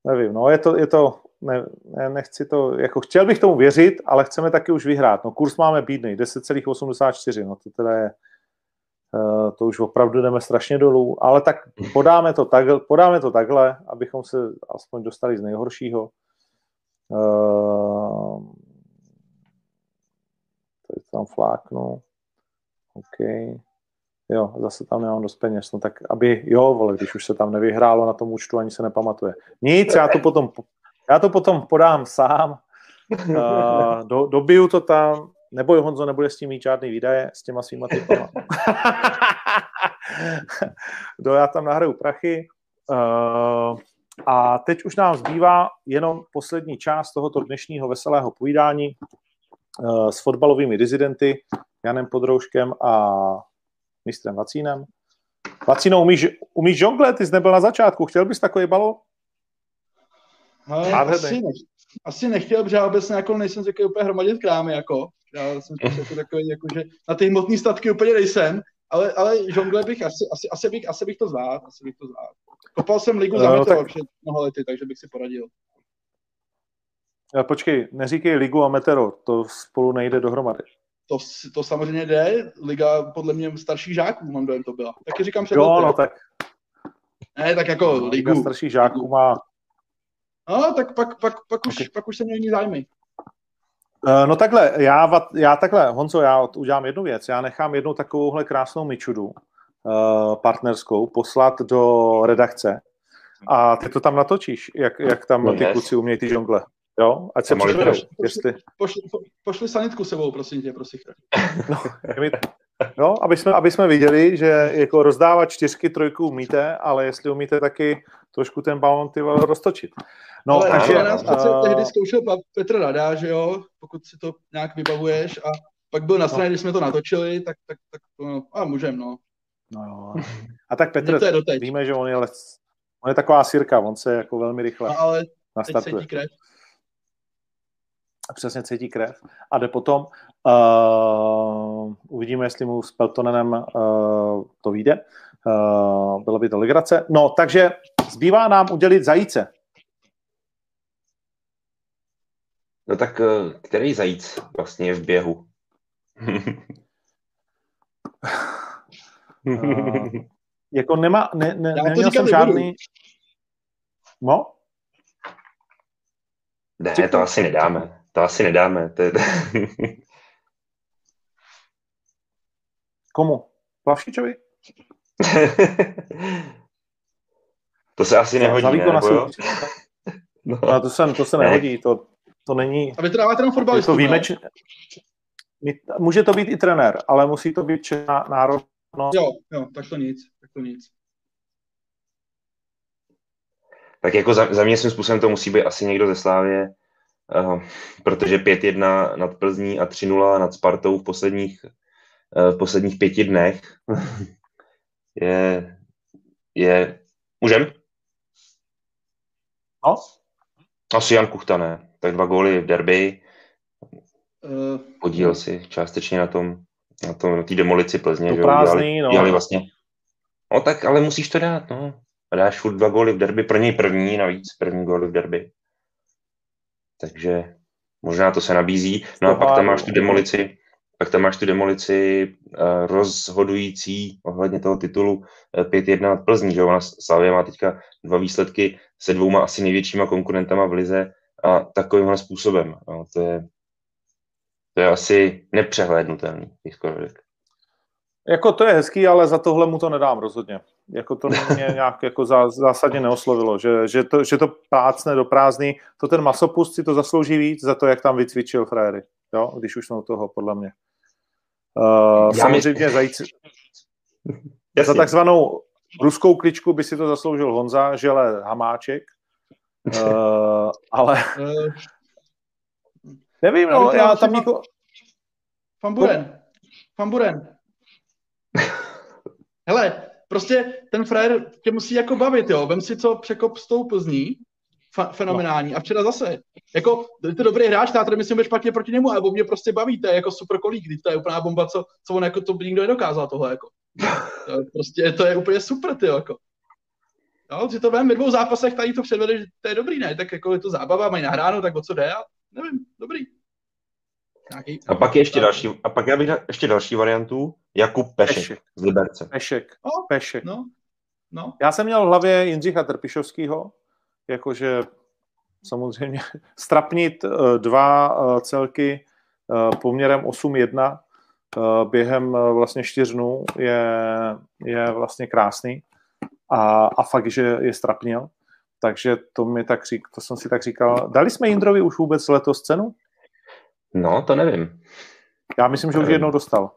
Nevím, no je to, je to ne, ne, nechci to, jako chtěl bych tomu věřit, ale chceme taky už vyhrát. No kurz máme bídný, 10,84, no to teda je, uh, to už opravdu jdeme strašně dolů, ale tak podáme to, tak, podáme to takhle, abychom se aspoň dostali z nejhoršího. Uh, tady tam fláknu. OK. Jo, zase tam nemám dost peněz. No tak aby, jo, vole, když už se tam nevyhrálo na tom účtu, ani se nepamatuje. Nic, já to potom, já to potom podám sám. Uh, do, dobiju to tam, neboj Honzo, nebude s tím mít žádný výdaje, s těma svýma typama. do, já tam nahraju prachy. Uh, a teď už nám zbývá jenom poslední část tohoto dnešního veselého povídání uh, s fotbalovými rezidenty Janem Podrouškem a mistrem Vacínem. Vacíno, umíš, umíš žongle? Ty jsi nebyl na začátku. Chtěl bys takový balon?
Ale asi, asi nechtěl, protože já obecně jako nejsem zvyklý úplně hromadit krámy, jako. Já jsem jako takový, jako, že na ty hmotné statky úplně nejsem, ale, ale žongle bych asi, asi, asi, bych, asi bych to zvládl, asi bych to zvládl. Kopal jsem ligu za no, tak... před mnoho lety, takže bych si poradil.
Počkej, neříkej ligu a meteor, to spolu nejde dohromady.
To, to samozřejmě jde, liga podle mě starších žáků, mám dojem to byla. Taky říkám před
Jo, no tak.
Ne, tak jako ligu.
Liga starších žáků má...
No, tak pak, pak, pak, už, okay. pak už se mění zájmy.
Eh, no takhle, já, já takhle, Honzo, já udělám jednu věc. Já nechám jednu takovouhle krásnou myčudu partnerskou poslat do redakce a ty to tam natočíš, jak, jak tam no ty yes. kluci umějí ty žongle. Jo, ať se přiberou, jestli...
Pošli, pošli sanitku sebou, prosím tě, prosím.
No, no aby, jsme, aby jsme viděli, že jako rozdávat čtyřky, trojku umíte, ale jestli umíte taky trošku ten balon ty roztočit.
No, ale takže, na nás uh... tehdy zkoušel Petr Rada, že jo, pokud si to nějak vybavuješ a pak byl na straně, no. když jsme to natočili, tak, tak, tak no, a můžem, no.
No jo. A tak Petr, víme, že on je, les, on je taková sirka, on se jako velmi rychle no, ale nastartuje. Teď krev. Přesně cítí krev. A jde potom, uh, uvidíme, jestli mu s Peltonenem uh, to vyjde. Uh, bylo by to legrace. No, takže zbývá nám udělit zajíce.
No tak eh, který zajíc vlastně je v běhu?
uh, jako nemá, ne, ne, neměl jsem žádný... No?
Ne, to asi nedáme. To asi nedáme. To je...
Komu? Plavšičovi?
to se asi nehodí, ne?
Nebo no. no. to se, to se nehodí, to, to není...
A vy to dáváte jenom fotbalistu,
to výjimeč... Může to být i trenér, ale musí to být národnost.
Jo, jo, tak to nic, tak to nic.
Tak jako za, za mě svým způsobem to musí být asi někdo ze Slávě, uh, protože 5-1 nad Plzní a 3-0 nad Spartou v posledních, uh, v posledních pěti dnech je, je... Můžem?
No.
Asi Jan Kuchta, ne tak dva góly v derby. Uh, Podílel si částečně na tom, na tom, na té demolici Plzně.
že prázdný,
no. dělali vlastně. No tak, ale musíš to dát, no. A dáš furt dva góly v derby, pro něj první, navíc první góly v derby. Takže možná to se nabízí. No a pak tam máš tu demolici, pak tam máš tu demolici uh, rozhodující ohledně toho titulu uh, eh, 5-1 nad Plzní, že ona Slavia má teďka dva výsledky se dvouma asi největšíma konkurentama v lize a takovýmhle způsobem. No, to, je, to je asi nepřehlédnutelný, bych skoro řekl.
Jako to je hezký, ale za tohle mu to nedám rozhodně. Jako to mě nějak jako zásadně neoslovilo, že, že, to, že to prácne do prázdný. To ten masopust si to zaslouží víc za to, jak tam vycvičil frajery. Jo, když už jsme u toho, podle mě. Uh, samozřejmě my... zajíc... Za takzvanou ruskou kličku by si to zasloužil Honza, žele Hamáček, Uh, ale eh, nevím, no, já tam nikoho...
Famburen. Famburen. Hele, prostě ten frajer tě musí jako bavit, jo. Vem si, co překop s tou Plzní, Fa- fenomenální. A včera zase. Jako, je to dobrý hráč, já tady myslím špatně proti němu, ale mě prostě baví, to je jako super kolík, to je úplná bomba, co, co on jako to nikdo nedokázal tohle, jako. To je prostě, to je úplně super, ty jako. No, si to ve dvou zápasech tady to předvede, že to je dobrý, ne? Tak jako je to zábava, mají nahráno, tak o co jde? A nevím, dobrý.
Nějaký, a pak je ještě další, a pak já bych dal ještě další variantu, Jakub Pešek, Pešek. z Liberce.
Pešek,
no,
Pešek.
No, no.
Já jsem měl v hlavě Jindřicha Trpišovského, jakože samozřejmě strapnit eh, dva eh, celky eh, poměrem 8-1 během vlastně čtyř dnů je, je vlastně krásný a, a fakt, že je strapněl. Takže to, mi tak řík, to jsem si tak říkal. Dali jsme Jindrovi už vůbec letos cenu?
No, to nevím.
Já myslím, že už jednou dostal.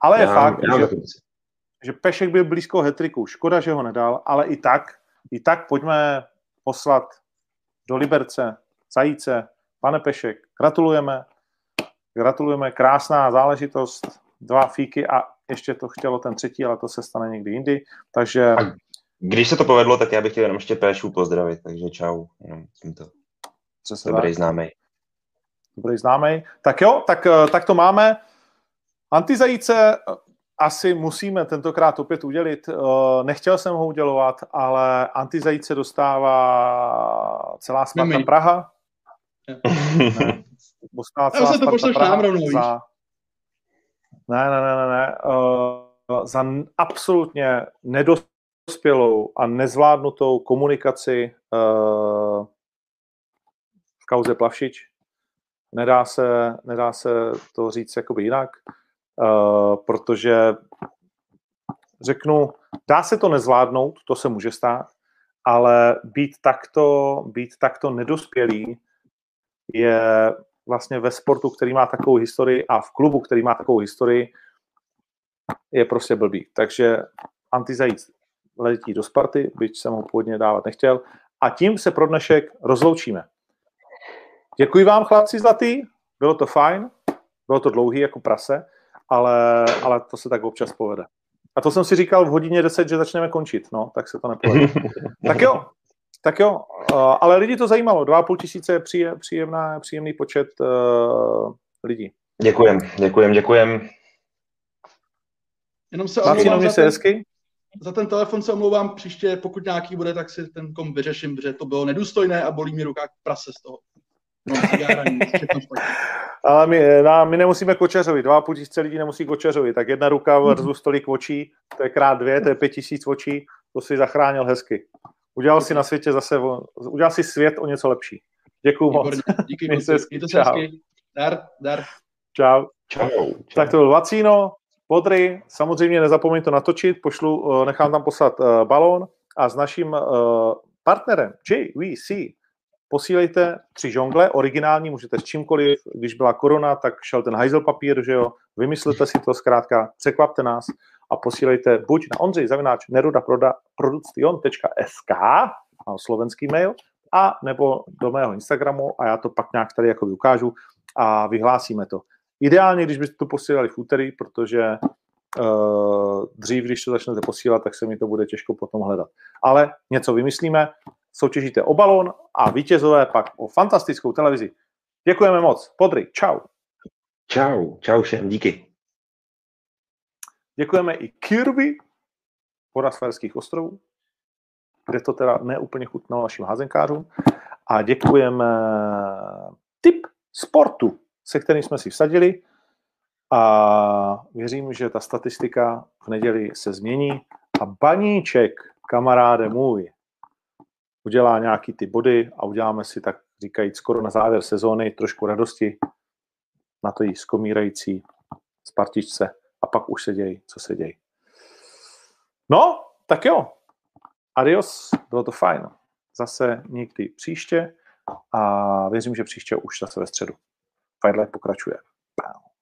Ale je já, fakt, já že, že Pešek byl blízko hetriku. Škoda, že ho nedal, ale i tak, i tak pojďme poslat do Liberce, Zajíce, pane Pešek, gratulujeme. Gratulujeme, krásná záležitost, dva fíky a ještě to chtělo ten třetí, ale to se stane někdy jindy. Takže
když se to povedlo, tak já bych chtěl jenom ještě Péšu pozdravit, takže čau. Jenom tímto. Přesně Dobrý tak. známý.
Dobrý známý. Tak jo, tak, eh, tak to máme. Antizajíce eh, asi musíme tentokrát opět udělit. Nechtěl jsem ho udělovat, ale antizajíce dostává celá Sparta Praha.
ne, dostává celá Sparta Praha za...
Ne, ne, ne, ne, ne. za absolutně nedospělou a nezvládnutou komunikaci v kauze Plavšič. Nedá se, nedá se to říct jakoby jinak, uh, protože řeknu, dá se to nezvládnout, to se může stát, ale být takto, být takto nedospělý je vlastně ve sportu, který má takovou historii a v klubu, který má takovou historii, je prostě blbý. Takže antizajíc letí do Sparty, byť jsem ho původně dávat nechtěl. A tím se pro dnešek rozloučíme. Děkuji vám, chlapci zlatý, bylo to fajn, bylo to dlouhý jako prase, ale, ale to se tak občas povede. A to jsem si říkal v hodině 10, že začneme končit, no, tak se to nepovede. tak jo, tak jo, uh, ale lidi to zajímalo, 2,5 tisíce je příjemná, příjemný počet uh, lidí.
Děkujem, děkujem, děkujem.
Jenom se omlouvám ten, hezky? Za ten telefon se omlouvám, příště pokud nějaký bude, tak si ten kom vyřeším, protože to bylo nedůstojné a bolí mi ruka prase z toho. No,
Ale my, na, my nemusíme kočeřovi, dva půl tisíce lidí nemusí kočeřovi, tak jedna ruka versus tolik očí, to je krát dvě, to je pět tisíc očí, to si zachránil hezky. Udělal si na světě zase, udělal si svět o něco lepší. Děkuju moc.
Díky moc. Mějte se hezky. Dar, dar.
Čau. Čau. Tak to byl Vacíno, Podry, samozřejmě nezapomeň to natočit, pošlu, eh, nechám tam poslat uh, balón a s naším uh, partnerem JVC posílejte tři žongle, originální, můžete s čímkoliv, když byla korona, tak šel ten hajzel papír, že jo, vymyslete si to zkrátka, překvapte nás a posílejte buď na Ondřej zavináč neruda production.sk, slovenský mail, a nebo do mého Instagramu a já to pak nějak tady jako ukážu a vyhlásíme to. Ideálně, když byste to posílali v úterý, protože uh, dřív, když to začnete posílat, tak se mi to bude těžko potom hledat. Ale něco vymyslíme, soutěžíte o balón a vítězové pak o fantastickou televizi. Děkujeme moc. Podry, čau.
Čau, čau všem, díky.
Děkujeme i Kirby, Porasferských ostrovů, kde to teda neúplně chutnalo našim házenkářům. A děkujeme tip sportu, se kterým jsme si vsadili. A věřím, že ta statistika v neděli se změní. A baníček, kamaráde můj, udělá nějaký ty body a uděláme si tak říkajíc skoro na závěr sezóny trošku radosti na to jí skomírající Spartičce a pak už se dějí, co se dějí. No, tak jo. Adios, bylo to fajn. Zase někdy příště a věřím, že příště už zase ve středu. Fight pokračuje. Pow.